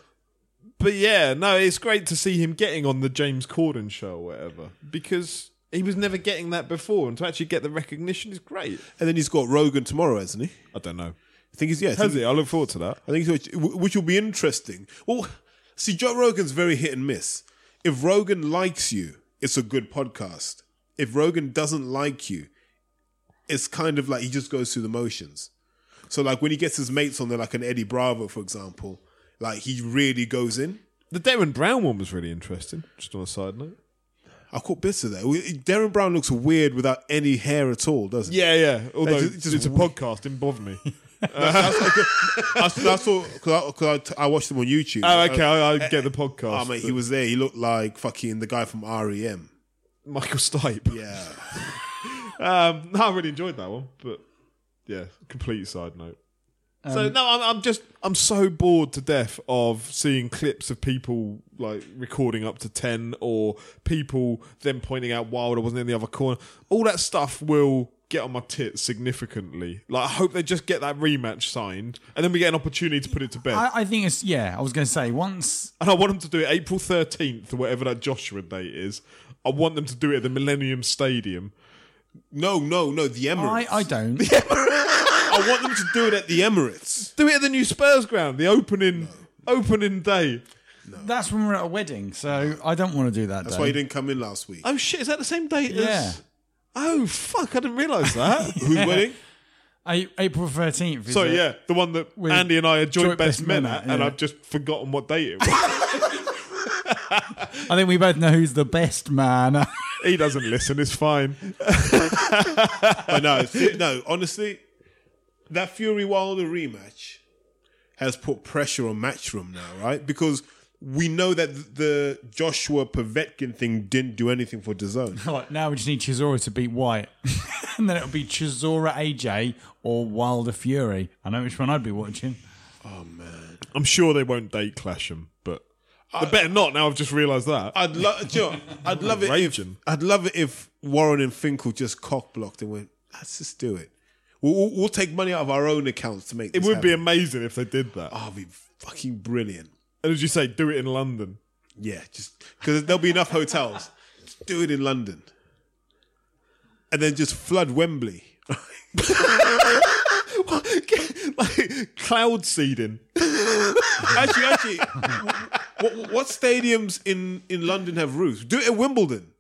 But yeah, no, it's great to see him getting on the James Corden show or whatever because he was never getting that before, and to actually get the recognition is great. And then he's got Rogan tomorrow, hasn't he? I don't know. I think he's yeah. I Has think, he? I look forward to that. I think which will be interesting. Well, see, Joe Rogan's very hit and miss. If Rogan likes you, it's a good podcast. If Rogan doesn't like you, it's kind of like he just goes through the motions. So, like when he gets his mates on there, like an Eddie Bravo, for example, like he really goes in. The Derren Brown one was really interesting. Just on a side note. I caught bits of that. Derren Brown looks weird without any hair at all, doesn't he? Yeah, yeah. Although Like, just- it's a podcast, didn't bother me. I, I saw because I, 'cause I t- I watched him on YouTube. oh, okay. I, I get the podcast. Oh, mate, he was there. He looked like fucking the guy from REM. Michael Stipe. Yeah. Um, no, I really enjoyed that one, but yeah, complete side note. So um, no, I'm, I'm just I'm so bored to death of seeing clips of people like recording up to ten, or people then pointing out Wilder wasn't in the other corner. All that stuff will get on my tits significantly. Like I hope they just get that rematch signed, and then we get an opportunity to put it to bed. I, I think it's yeah. I was going to say once. and I want them to do it April 13th or whatever that Joshua date is. I want them to do it at the Millennium Stadium. No, no, no. The I, Emirates. I don't. I want them to do it at the Emirates. Do it at the new Spurs ground, the opening opening day. That's when we're at a wedding, so I don't want to do that. That's day. why you didn't come in last week. Oh shit, is that the same date Yeah. as Oh fuck, I didn't realise that. Who's wedding? A- April thirteenth. Sorry, yeah, the one that With Andy and I are joint, joint best best men men at, at, and yeah. I've just forgotten what date it was. I think we both know who's the best man. he doesn't listen, it's fine. I know. it's- no. Honestly, that Fury Wilder rematch has put pressure on Matchroom now, right? Because we know that the Joshua Povetkin thing didn't do anything for DAZN. Right, now we just need Chisora to beat White, and then it'll be Chisora AJ or Wilder Fury. I know which one I'd be watching. Oh, man. I'm sure they won't date clash them, but they better not now I've just realised that. I'd love, you know, I'd love it. If, I'd love it if Warren and Finkel just cock blocked and went, "Let's just do it. We'll, we'll, take money out of our own accounts to make. it would be amazing if they did that. Oh, it'd be fucking brilliant. And as you say, do it in London. Yeah, just because there'll be enough hotels. Just do it in London, and then just flood Wembley. like cloud seeding. actually, actually, what, what stadiums in, in London have roofs? Do it at Wimbledon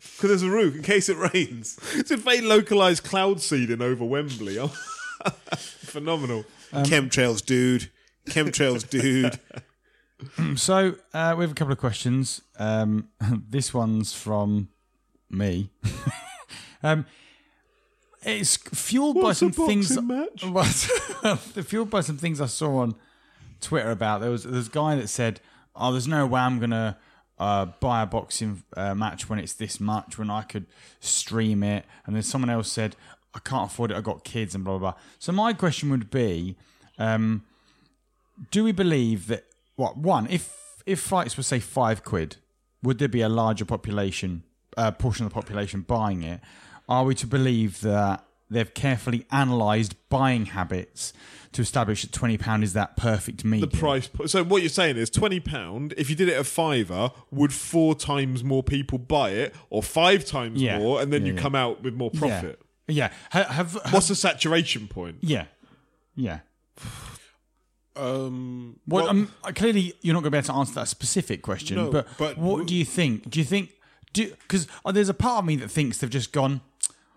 because there's a roof in case it rains. It's if they localised cloud seeding over Wembley. Oh, Phenomenal. Chemtrails, dude. Chemtrails, dude. So uh, we have a couple of questions. Um, this one's from me. um, it's fueled by What's some a boxing things. match? Well, fueled by some things I saw on Twitter about. There was there's a guy that said, "Oh, there's no way I'm gonna." Uh, buy a boxing uh, match when it's this much when I could stream it. And then someone else said I can't afford it. I got kids and blah blah blah. So my question would be um, do we believe that what one if if fights were say five quid would there be a larger population uh, portion of the population buying it? Are we to believe that they've carefully analysed buying habits to establish that 20 pound is that perfect medium The price. po- So what you're saying is twenty pound. If you did it at fiver, would four times more people buy it, or five times Yeah. more, and then Yeah, you yeah. come out with more profit? yeah yeah Ha- have, have What's the saturation point? yeah yeah Um, Well, well, um, clearly you're not going to be able to answer that specific question. No, but, but what w- do you think? Do you think? Do because there's a part of me that thinks they've just gone.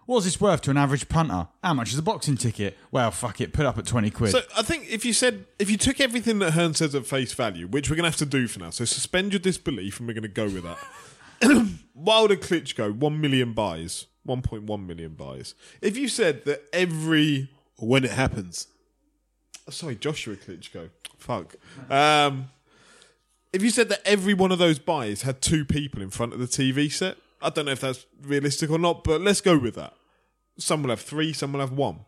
What's this worth to an average punter? How much is a boxing ticket? Well, fuck it, put up at twenty quid. So I think if you said if you took everything that Hearn says at face value, which we're going to have to do for now, so suspend your disbelief, and we're going to go with that. Wilder Klitschko, one million buys, one point one million buys. If you said that every when it happens, sorry, Joshua Klitschko. Fuck. Um, if you said that every one of those buys had two people in front of the TV set, I don't know if that's realistic or not, but let's go with that. Some will have three, some will have one.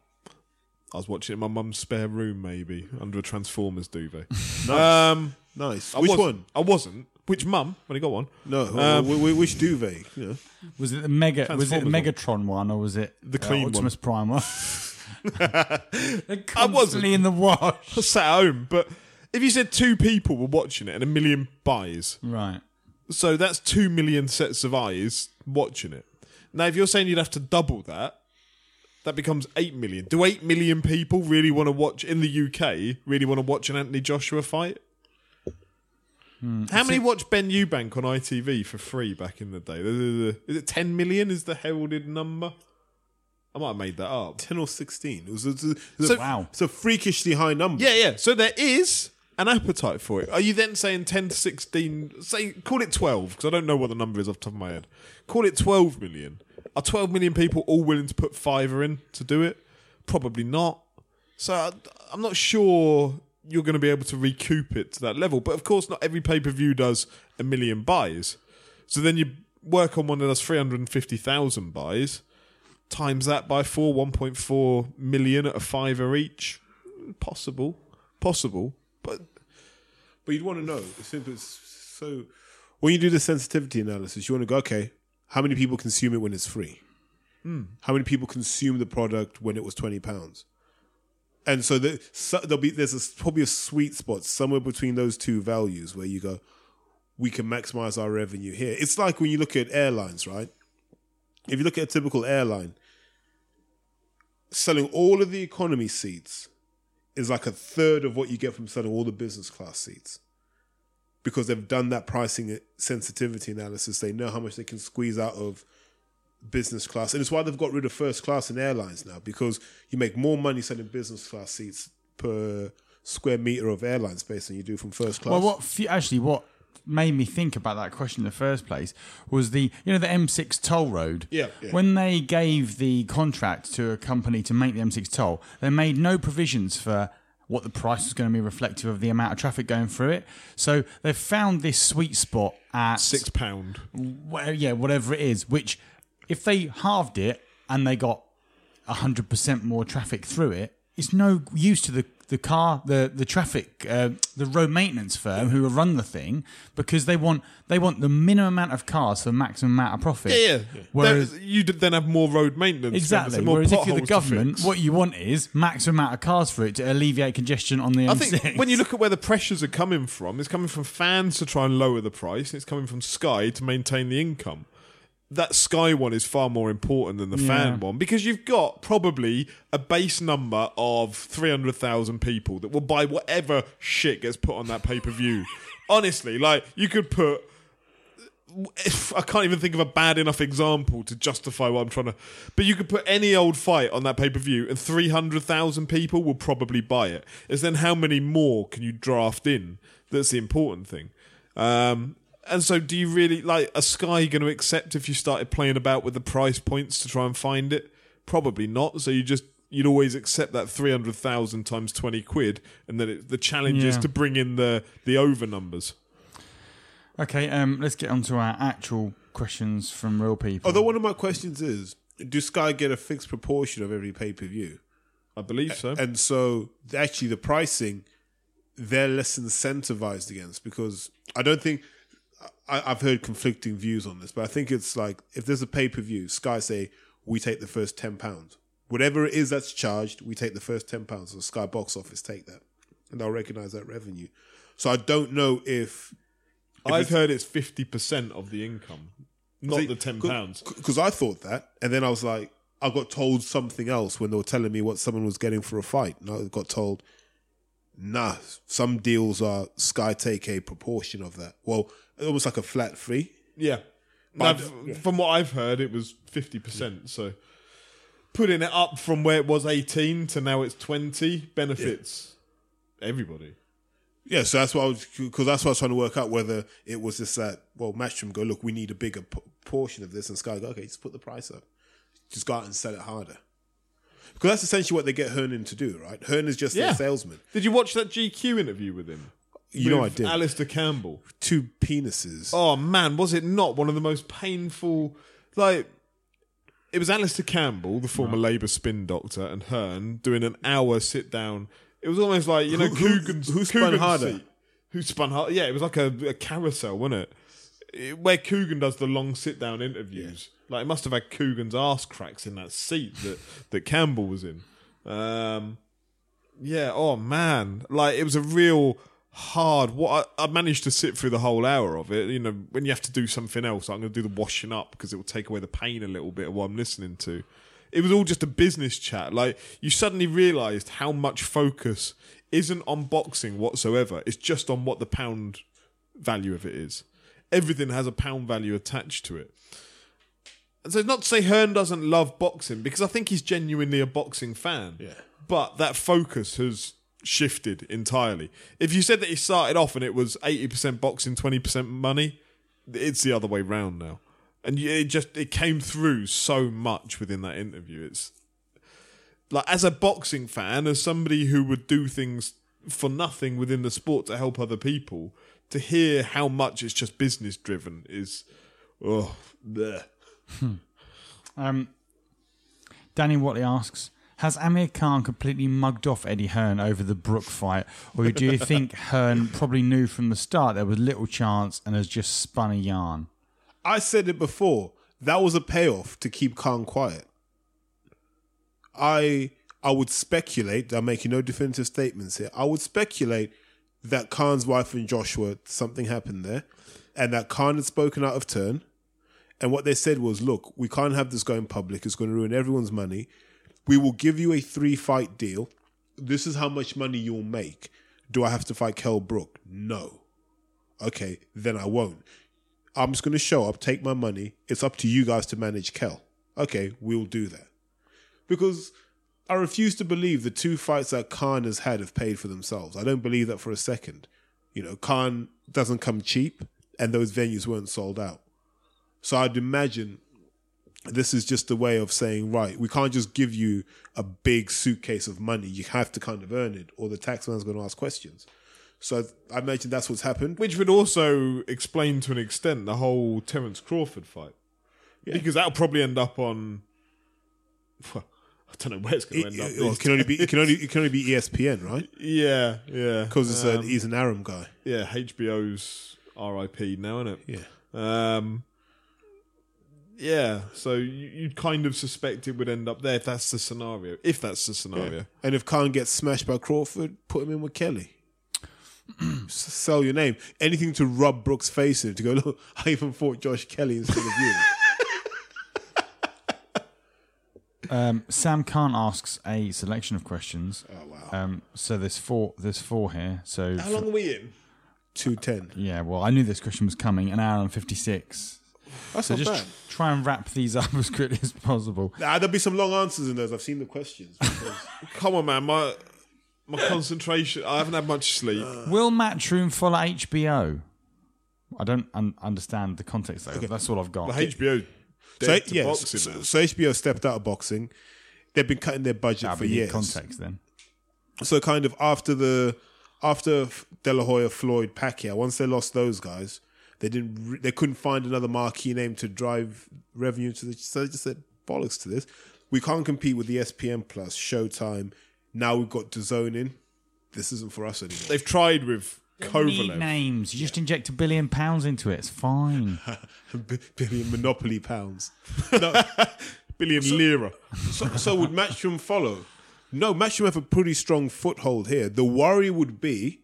I was watching it in my mum's spare room, maybe under a Transformers duvet. Um, nice. I Which wasn't- one? I wasn't. Which mum? When he got one, No, Um, wh- wh- which duvet? You know. was it the mega? Was it the Megatron one or was it The clean uh, one. Optimus Prime one? I wasn't in the wash. I sat at home, but if you said two people were watching it and a million buys, Right. So that's two million sets of eyes watching it. Now, if you're saying you'd have to double that, that becomes eight million. Do eight million people really want to watch in the UK? Really want to watch an Anthony Joshua fight? Hmm. How many watched Benn Eubank on ITV for free back in the day? Is it ten million? Is the heralded number? I might have made that up. 10 or 16. It was, it was it was So- a- Wow. It's a freakishly high number. Yeah, yeah. So there is an appetite for it. Are you then saying 10 to 16? Say, call it 12, because I don't know what the number is off the top of my head. Call it 12 million. Are 12 million people all willing to put fiver in to do it? Probably not. So I- I'm not sure you're going to be able to recoup it to that level. But of course, not every pay per view does a million buys. So then you work on one that does 350,000 buys, times that by four, 1.4 million at a fiver each. Possible. Possible. But But you'd want to know. It's simple. It's so when you do the sensitivity analysis, you want to go, okay, how many people consume it when it's free? Hmm. How many people consume the product when it was twenty pounds? And so, the, so there'll be there's a, probably a sweet spot somewhere between those two values where you go, we can maximize our revenue here. It's like when you look at airlines, right? If you look at a typical airline, selling all of the economy seats is like a third of what you get from selling all the business class seats because they've done that pricing sensitivity analysis. They know how much they can squeeze out of business class, and it's why they've got rid of first class in airlines now because you make more money selling business class seats per square meter of airline space than you do from first class. Well, what actually what made me think about that question in the first place was the you know the M6 toll road. Yeah. Yeah. When they gave the contract to a company to make the M6 toll, they made no provisions for what the price was going to be reflective of the amount of traffic going through it. So they've found this sweet spot at six pound. well, yeah, whatever it is, which if they halved it and they got 100% more traffic through it, it's no use to the, the car, the, the traffic, uh, the road maintenance firm who run the thing because they want they want the minimum amount of cars for maximum amount of profit. Yeah, yeah. Whereas, There- you then have more road maintenance. exactly. More Whereas if you're the potholes to government, fix. what you want is maximum amount of cars for it to alleviate congestion on the I M6. think when you look at where the pressures are coming from, it's coming from fans to try and lower the price, and it's coming from Sky to maintain the income. That Sky one is far more important than the Yeah. fan one because you've got probably a base number of 300,000 people that will buy whatever shit gets put on that pay per view. Honestly, like you could put. If, I can't even think of a bad enough example to justify what I'm trying to. But you could put any old fight on that pay per view, and 300,000 people will probably buy it. Is then how many more can you draft in? That's the important thing. Um, and so, do you really like a Sky going to accept if you started playing about with the price points to try and find it? Probably not. So you just you'd always accept that 300,000 times 20 quid, and then it, the challenge is to bring in the the over numbers. okay, um, let's get on to our actual questions from real people. Although one of my questions is, do Sky get a fixed proportion of every pay per view? I believe so. And so actually the pricing they're less incentivized against because I don't think I, I've heard conflicting views on this, but I think it's like if there's a pay per view, Sky say we take the first ten pounds, whatever it is that's charged, we take the first ten pounds. So Sky box office take that, and they'll recognize that revenue. So I don't know if I've heard it's fifty percent of the income, not the ten pounds. Because I thought that, and then I was like, I got told something else when they were telling me what someone was getting for a fight. And I got told, nah, some deals are Sky take a proportion of that. Well, almost like a flat fee. Yeah. Now, f- From what I've heard, it was fifty percent. So putting it up from where it was eighteen to now it's twenty benefits everybody. Yeah, so that's what I was because that's what I was trying to work out whether it was just that. Well, Matchroom go look, we need a bigger p- portion of this, and Sky go, okay, just put the price up, just go out and sell it harder. Because that's essentially what they get Hearn to do, right? Hearn's just Yeah. their salesman. Did you watch that GQ interview with him? You know I did. Alastair Campbell. Two penises. Oh man, was it not one of the most painful? Like, it was Alastair Campbell, the former Labour spin doctor, and Hearn doing an hour sit down. It was almost like you know Who- who- Kugan's who spun Kugan's harder? seat. Who spun harder? Yeah, it was like a, a carousel, wasn't it? It- Where Kugan does the long sit down interviews. Like it must have had Kugan's ass cracks in that seat that that Campbell was in. Um, yeah. Oh man, like it was a real hard. What I, I managed to sit through the whole hour of it. You know, when you have to do something else, I'm going to do the washing up because it will take away the pain a little bit of what I'm listening to. It was all just a business chat. Like you suddenly realised how much focus isn't on boxing whatsoever. It's just on what the pound value of it is. Everything has a pound value attached to it. And so, it's not to say Hearn doesn't love boxing because I think he's genuinely a boxing fan. Yeah. But that focus has shifted entirely. If you said that he started off and it was eighty percent boxing, twenty percent money, it's the other way round now. And it just it came through so much within that interview. It's like as a boxing fan, as somebody who would do things for nothing within the sport to help other people, to hear how much it's just business driven is, oh, bleh. Um, Danny Watley asks, has Amir Khan completely mugged off Eddie Hearn over the Brook fight, or do you think Hearn probably knew from the start there was little chance and has just spun a yarn? I said it before. That was a payoff to keep Khan quiet. I I would speculate. I'm making no definitive statements here. I would speculate that Khan's wife and Joshua something happened there, and that Khan had spoken out of turn. And what they said was, "Look, we can't have this going public. It's going to ruin everyone's money. We will give you a three fight deal. This is how much money you'll make. Do I have to fight Kell Brook? No. Okay, then I won't. I'm just going to show up, take my money. It's up to you guys to manage Kell. Okay, we'll do that. Because I refuse to believe the two fights that Khan has had have paid for themselves. I don't believe that for a second. You know, Khan doesn't come cheap, and those venues weren't sold out. So I'd imagine this is just a way of saying, right, we can't just give you a big suitcase of money. You have to kind of earn it, or the taxman's going to ask questions. So I imagine that's what's happened. which would also explain to an extent the whole Terence Crawford fight, because that'll probably end up on. Well, I don't know where it's going to end up. it- these it can only be it can only it can only be ESPN, right? Yeah, yeah. Because it's Um, he's an Arum guy. yeah, HBO's RIP now, isn't it? Yeah. Um, yeah, so you, you'd kind of suspect it would end up there if that's the scenario. If that's the scenario. And if Khan gets smashed by Crawford, put him in with Kelly. S- Sell your name. Anything to rub Brook's face in to go, look, I even fought Josh Kelly instead of you. Um, Sam Khan asks a selection of questions. Oh, wow. Um, so there's four. There's four here. So How long are we in? 210. yeah, well, I knew this question was coming. An hour and fifty six. That's So not just bad. try and wrap these up as quickly as possible. Nah, there'll be some long answers in those. I've seen the questions. because- Come on, man. My my concentration. I haven't had much sleep. Uh. Will Matchroom follow HBO? I don't un- understand the context though. That's all I've got. The HBO. so, Dead to yeah, boxing so, now. so HBO stepped out of boxing. They've been cutting their budget That'll for be years. context then. so kind of after the after De La Hoya, Floyd, Pacquiao, once they lost those guys, they didn't re- they couldn't find another marquee name to drive revenue to the. So they just said bollocks to this. We can't compete with the ESPN Plus, Showtime. Now we've got DAZN in. This isn't for us anymore. They've tried with Need Kovalev. names. You just inject a billion pounds into it. It's fine. B- billion monopoly pounds. No, Billion lira. so, so would Matchroom follow? No, Matchroom have a pretty strong foothold here. The worry would be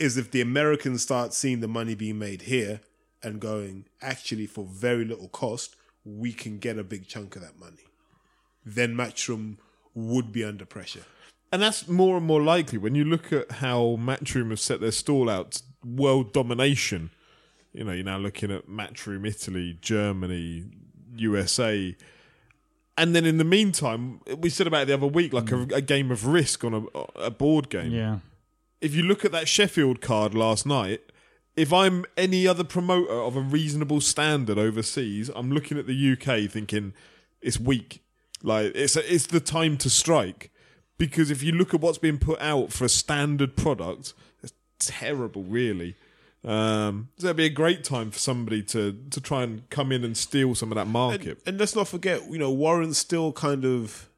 is if the Americans start seeing the money being made here and going, actually, for very little cost, we can get a big chunk of that money. Then Matchroom would be under pressure. And that's more and more likely when you look at how Matchroom have set their stall out world domination. You know, you're now looking at Matchroom Italy, Germany, USA. And then in the meantime, we said about it the other week, like a, a game of risk on a, a board game. Yeah. If you look at that Sheffield card last night, if I'm any other promoter of a reasonable standard overseas, I'm looking at the UK thinking it's weak. Like it's it's the time to strike because if you look at what's being put out for a standard product, it's terrible, really. Um, so it'd be a great time for somebody to to try and come in and steal some of that market. And let's not forget, you know, Warren's still kind of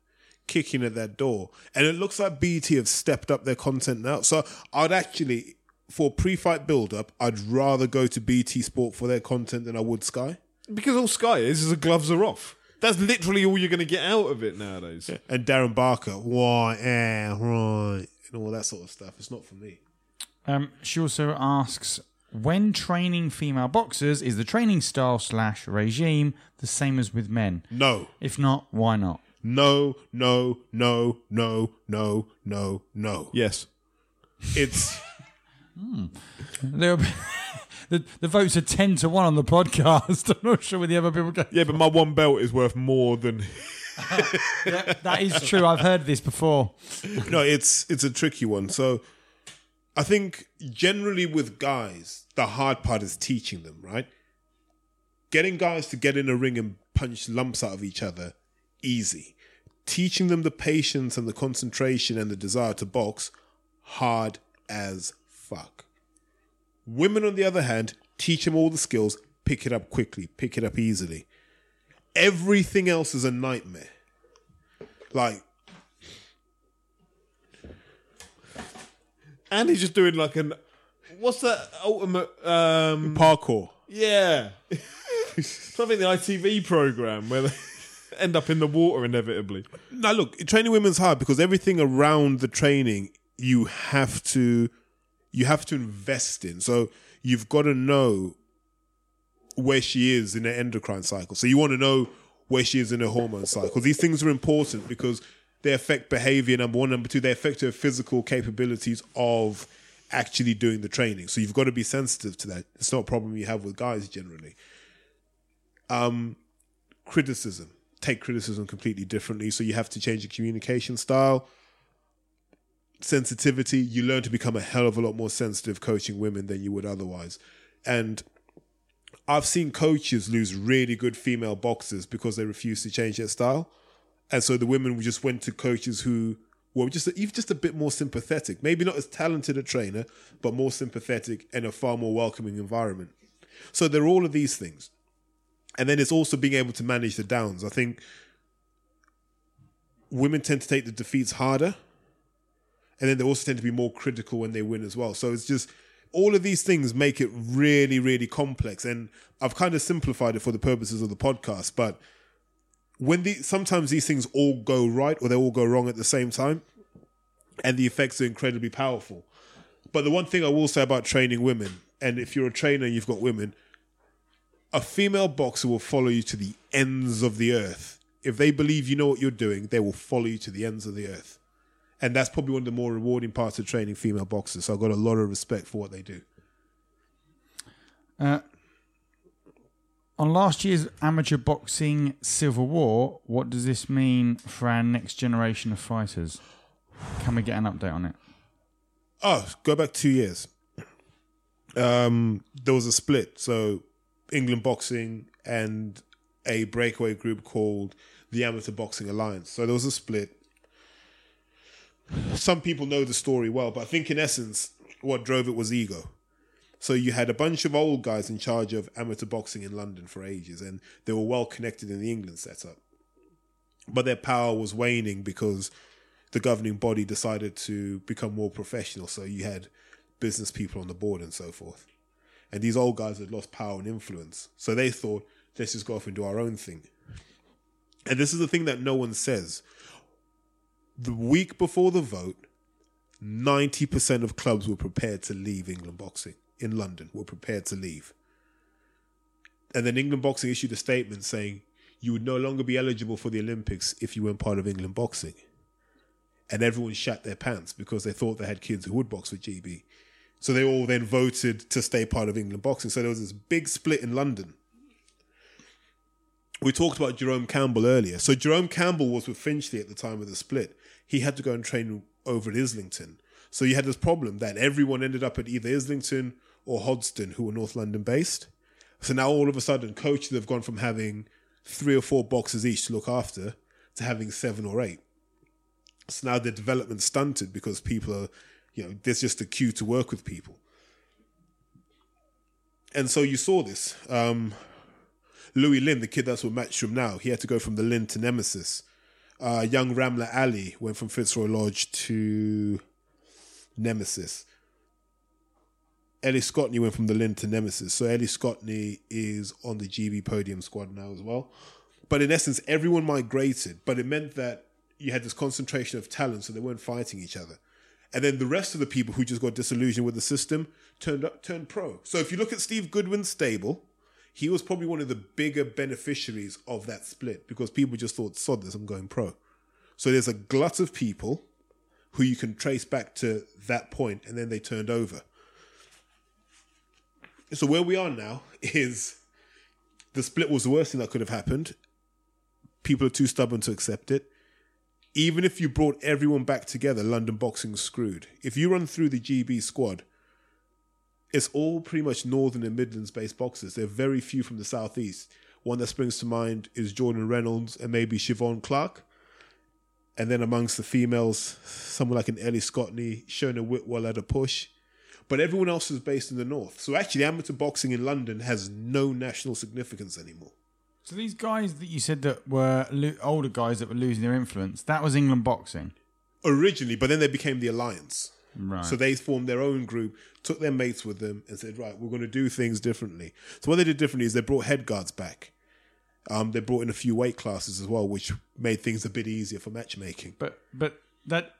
kicking at that door. And it looks like BT have stepped up their content now. So I'd actually, for pre fight build up, I'd rather go to BT Sport for their content than I would Sky. because all Sky is is the gloves are off. That's literally all you're going to get out of it nowadays. And Darren Barker, why, eh, right, and all that sort of stuff. It's not for me. Um, she also asks, when training female boxers, is the training style slash regime the same as with men? No, If not, why not? No, no, no, no, no, no, no. Yes. It's hmm. Little bit- the, the votes are 10 to 1 on the podcast. I'm not sure where the other people go. Yeah, but my one belt is worth more than. That is true. I've heard this before. no, it's it's a tricky one. So I think generally with guys, the hard part is teaching them, right? Getting guys to get in a ring and punch lumps out of each other, easy. Teaching them the patience and the concentration and the desire to box, hard as fuck. Women, on the other hand, teach them all the skills, pick it up quickly, pick it up easily. Everything else is a nightmare. Like, And he's just doing like an. What's that ultimate. um parkour. Yeah. Something the ITV program where they end up in the water inevitably. Now, look, training women's hard because everything around the training you have to you have to invest in. So you've got to know where she is in her endocrine cycle. So you want to know where she is in her hormone cycle. These things are important because they affect behavior. Number one, number two, they affect her physical capabilities of actually doing the training. So you've got to be sensitive to that. It's not a problem you have with guys generally. Um, criticism. Take criticism completely differently. So you have to change your communication style. Sensitivity. You learn to become a hell of a lot more sensitive coaching women than you would otherwise. And I've seen coaches lose really good female boxers because they refuse to change their style. And so the women just went to coaches who were just even just a bit more sympathetic. Maybe not as talented a trainer, but more sympathetic and a far more welcoming environment. So there are all of these things. And then it's also being able to manage the downs. I think women tend to take the defeats harder. And then they also tend to be more critical when they win as well. So it's just all of these things make it really, really complex. And I've kind of simplified it for the purposes of the podcast. But when the sometimes these things all go right or they all go wrong at the same time, and the effects are incredibly powerful. But the one thing I will say about training women, and if you're a trainer, and you've got women, a female boxer will follow you to the ends of the earth. If they believe you know what you're doing, they will follow you to the ends of the earth. And that's probably one of the more rewarding parts of training female boxers. So I've got a lot of respect for what they do. On last year's amateur boxing civil war, what does this mean for our next generation of fighters? Can we get an update on it? Oh, go back two years. Um, there was a split. So England Boxing and a breakaway group called the Amateur Boxing Alliance. So there was a split. Some people know the story well, but I think in essence, what drove it was ego. So you had a bunch of old guys in charge of amateur boxing in London for ages, and they were well connected in the England setup. But their power was waning because the governing body decided to become more professional. So you had business people on the board and so forth. And these old guys had lost power and influence. So they thought, let's just go off and do our own thing. And this is the thing that no one says. The week before the vote, 90% of clubs were prepared to leave England boxing in London, were prepared to leave. And then England boxing issued a statement saying you would no longer be eligible for the Olympics if you weren't part of England boxing and everyone shat their pants because they thought they had kids who would box for GB. So they all then voted to stay part of England boxing. So there was this big split in London. We talked about Jerome Campbell earlier. So Jerome Campbell was with Finchley at the time of the split. He had to go and train over at Islington. So you had this problem that everyone ended up at either Islington or Hodston, who were North London based. So now all of a sudden, coaches have gone from having three or four boxes each to look after to having seven or eight. So now the development stunted because people are, you know, there's just a queue to work with people. And so you saw this. Um, Louis Lynn, the kid that's with Matchroom now, he had to go from the Lynn to Nemesis. Uh, young Ramla Ali went from Fitzroy Lodge to Nemesis. Ellie Scotney went from the Lynn to Nemesis. So Ellie Scotney is on the GB podium squad now as well. But in essence, everyone migrated, but it meant that you had this concentration of talent, so they weren't fighting each other. And then the rest of the people who just got disillusioned with the system turned up, turned pro. So if you look at Steve Goodwin's stable, he was probably one of the bigger beneficiaries of that split because people just thought, "Sod this, I'm going pro." So there's a glut of people who you can trace back to that point, and then they turned over. So where we are now is the split was the worst thing that could have happened. People are too stubborn to accept it. Even if you brought everyone back together, London boxing's screwed. If you run through the GB squad, it's all pretty much Northern and Midlands based boxers. There are very few from the Southeast. One that springs to mind is Jordan Reynolds and maybe Cheavon Clarke. And then amongst the females, someone like an Ellie Scotney, Shona Whitwell at a push. But everyone else is based in the north. So actually, amateur boxing in London has no national significance anymore. So these guys that you said that were lo- older guys that were losing their influence, that was England boxing. Originally, but then they became the alliance. Right. So they formed their own group, took their mates with them, and said, "Right, we're going to do things differently." So what they did differently is they brought head guards back. Um, they brought in a few weight classes as well, which made things a bit easier for matchmaking. But but that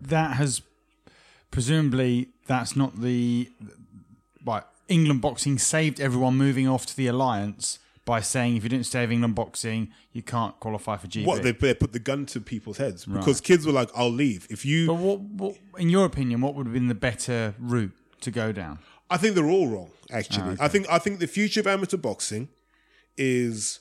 that has presumably that's not the right. England boxing saved everyone moving off to the alliance by saying if you didn't stay with England boxing, you can't qualify for GB. What they, they put the gun to people's heads because kids were like, "I'll leave if you." but what, what, in your opinion, what would have been the better route to go down? I think they're all wrong. Actually, Ah, okay. I think I think the future of amateur boxing is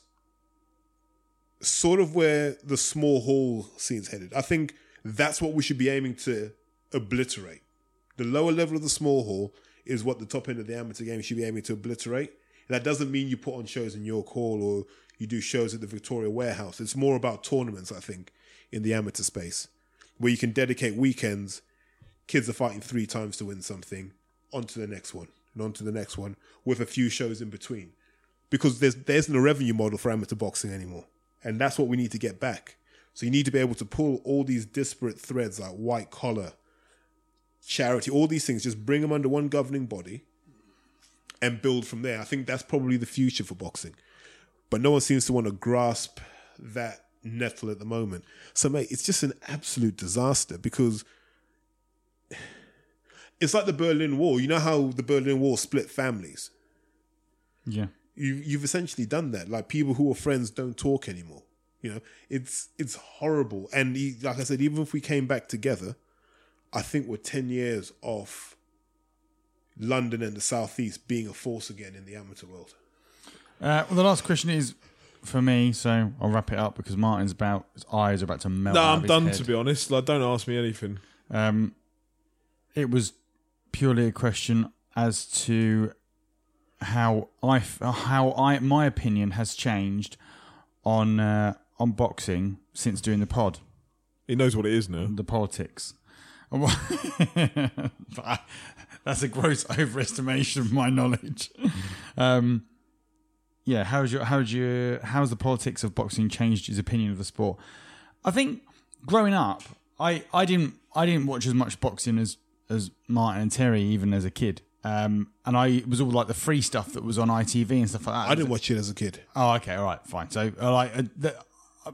sort of where the small hall scene's headed. I think that's what we should be aiming to obliterate. The lower level of the small hall is what the top end of the amateur game should be aiming to obliterate. That doesn't mean you put on shows in York Hall or you do shows at the Victoria Warehouse. It's more about tournaments, I think, in the amateur space, where you can dedicate weekends. Kids are fighting three times to win something, on to the next one, and on to the next one, with a few shows in between. Because there's there isn't a revenue model for amateur boxing anymore. And that's what we need to get back. So you need to be able to pull all these disparate threads like white collar, charity, all these things, just bring them under one governing body and build from there. I think that's probably the future for boxing. But no one seems to want to grasp that nettle at the moment. So, mate, it's just an absolute disaster because it's like the Berlin Wall. You know how the Berlin Wall split families? Yeah. you you've essentially done that. Like people who are friends don't talk anymore. You know, it's it's horrible. And e- like I said, even if we came back together, I think we're ten years off London and the southeast being a force again in the amateur world. Uh, well, the last question is for me, so I'll wrap it up because Martin's about his eyes are about to melt. No, out I'm his done head. to be honest. Like, don't ask me anything. Um, it was purely a question as to how I f- how I my opinion has changed on uh, on boxing since doing the pod, He knows what it is now. the politics. That's a gross overestimation of my knowledge. Um, yeah, how's your how's your how's the politics of boxing changed his opinion of the sport? I think growing up, I, I didn't I didn't watch as much boxing as as Martin and Terry even as a kid. Um, and I it was all like the free stuff that was on ITV and stuff like that. I didn't watch it as a kid. Oh, okay, all right, fine. So, uh, like, uh, the, uh,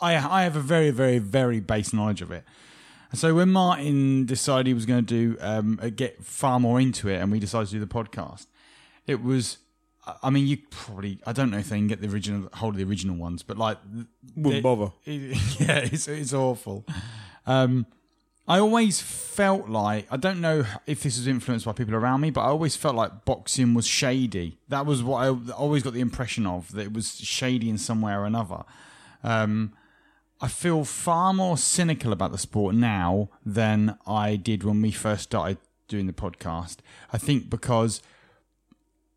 I I have a very, very, very base knowledge of it. So when Martin decided he was going to do um, uh, get far more into it, and we decided to do the podcast, it was. I mean, you probably I don't know if they can get the original hold of the original ones, but like, Wouldn't it- bother. it- yeah, it's it's awful. Um, I always felt like I don't know if this was influenced by people around me, but I always felt like boxing was shady. That was what I always got the impression of that it was shady in some way or another. Um, I feel far more cynical about the sport now than I did when we first started doing the podcast. I think because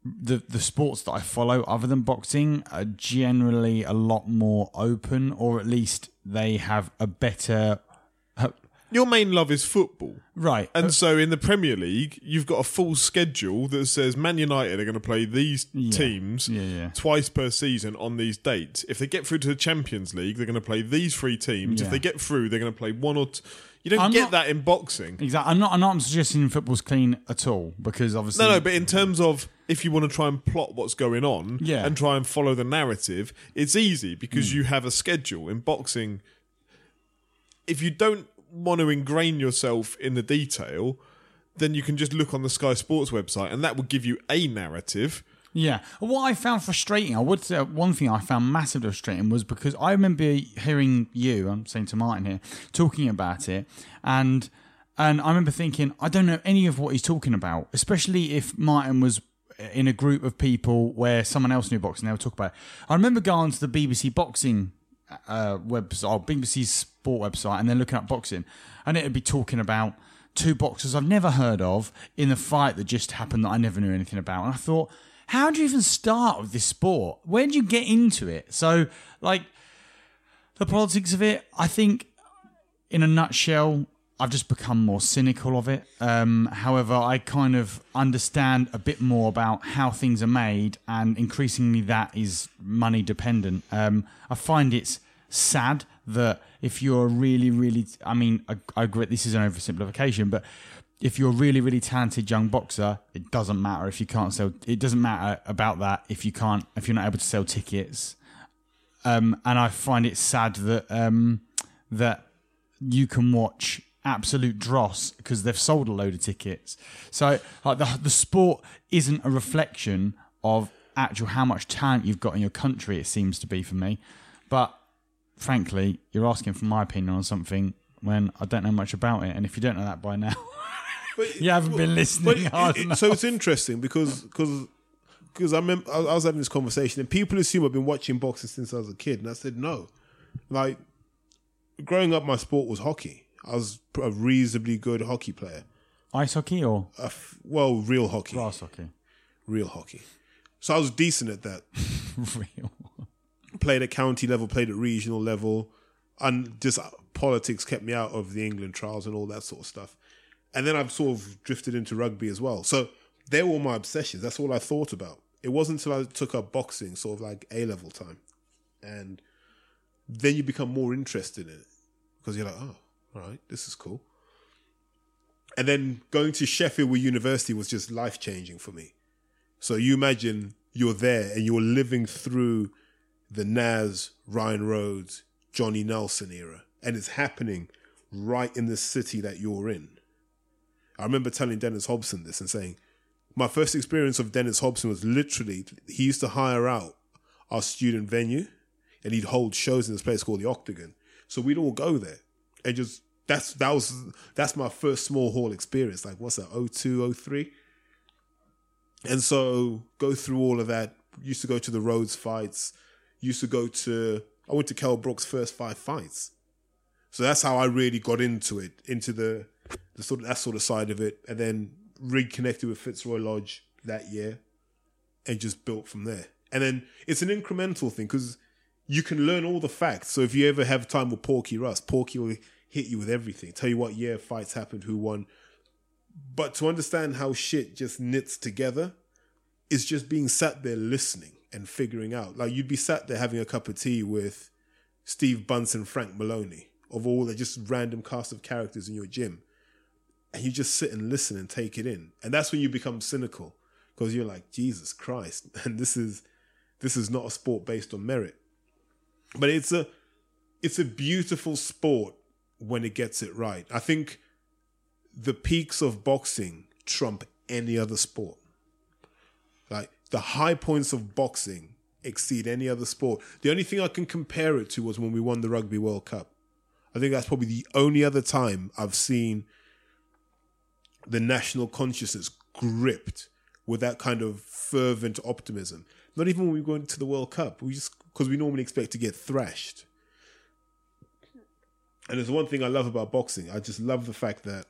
the the sports that I follow other than boxing are generally a lot more open, or at least they have a better Your main love is football. right. And uh, so in the Premier League, you've got a full schedule that says Man United are going to play these teams Yeah, yeah. twice per season on these dates. If they get through to the Champions League, they're going to play these three teams. Yeah. If they get through, they're going to play one or two. You don't I'm get not- that in boxing. Exactly. I'm not. I'm not suggesting football's clean at all because obviously. No, no, but in terms of if you want to try and plot what's going on Yeah. and try and follow the narrative, it's easy because hmm. you have a schedule. In boxing, if you don't want to ingrain yourself in the detail, then you can just look on the Sky Sports website, and that will give you a narrative. Yeah. What I found frustrating, I would say uh, one thing I found massively frustrating was because I remember hearing you, I'm saying to Martin here, talking about it, and and I remember thinking, I don't know any of what he's talking about, especially if Martin was in a group of people where someone else knew boxing, they would talk about it. I remember going to the BBC boxing uh, website, or BBC sport website, and then looking up boxing, and it'd be talking about two boxers I've never heard of in a fight that just happened that I never knew anything about. And I thought, how do you even start with this sport? Where do you get into it? So, like, the politics of it, I think, in a nutshell, I've just become more cynical of it. Um, however, I kind of understand a bit more about how things are made, and increasingly that is money dependent. Um, I find it's sad that if you're really, really, I mean, I, I agree this is an oversimplification, but if you're a really, really talented young boxer, it doesn't matter if you can't sell. It doesn't matter about that if you can't, if you're not able to sell tickets. Um, and I find it sad that um, that you can watch absolute dross because they've sold a load of tickets. So like the the sport isn't a reflection of actual how much talent you've got in your country. It seems to be for me, but frankly, you're asking for my opinion on something when I don't know much about it. And if you don't know that by now, you haven't been listening hard it- so it's interesting because because because I remember I was having this conversation and people assume I've been watching boxing since I was a kid, and I said no. Like growing up, my sport was hockey. I was a reasonably good hockey player. Ice hockey or f- well, real hockey, grass hockey? real hockey. So I was decent at that. Real. Played at county level, played at regional level, and just uh, politics kept me out of the England trials and all that sort of stuff. And then I've sort of drifted into rugby as well. So they were all my obsessions. That's all I thought about. It wasn't until I took up boxing, sort of like A level time, and then you become more interested in it because you're like, oh, all right, this is cool. And then going to Sheffield university was just life changing for me. So you imagine you're there and you're living through the Nas, Ryan Rhodes, Johnny Nelson era, and it's happening right in the city that you're in. I remember telling Dennis Hobson this and saying, my first experience of Dennis Hobson was literally he used to hire out our student venue and he'd hold shows in this place called the Octagon. So we'd all go there and just that's that was that's my first small hall experience. Like what's that, 02, 03? And so go through all of that. Used to go to the Rhodes fights. Used to go to I went to Kel Brook's first five fights. So that's how I really got into it, into the the sort of that sort of side of it, and then reconnected with Fitzroy Lodge that year, and just built from there. And then it's an incremental thing because you can learn all the facts. So if you ever have time with Porky Russ, Porky will hit you with everything, tell you what year fights happened, who won. But to understand how shit just knits together is just being sat there listening and figuring out. Like you'd be sat there having a cup of tea with Steve Bunce, Frank Maloney, of all the just random cast of characters in your gym. And you just sit and listen and take it in. And that's when you become cynical. Because you're like, Jesus Christ, and this is this is not a sport based on merit. But it's a it's a beautiful sport when it gets it right. I think the peaks of boxing trump any other sport. Like the high points of boxing exceed any other sport. The only thing I can compare it to was when we won the Rugby World Cup. I think that's probably the only other time I've seen the national consciousness gripped with that kind of fervent optimism. Not even when we went into the World Cup, we just because we normally expect to get thrashed. And there's one thing I love about boxing. I just love the fact that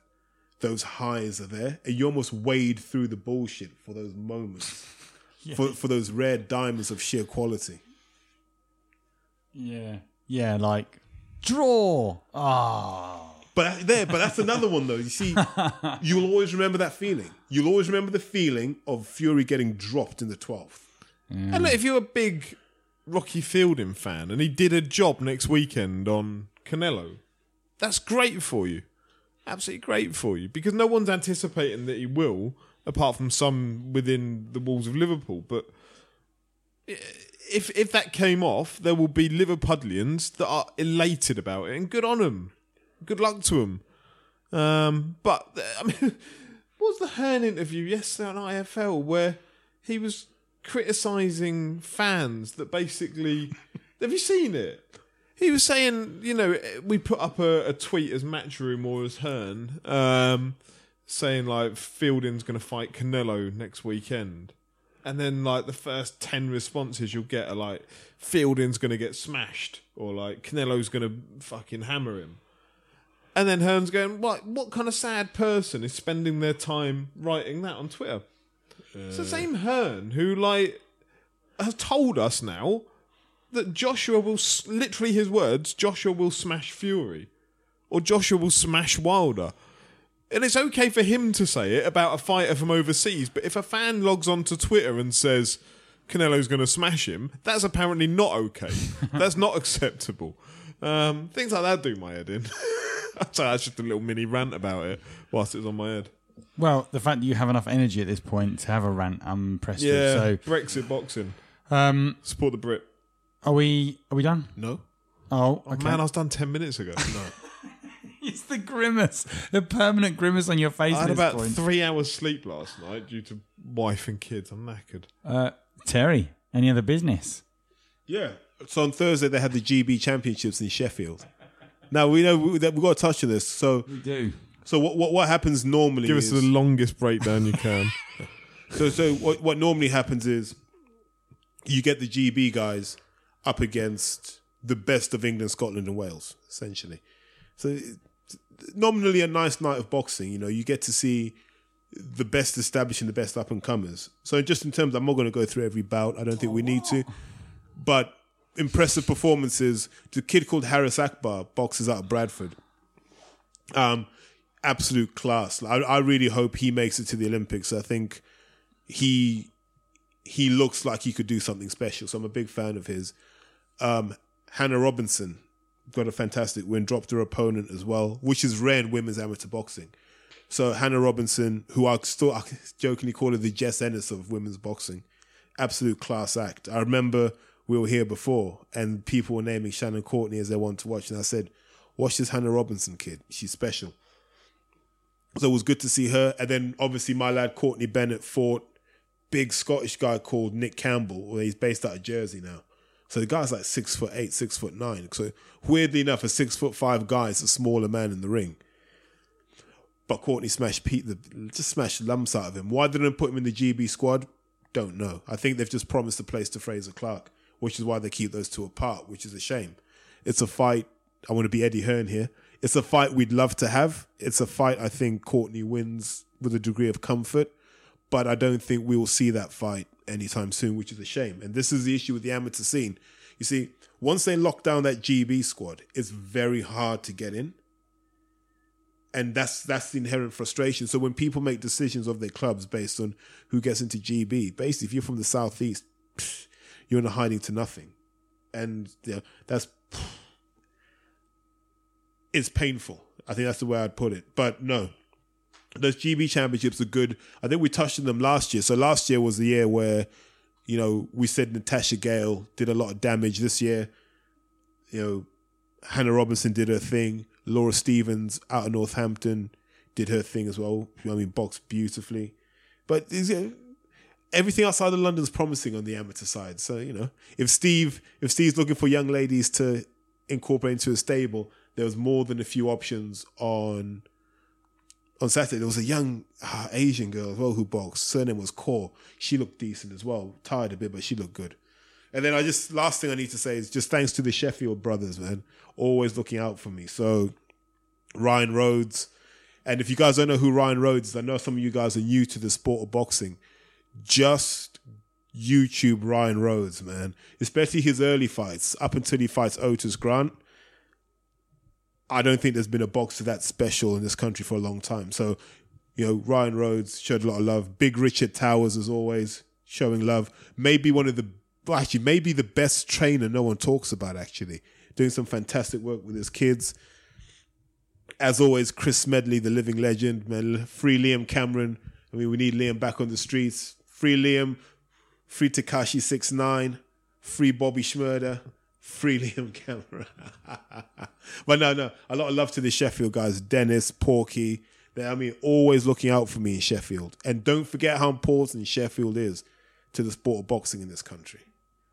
those highs are there, and you almost wade through the bullshit for those moments, for for those rare diamonds of sheer quality. Yeah. Yeah, like draw. Ah. But there, but that's another one though. You see, you'll always remember that feeling. You'll always remember the feeling of Fury getting dropped in the twelfth. And look, if you're a big Rocky Fielding fan and he did a job next weekend on Canelo, that's great for you. Absolutely great for you because no one's anticipating that he will, apart from some within the walls of Liverpool. But if if that came off, there will be Liverpudlians that are elated about it and good on them. good luck to him. Um, but I mean, what was the Hearn interview yesterday on IFL where he was criticizing fans that basically? have you seen it? He was saying, you know, we put up a, a tweet as Matchroom or as Hearn, um, saying like Fielding's going to fight Canelo next weekend, and then like the first ten responses you'll get are like Fielding's going to get smashed or like Canelo's going to fucking hammer him. And then Hearn's going, what, what kind of sad person is spending their time writing that on Twitter? It's the same Hearn who, like, has told us now that Joshua will, s- literally his words, Joshua will smash Fury. Or Joshua will smash Wilder. And it's okay for him to say it about a fighter from overseas, but if a fan logs onto Twitter and says Canelo's going to smash him, that's apparently not okay. that's not acceptable. Um, things like that do my head in. so that's just a little mini rant about it whilst it was on my head. Well, the fact that you have enough energy at this point to have a rant, I'm impressed Yeah, with. Brexit boxing. Um, Support the Brit. are we are we done? No. Oh, Oh, okay. man, I was done 10 minutes ago. No. it's the grimace, the permanent grimace on your face. I at had this about point. three hours sleep last night due to wife and kids. I'm knackered. Uh, Terry, any other business? Yeah. So on Thursday they had the GB Championships in Sheffield. Now we know we, that we've got to touch on this. So We do. So what what, what happens normally Give us is the longest breakdown you can. so so what what normally happens is you get the GB guys up against the best of England, Scotland, and Wales, essentially. So nominally a nice night of boxing. You know, you get to see the best established and the best up and comers. So just in terms, I'm not going to go through every bout. I don't think we need to, but impressive performances. The kid called Harris Akbar boxes out of Bradford. Um, absolute class. I, I really hope he makes it to the Olympics. I think he he looks like he could do something special. So I'm a big fan of his. Um, Hannah Robinson got a fantastic win, dropped her opponent as well, which is rare in women's amateur boxing. So Hannah Robinson, who I still I jokingly call her the Jess Ennis of women's boxing, absolute class act. I remember we were here before, and people were naming Shannon Courtney as their one to watch, and I said, "Watch this Hannah Robinson kid. She's special." So it was good to see her, and then obviously my lad Courtney Bennett fought big Scottish guy called Nick Campbell. He's based out of Jersey now. So the guy's like six foot eight, six foot nine. So weirdly enough, a six foot five guy is a smaller man in the ring. But Courtney smashed Pete, the, just smashed lumps out of him. Why didn't they put him in the GB squad? Don't know. I think they've just promised a place to Frazer Clarke, which is why they keep those two apart, which is a shame. It's a fight. I want to be Eddie Hearn here. It's a fight we'd love to have. It's a fight I think Courtney wins with a degree of comfort, but I don't think we will see that fight anytime soon, which is a shame. And this is the issue with the amateur scene. You see, once they lock down that GB squad, it's very hard to get in and that's that's the inherent frustration. So when people make decisions of their clubs based on who gets into GB, basically, if you're from the southeast, you're in a hiding to nothing, and know, that's it's painful. I think that's the way I'd put it. But no, those GB championships are good. I think we touched on them last year. So last year was the year where you know we said Natasha Gale did a lot of damage. This year, you know, Hannah Robinson did her thing. Laura Stevens out of Northampton did her thing as well. I mean, boxed beautifully. But is it, everything outside of London's promising on the amateur side. So you know, if Steve if Steve's looking for young ladies to incorporate into a stable, there was more than a few options on. On Saturday, there was a young ah, Asian girl as well who boxed. Surname was Core. She looked decent as well. Tired a bit, but she looked good. And then I just last thing I need to say is just thanks to the Sheffield brothers, man, always looking out for me. So Ryan Rhodes, and if you guys don't know who Ryan Rhodes is, I know some of you guys are new to the sport of boxing. Just YouTube Ryan Rhodes, man, especially his early fights up until he fights Otis Grant. I don't think there's been a boxer that special in this country for a long time. So, you know, Ryan Rhodes showed a lot of love. Big Richard Towers, as always, showing love. Maybe one of the, well, actually, maybe the best trainer no one talks about, actually. Doing some fantastic work with his kids. As always, Chris Medley, the living legend, man. Free Liam Cameron. I mean, we need Liam back on the streets. Free Liam, free Tekashi Six Nine, free Bobby Shmurda. Freely on camera. but no, no, a lot of love to the Sheffield guys, Dennis, Porky. They, I mean, always looking out for me in Sheffield. And don't forget how important Sheffield is to the sport of boxing in this country.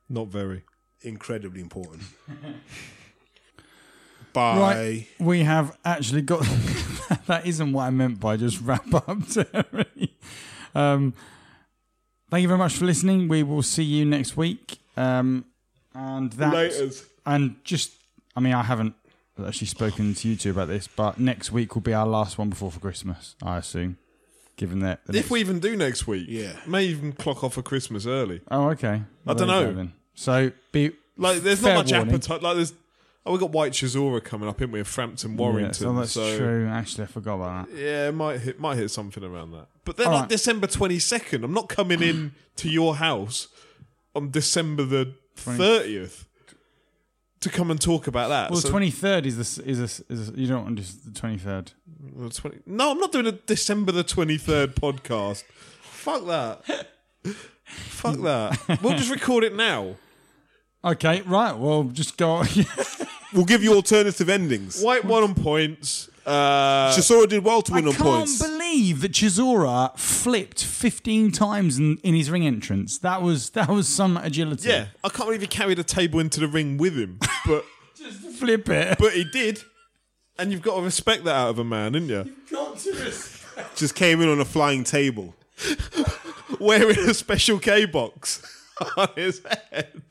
Not very. Incredibly important. Bye. Right, we have actually got. that isn't what I meant by just wrap up, Terry. Um, thank you very much for listening. We will see you next week. Um, and that, Laters. and just, I mean, I haven't actually spoken to you two about this, but next week will be our last one before for Christmas, I assume. Given that, the If next- we even do next week, Yeah. may even clock off for Christmas early. oh, okay, I Well, don't there you know. go then. So be Like, there's fair not much warning. appetite. Like, there's oh, we got Whyte Chisora coming up, haven't we? And Frampton Warrington. Yeah, so that's so true. Actually, I forgot about that. Yeah, it might hit might hit something around that. But then All like right. December twenty second, I'm not coming in to your house on December the thirtieth to come and talk about that. Well, So- twenty third is this is this is you don't want just the twenty third. well, no, I'm not doing a December the twenty third podcast. Fuck that. Fuck that. We'll just record it now. Okay, right. Well, just go. We'll give you alternative endings. Whyte one on points. Uh, Chisora did well to I win on can't points. Believe that Chisora flipped fifteen times in, in his ring entrance. That was that was some agility. yeah, I can't believe he carried a table into the ring with him, but just flip it. but he did, and you've got to respect that out of a man, haven't you? You've got to respect. Just came in on a flying table. wearing a special K box on his head.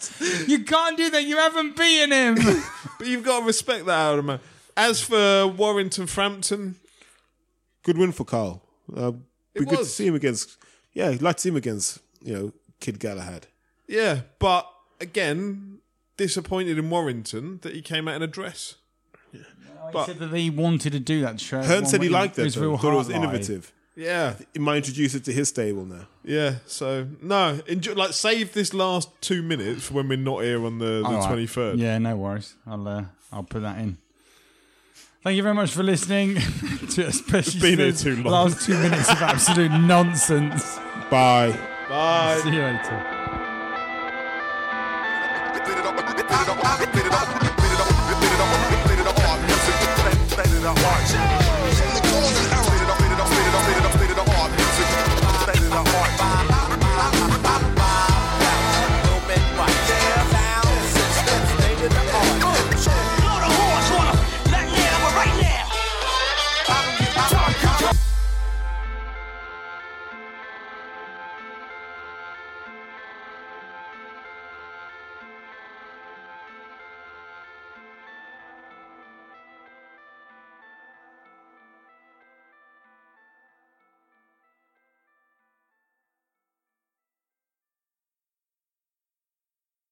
You can't do that. You haven't beaten him. But you've got to respect that out of a man. As for Warrington Frampton, Good win for Carl. Uh, be It good to see him against. Yeah, I'd like to see him against you know Kid Galahad. yeah, but again, disappointed in Warrington that he came out in a dress. he said that he wanted to do that show. Hearn said he liked it. His Though. real Thought it was heart lie. innovative. Yeah, He might introduce it to his stable now. yeah. So no, enjoy, like save this last two minutes for when we're not here on the All the right. twenty third. Yeah, no worries. I'll uh, I'll put that in. Thank you very much for listening to especially Been here too long. last two minutes of absolute nonsense. Bye. Bye. See you later. Split it